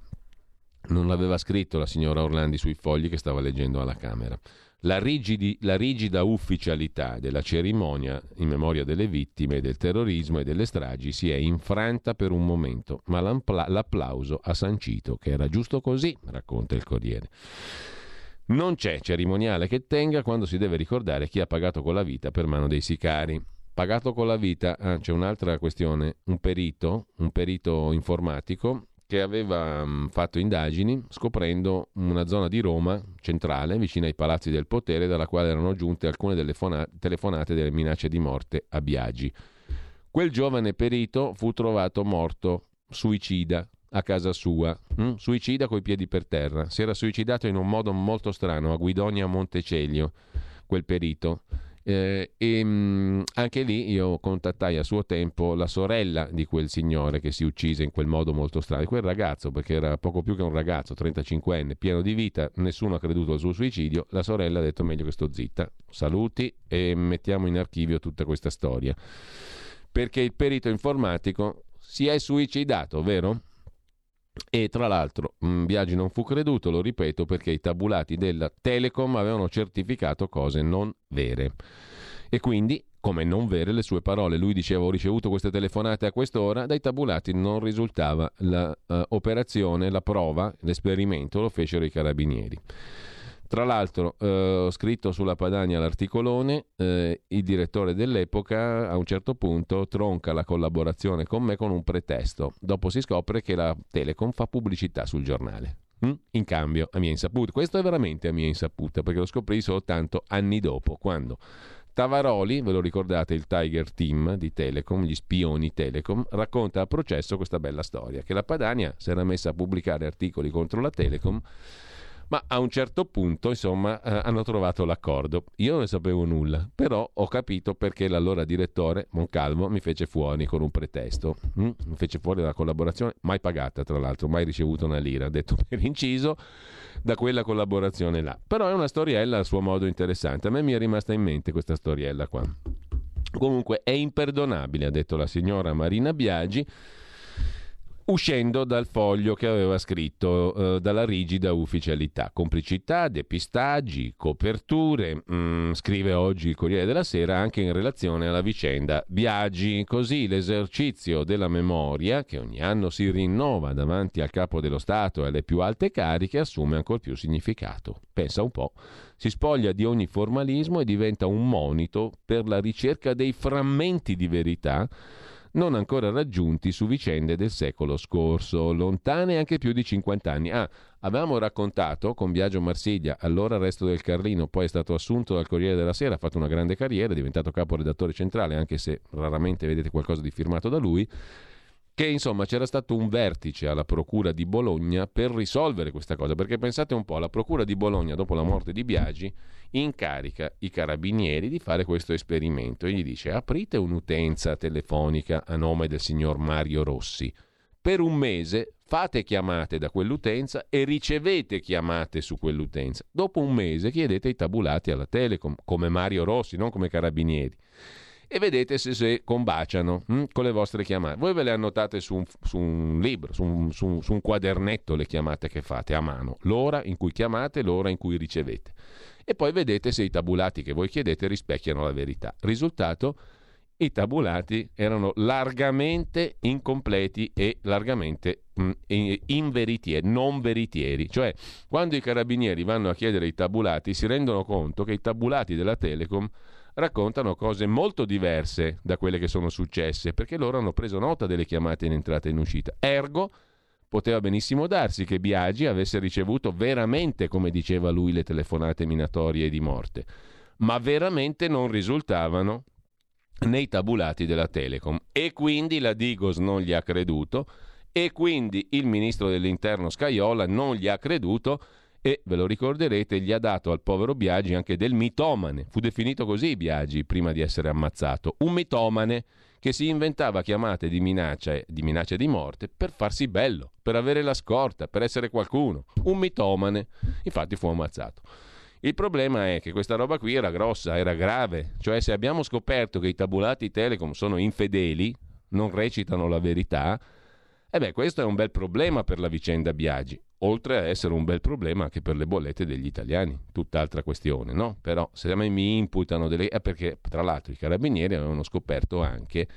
Speaker 1: Non l'aveva scritto la signora Orlandi sui fogli che stava leggendo alla Camera. La, rigidi, la, rigida ufficialità della cerimonia in memoria delle vittime del terrorismo e delle stragi si è infranta per un momento, ma l'applauso ha sancito che era giusto così, racconta il Corriere. Non c'è cerimoniale che tenga quando si deve ricordare chi ha pagato con la vita per mano dei sicari. Pagato con la vita, ah, c'è un'altra questione, un perito, un perito informatico che aveva mh, fatto indagini scoprendo una zona di Roma centrale, vicino ai palazzi del potere, dalla quale erano giunte alcune delle fona- telefonate delle minacce di morte a Biagi. Quel giovane perito fu trovato morto, suicida, a casa sua, mh? suicida coi piedi per terra. Si era suicidato in un modo molto strano a Guidonia Montecelio, quel perito eh, e mh, mm, anche lì io contattai a suo tempo la sorella di quel signore che si uccise in quel modo molto strano, quel ragazzo, perché era poco più che un ragazzo, 35enne, pieno di vita, nessuno ha creduto al suo suicidio, la sorella ha detto meglio che sto zitta, saluti e mettiamo in archivio tutta questa storia. Perché il perito informatico si è suicidato, vero? E tra l'altro mm, Biagi non fu creduto, lo ripeto, perché i tabulati della Telecom avevano certificato cose non vere. E quindi come non vere le sue parole. Lui diceva ho ricevuto queste telefonate a quest'ora, dai tabulati non risultava l'operazione, la prova, l'esperimento lo fecero i carabinieri. Tra l'altro, eh, ho scritto sulla Padania l'articolone, eh, il direttore dell'epoca a un certo punto tronca la collaborazione con me con un pretesto. Dopo si scopre che la Telecom fa pubblicità sul giornale. Mm? In cambio, a mia insaputa. Questo è veramente a mia insaputa, perché lo scoprì soltanto anni dopo, quando Tavaroli, ve lo ricordate, il Tiger Team di Telecom, gli spioni Telecom, racconta a processo questa bella storia, che la Padania si era messa a pubblicare articoli contro la Telecom ma a un certo punto, insomma, eh, hanno trovato l'accordo. Io non ne sapevo nulla, però ho capito perché l'allora direttore Moncalvo mi fece fuori con un pretesto. Mm? Mi fece fuori dalla collaborazione, mai pagata tra l'altro, mai ricevuto una lira, detto *laughs* per inciso, da quella collaborazione là. Però è una storiella a suo modo interessante. A me mi è rimasta in mente questa storiella qua. Comunque è imperdonabile, ha detto la signora Marina Biagi uscendo dal foglio che aveva scritto eh, dalla rigida ufficialità. Complicità, depistaggi, coperture, mm, scrive oggi il Corriere della Sera anche in relazione alla vicenda Biagi. Così l'esercizio della memoria, che ogni anno si rinnova davanti al capo dello Stato e alle più alte cariche, assume ancora più significato. Pensa un po'. Si spoglia di ogni formalismo e diventa un monito per la ricerca dei frammenti di verità non ancora raggiunti su vicende del secolo scorso, lontane anche più di 50 anni. Ah, avevamo raccontato con Biagio Marsiglia, allora resto del Carlino, poi è stato assunto dal Corriere della Sera, ha fatto una grande carriera, è diventato caporedattore centrale, anche se raramente vedete qualcosa di firmato da lui che insomma c'era stato un vertice alla Procura di Bologna per risolvere questa cosa, perché pensate un po', la Procura di Bologna dopo la morte di Biagi incarica i carabinieri di fare questo esperimento e gli dice aprite un'utenza telefonica a nome del signor Mario Rossi. Per un mese fate chiamate da quell'utenza e ricevete chiamate su quell'utenza. Dopo un mese chiedete i tabulati alla Telecom, come Mario Rossi, non come carabinieri e vedete se, se combaciano hm, con le vostre chiamate. Voi ve le annotate su un, su un libro, su un, su, su un quadernetto le chiamate che fate a mano, l'ora in cui chiamate, l'ora in cui ricevete. E poi vedete se i tabulati che voi chiedete rispecchiano la verità. Risultato? i tabulati erano largamente incompleti e largamente mh, inveritieri, non veritieri. Cioè, quando i carabinieri vanno a chiedere i tabulati, si rendono conto che i tabulati della Telecom raccontano cose molto diverse da quelle che sono successe, perché loro hanno preso nota delle chiamate in entrata e in uscita. Ergo, poteva benissimo darsi che Biagi avesse ricevuto veramente, come diceva lui, le telefonate minatorie di morte, ma veramente non risultavano nei tabulati della Telecom e quindi la Digos non gli ha creduto e quindi il ministro dell'interno Scaiola non gli ha creduto e, ve lo ricorderete, gli ha dato al povero Biagi anche del mitomane. Fu definito così Biagi prima di essere ammazzato. Un mitomane che si inventava chiamate di minaccia, di minaccia di morte per farsi bello, per avere la scorta, per essere qualcuno. Un mitomane. Infatti fu ammazzato. Il problema è che questa roba qui era grossa, era grave. Cioè se abbiamo scoperto che i tabulati Telecom sono infedeli, non recitano la verità, e beh, questo è un bel problema per la vicenda Biagi oltre a essere un bel problema anche per le bollette degli italiani, tutt'altra questione, no? Però se a me mi imputano delle... è perché tra l'altro i carabinieri avevano scoperto anche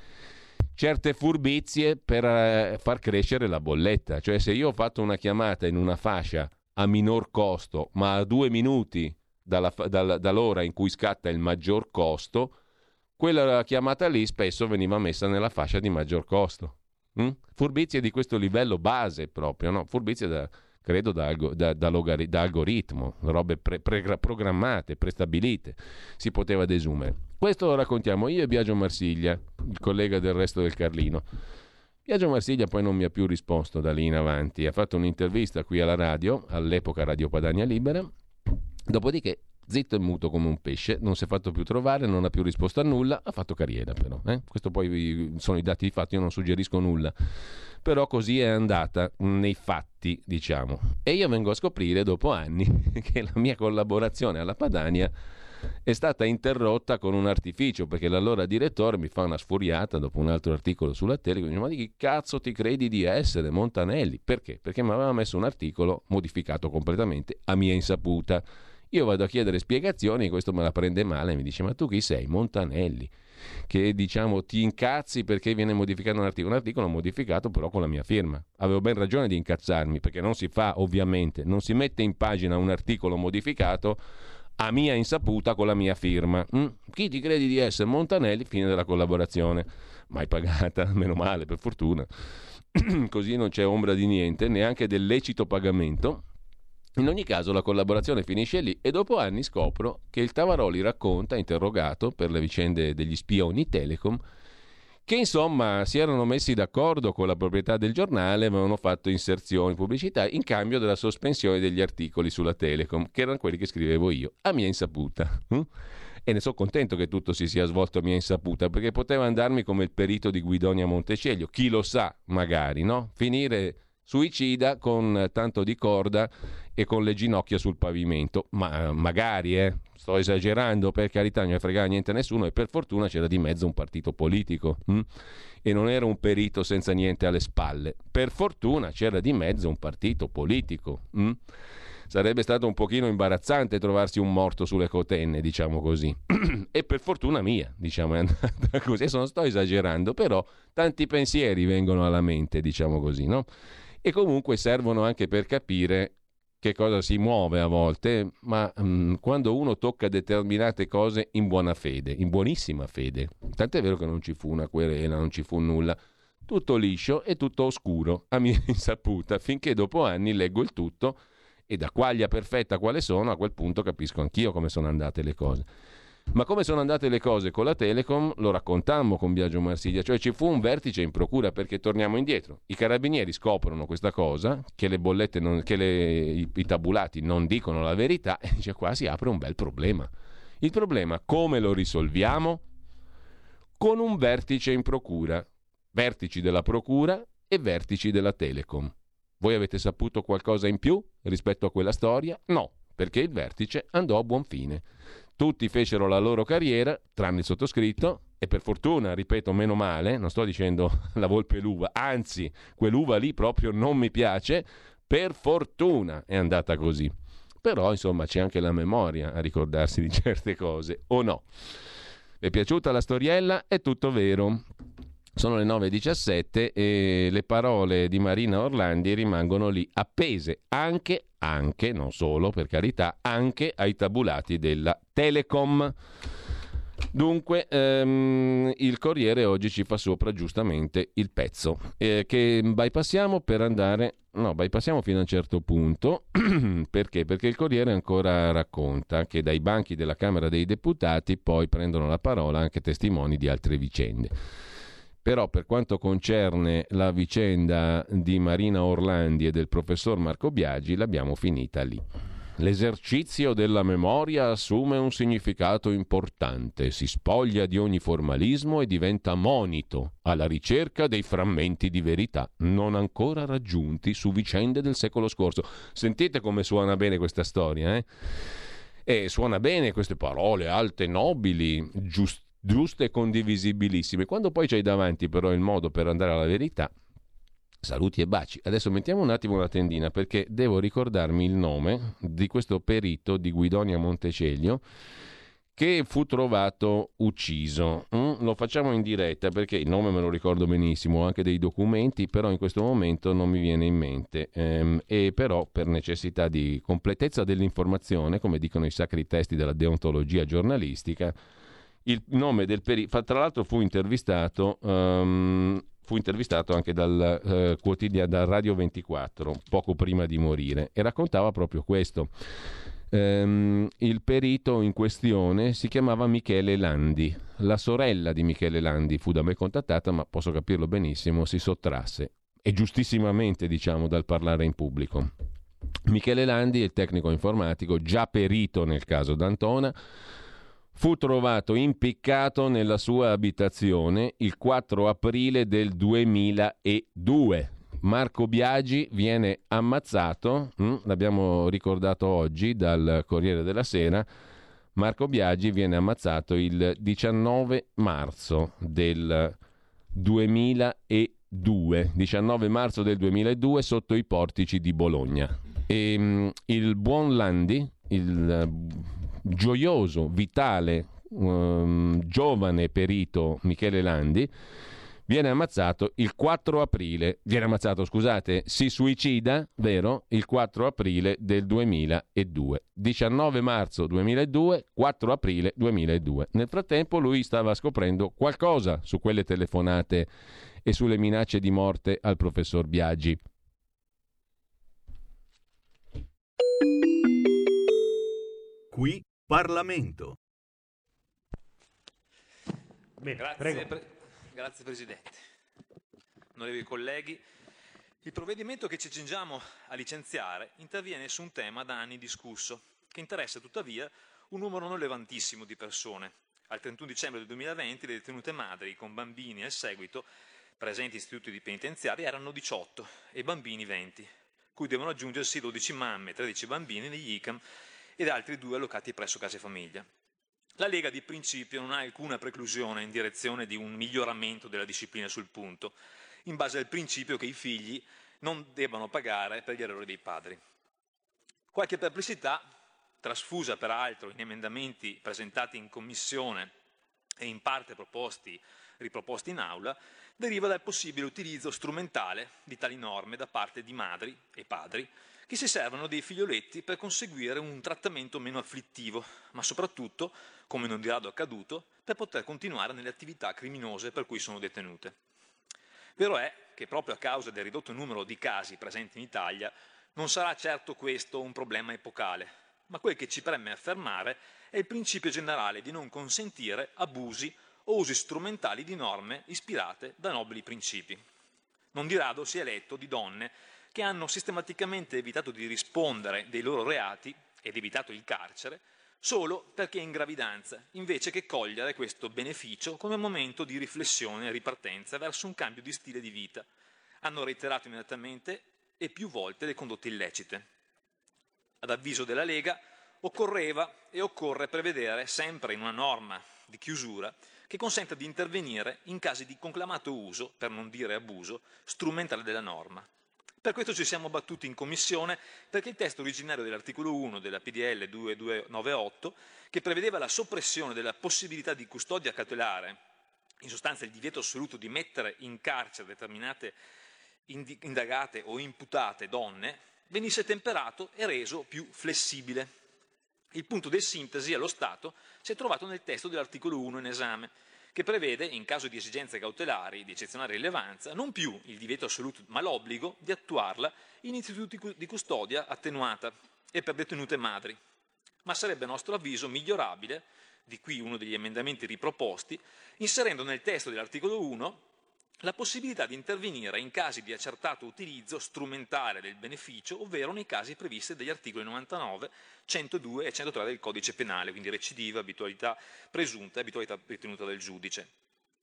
Speaker 1: certe furbizie per eh, far crescere la bolletta, cioè se io ho fatto una chiamata in una fascia a minor costo, ma a due minuti dalla, dalla, dall'ora in cui scatta il maggior costo, quella chiamata lì spesso veniva messa nella fascia di maggior costo. Mm? Furbizie di questo livello base proprio, no? Furbizie da, credo da, da, da, logari, da algoritmo, robe pre, pre, programmate, prestabilite, si poteva desumere. Questo lo raccontiamo io e Biagio Marsiglia, il collega del resto del Carlino. Biagio Marsiglia poi non mi ha più risposto da lì in avanti, ha fatto un'intervista qui alla radio, all'epoca Radio Padania Libera, dopodiché zitto e muto come un pesce, non si è fatto più trovare, non ha più risposto a nulla, ha fatto carriera però. Eh? Questo poi sono i dati di fatto, io non suggerisco nulla però così è andata nei fatti, diciamo. E io vengo a scoprire dopo anni *laughs* che la mia collaborazione alla Padania è stata interrotta con un artificio perché l'allora direttore mi fa una sfuriata dopo un altro articolo sulla Telecom dice ma di che cazzo ti credi di essere Montanelli? Perché? Perché mi aveva messo un articolo modificato completamente a mia insaputa io vado a chiedere spiegazioni e questo me la prende male mi dice ma tu chi sei? Montanelli che diciamo ti incazzi perché viene modificato un articolo. Un articolo modificato però con la mia firma. Avevo ben ragione di incazzarmi perché non si fa ovviamente, non si mette in pagina un articolo modificato a mia insaputa con la mia firma. Mm? Chi ti credi di essere Montanelli? Fine della collaborazione. Mai pagata, *laughs* meno male, per fortuna. *clears throat* Così non c'è ombra di niente, neanche del lecito pagamento. In ogni caso la collaborazione finisce lì e dopo anni scopro che il Tavaroli racconta, interrogato per le vicende degli spioni Telecom, che insomma si erano messi d'accordo con la proprietà del giornale, avevano fatto inserzioni, pubblicità in cambio della sospensione degli articoli sulla Telecom, che erano quelli che scrivevo io, a mia insaputa. Hm? E ne sono contento che tutto si sia svolto a mia insaputa, perché poteva andarmi come il perito di Guidonia Montecelio, chi lo sa, magari, no? Finire suicida con tanto di corda e con le ginocchia sul pavimento. Ma magari, eh, sto esagerando, per carità, non ne fregava niente a nessuno e per fortuna c'era di mezzo un partito politico hm? e non era un perito senza niente alle spalle. Per fortuna c'era di mezzo un partito politico. Hm? Sarebbe stato un pochino imbarazzante trovarsi un morto sulle cotenne, diciamo così. *clears throat* e per fortuna mia, diciamo, è andata *laughs* così. Non sto esagerando, però tanti pensieri vengono alla mente, diciamo così, no? E comunque servono anche per capire che cosa si muove a volte, ma mh, mm, quando uno tocca determinate cose in buona fede, in buonissima fede, tant'è vero che non ci fu una querela, non ci fu nulla, tutto liscio e tutto oscuro, a mia *laughs* insaputa, finché dopo anni leggo il tutto e da quaglia perfetta quale sono, a quel punto capisco anch'io come sono andate le cose. Ma come sono andate le cose con la Telecom lo raccontammo con Biagio Marsiglia, cioè ci fu un vertice in procura perché torniamo indietro. I carabinieri scoprono questa cosa, che le bollette, non, che le, i, tabulati non dicono la verità *laughs* e dice qua si apre un bel problema. Il problema come lo risolviamo? Con un vertice in procura, vertici della procura e vertici della Telecom. Voi avete saputo qualcosa in più rispetto a quella storia? No, perché il vertice andò a buon fine. Tutti fecero la loro carriera, tranne il sottoscritto, e per fortuna, ripeto, meno male, non sto dicendo *laughs* la volpe e l'uva, anzi, quell'uva lì proprio non mi piace, per fortuna è andata così. Però, insomma, c'è anche la memoria a ricordarsi di *laughs* certe cose, o no? Vi è piaciuta la storiella? È tutto vero. Sono le 9.17 e le parole di Marina Orlandi rimangono lì appese anche, anche, non solo per carità, anche ai tabulati della Telecom. Dunque, ehm, il Corriere oggi ci fa sopra giustamente il pezzo eh, che bypassiamo per andare. No, bypassiamo fino a un certo punto. *clears throat* Perché? Perché il Corriere ancora racconta che dai banchi della Camera dei Deputati poi prendono la parola anche testimoni di altre vicende. Però per quanto concerne la vicenda di Marina Orlandi e del professor Marco Biagi, l'abbiamo finita lì. L'esercizio della memoria assume un significato importante, si spoglia di ogni formalismo e diventa monito alla ricerca dei frammenti di verità non ancora raggiunti su vicende del secolo scorso. Sentite come suona bene questa storia, eh? E suona bene queste parole alte, nobili, giuste giuste e condivisibilissime. Quando poi c'hai davanti però il modo per andare alla verità, saluti e baci. Adesso mettiamo un attimo la tendina perché devo ricordarmi il nome di questo perito di Guidonia Montecelio che fu trovato ucciso. Mm? Lo facciamo in diretta perché il nome me lo ricordo benissimo, ho anche dei documenti, però in questo momento non mi viene in mente. Ehm, e però per necessità di completezza dell'informazione, come dicono i sacri testi della deontologia giornalistica, il nome del perito, tra l'altro fu intervistato, um, fu intervistato anche dal uh, quotidiano, da Radio 24, poco prima di morire, e raccontava proprio questo. Um, il perito in questione si chiamava Michele Landi. La sorella di Michele Landi fu da me contattata, ma posso capirlo benissimo, si sottrasse, e giustissimamente diciamo, dal parlare in pubblico. Michele Landi, il tecnico informatico, già perito nel caso d'Antona, fu trovato impiccato nella sua abitazione il 4 aprile del 2002. Marco Biagi viene ammazzato, hm, l'abbiamo ricordato oggi dal Corriere della Sera, Marco Biagi viene ammazzato il 19 marzo del 2002, 19 marzo del 2002 sotto i portici di Bologna. E, hm, il buon Landi, il gioioso, vitale um, giovane perito Michele Landi, viene ammazzato il 4 aprile, viene ammazzato, scusate, si suicida, vero, il 4 aprile del 2002. 19 marzo 2002, 4 aprile 2002. Nel frattempo lui stava scoprendo qualcosa su quelle telefonate e sulle minacce di morte al professor Biagi.
Speaker 13: Qui Parlamento.
Speaker 14: Bene, grazie, pre- grazie Presidente. Onorevoli colleghi, il provvedimento che ci accingiamo a licenziare interviene su un tema da anni discusso, che interessa tuttavia un numero non levantissimo di persone. Al 31 dicembre del 2020 le detenute madri con bambini al seguito presenti in istituti di penitenziari erano 18 e i bambini 20, cui devono aggiungersi 12 mamme e 13 bambini negli ICAM ed altri due allocati presso case famiglia. La Lega di principio non ha alcuna preclusione in direzione di un miglioramento della disciplina sul punto, in base al principio che i figli non debbano pagare per gli errori dei padri. Qualche perplessità, trasfusa peraltro in emendamenti presentati in commissione e in parte proposti, riproposti in aula, deriva dal possibile utilizzo strumentale di tali norme da parte di madri e padri che si servono dei figlioletti per conseguire un trattamento meno afflittivo, ma soprattutto, come non di rado accaduto, per poter continuare nelle attività criminose per cui sono detenute. Vero è che proprio a causa del ridotto numero di casi presenti in Italia non sarà certo questo un problema epocale, ma quel che ci preme affermare è il principio generale di non consentire abusi o usi strumentali di norme ispirate da nobili principi. Non di rado si è letto di donne che hanno sistematicamente evitato di rispondere dei loro reati ed evitato il carcere solo perché in gravidanza, invece che cogliere questo beneficio come momento di riflessione e ripartenza verso un cambio di stile di vita. Hanno reiterato immediatamente e più volte le condotte illecite. Ad avviso della Lega, occorreva e occorre prevedere, sempre in una norma di chiusura, che consenta di intervenire in casi di conclamato uso, per non dire abuso, strumentale della norma. Per questo ci siamo battuti in commissione perché il testo originario dell'articolo 1 della PDL 2298, che prevedeva la soppressione della possibilità di custodia cautelare, in sostanza il divieto assoluto di mettere in carcere determinate indagate o imputate donne, venisse temperato e reso più flessibile. Il punto di sintesi allo Stato si è trovato nel testo dell'articolo 1 in esame, che prevede, in caso di esigenze cautelari di eccezionale rilevanza, non più il divieto assoluto, ma l'obbligo di attuarla in istituti di custodia attenuata e per detenute madri. Ma sarebbe a nostro avviso migliorabile, di qui uno degli emendamenti riproposti, inserendo nel testo dell'articolo 1 la possibilità di intervenire in casi di accertato utilizzo strumentale del beneficio, ovvero nei casi previsti dagli articoli 99, 102 e 103 del codice penale, quindi recidiva, abitualità presunta e abitualità ritenuta del giudice.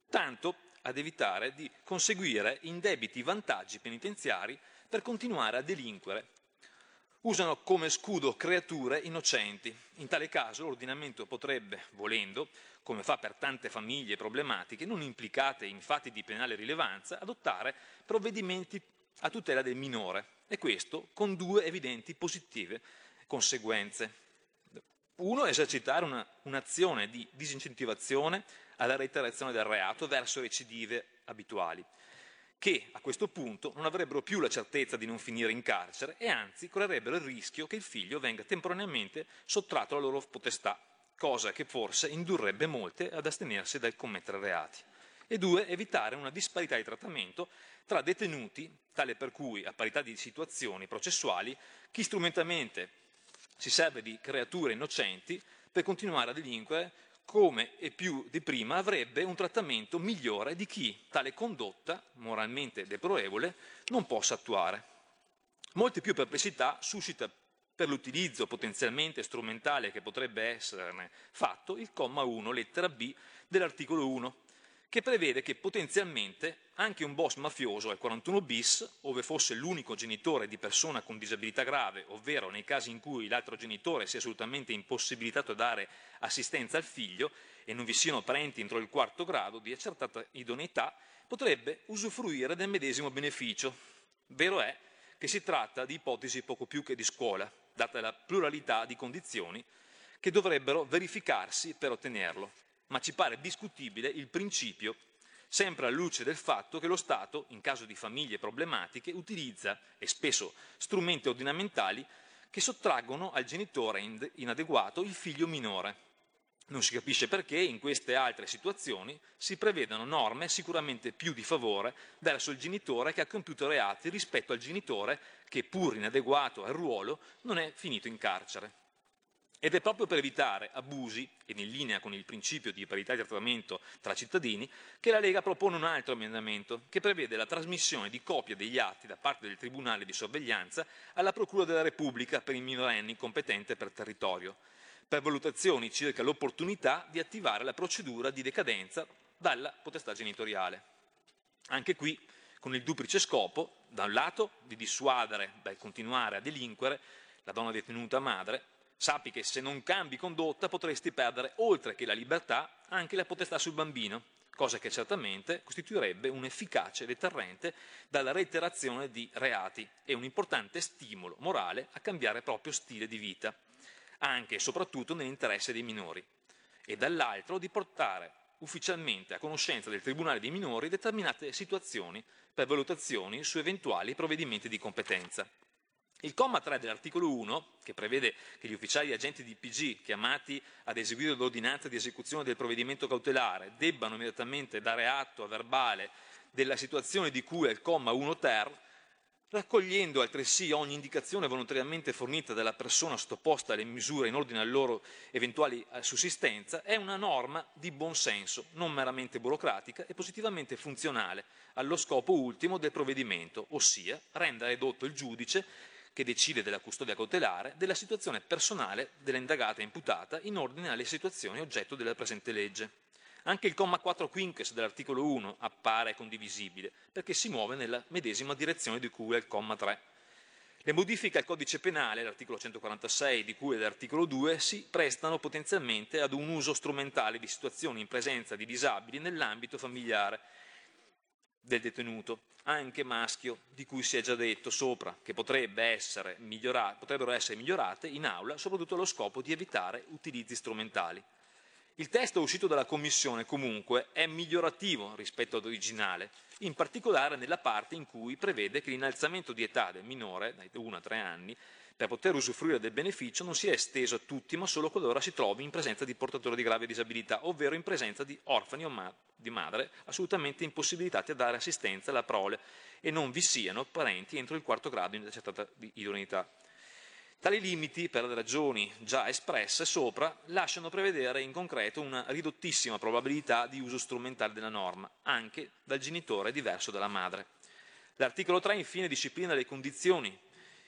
Speaker 14: Tanto ad evitare di conseguire indebiti vantaggi penitenziari per continuare a delinquere usano come scudo creature innocenti. In tale caso l'ordinamento potrebbe, volendo, come fa per tante famiglie problematiche, non implicate in fatti di penale rilevanza, adottare provvedimenti a tutela del minore e questo con due evidenti positive conseguenze. Uno, esercitare una, un'azione di disincentivazione alla reiterazione del reato verso recidive abituali che a questo punto non avrebbero più la certezza di non finire in carcere e anzi correrebbero il rischio che il figlio venga temporaneamente sottratto alla loro potestà, cosa che forse indurrebbe molte ad astenersi dal commettere reati. E due, evitare una disparità di trattamento tra detenuti, tale per cui, a parità di situazioni processuali, chi strumentalmente si serve di creature innocenti per continuare a delinquere come e più di prima avrebbe un trattamento migliore di chi tale condotta, moralmente deplorevole, non possa attuare. Molte più perplessità suscita per l'utilizzo potenzialmente strumentale che potrebbe esserne fatto il comma 1, lettera B dell'articolo 1, che prevede che potenzialmente anche un boss mafioso al 41 bis, ove fosse l'unico genitore di persona con disabilità grave, ovvero nei casi in cui l'altro genitore sia assolutamente impossibilitato a dare assistenza al figlio e non vi siano parenti entro il quarto grado di accertata idoneità, potrebbe usufruire del medesimo beneficio. Vero è che si tratta di ipotesi poco più che di scuola, data la pluralità di condizioni che dovrebbero verificarsi per ottenerlo, ma ci pare discutibile il principio sempre alla luce del fatto che lo Stato, in caso di famiglie problematiche, utilizza, e spesso strumenti ordinamentali, che sottraggono al genitore inadeguato il figlio minore. Non si capisce perché in queste altre situazioni si prevedano norme sicuramente più di favore verso il genitore che ha compiuto reati rispetto al genitore che, pur inadeguato al ruolo, non è finito in carcere. Ed è proprio per evitare abusi, ed in linea con il principio di parità di trattamento tra cittadini, che la Lega propone un altro emendamento che prevede la trasmissione di copie degli atti da parte del Tribunale di sorveglianza alla Procura della Repubblica per i minorenni competente per territorio, per valutazioni circa l'opportunità di attivare la procedura di decadenza dalla potestà genitoriale. Anche qui con il duplice scopo, da un lato, di dissuadere dal continuare a delinquere la donna detenuta madre Sappi che se non cambi condotta potresti perdere, oltre che la libertà, anche la potestà sul bambino, cosa che certamente costituirebbe un efficace deterrente dalla reiterazione di reati e un importante stimolo morale a cambiare proprio stile di vita, anche e soprattutto nell'interesse dei minori, e dall'altro di portare ufficialmente a conoscenza del Tribunale dei minori determinate situazioni per valutazioni su eventuali provvedimenti di competenza. Il comma 3 dell'articolo 1, che prevede che gli ufficiali agenti di PG chiamati ad eseguire l'ordinanza di esecuzione del provvedimento cautelare debbano immediatamente dare atto a verbale della situazione di cui è il comma 1 ter, raccogliendo altresì ogni indicazione volontariamente fornita dalla persona sottoposta alle misure in ordine alla loro eventuali eh, sussistenza, è una norma di buon senso, non meramente burocratica e positivamente funzionale allo scopo ultimo del provvedimento, ossia rendere edotto il giudice che decide della custodia cautelare della situazione personale dell'indagata imputata in ordine alle situazioni oggetto della presente legge. Anche il comma 4 quinques dell'articolo 1 appare condivisibile perché si muove nella medesima direzione di cui è il comma 3. Le modifiche al codice penale, l'articolo 146 di cui è l'articolo 2, si prestano potenzialmente ad un uso strumentale di situazioni in presenza di disabili nell'ambito familiare del detenuto, anche maschio, di cui si è già detto sopra, che essere potrebbero essere migliorate in aula, soprattutto allo scopo di evitare utilizzi strumentali. Il testo uscito dalla Commissione comunque è migliorativo rispetto all'originale, in particolare nella parte in cui prevede che l'innalzamento di età del minore, dai 1 a 3 anni, per poter usufruire del beneficio non sia esteso a tutti, ma solo qualora si trovi in presenza di portatori di grave disabilità, ovvero in presenza di orfani o ma- di madre assolutamente impossibilitati a dare assistenza alla prole e non vi siano parenti entro il quarto grado in accettata idoneità. Tali limiti, per le ragioni già espresse sopra, lasciano prevedere in concreto una ridottissima probabilità di uso strumentale della norma, anche dal genitore diverso dalla madre. L'articolo 3 infine disciplina le condizioni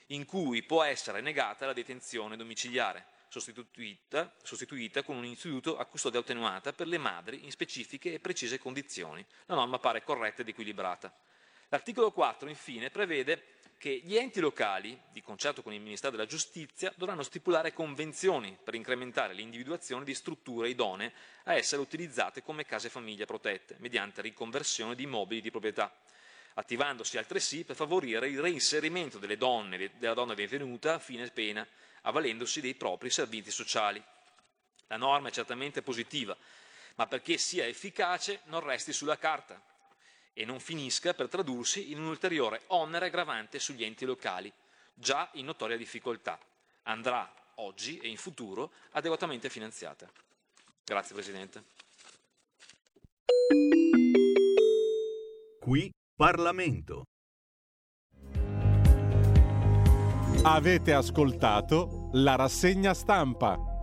Speaker 14: in cui può essere negata la detenzione domiciliare, sostituita, sostituita, con un istituto a custodia attenuata per le madri in specifiche e precise condizioni. La norma pare corretta ed equilibrata. L'articolo 4, infine, prevede che gli enti locali, di concerto con il Ministero della Giustizia, dovranno stipulare convenzioni per incrementare l'individuazione di strutture idonee a essere utilizzate come case famiglie protette, mediante riconversione di immobili di proprietà attivandosi altresì per favorire il reinserimento delle donne, della donna detenuta a fine pena, avvalendosi dei propri servizi sociali. La norma è certamente positiva, ma perché sia efficace non resti sulla carta e non finisca per tradursi in un ulteriore onere aggravante sugli enti locali, già in notoria difficoltà. Andrà oggi e in futuro adeguatamente finanziata. Grazie Presidente.
Speaker 13: Qui Parlamento.
Speaker 3: Avete ascoltato la rassegna stampa.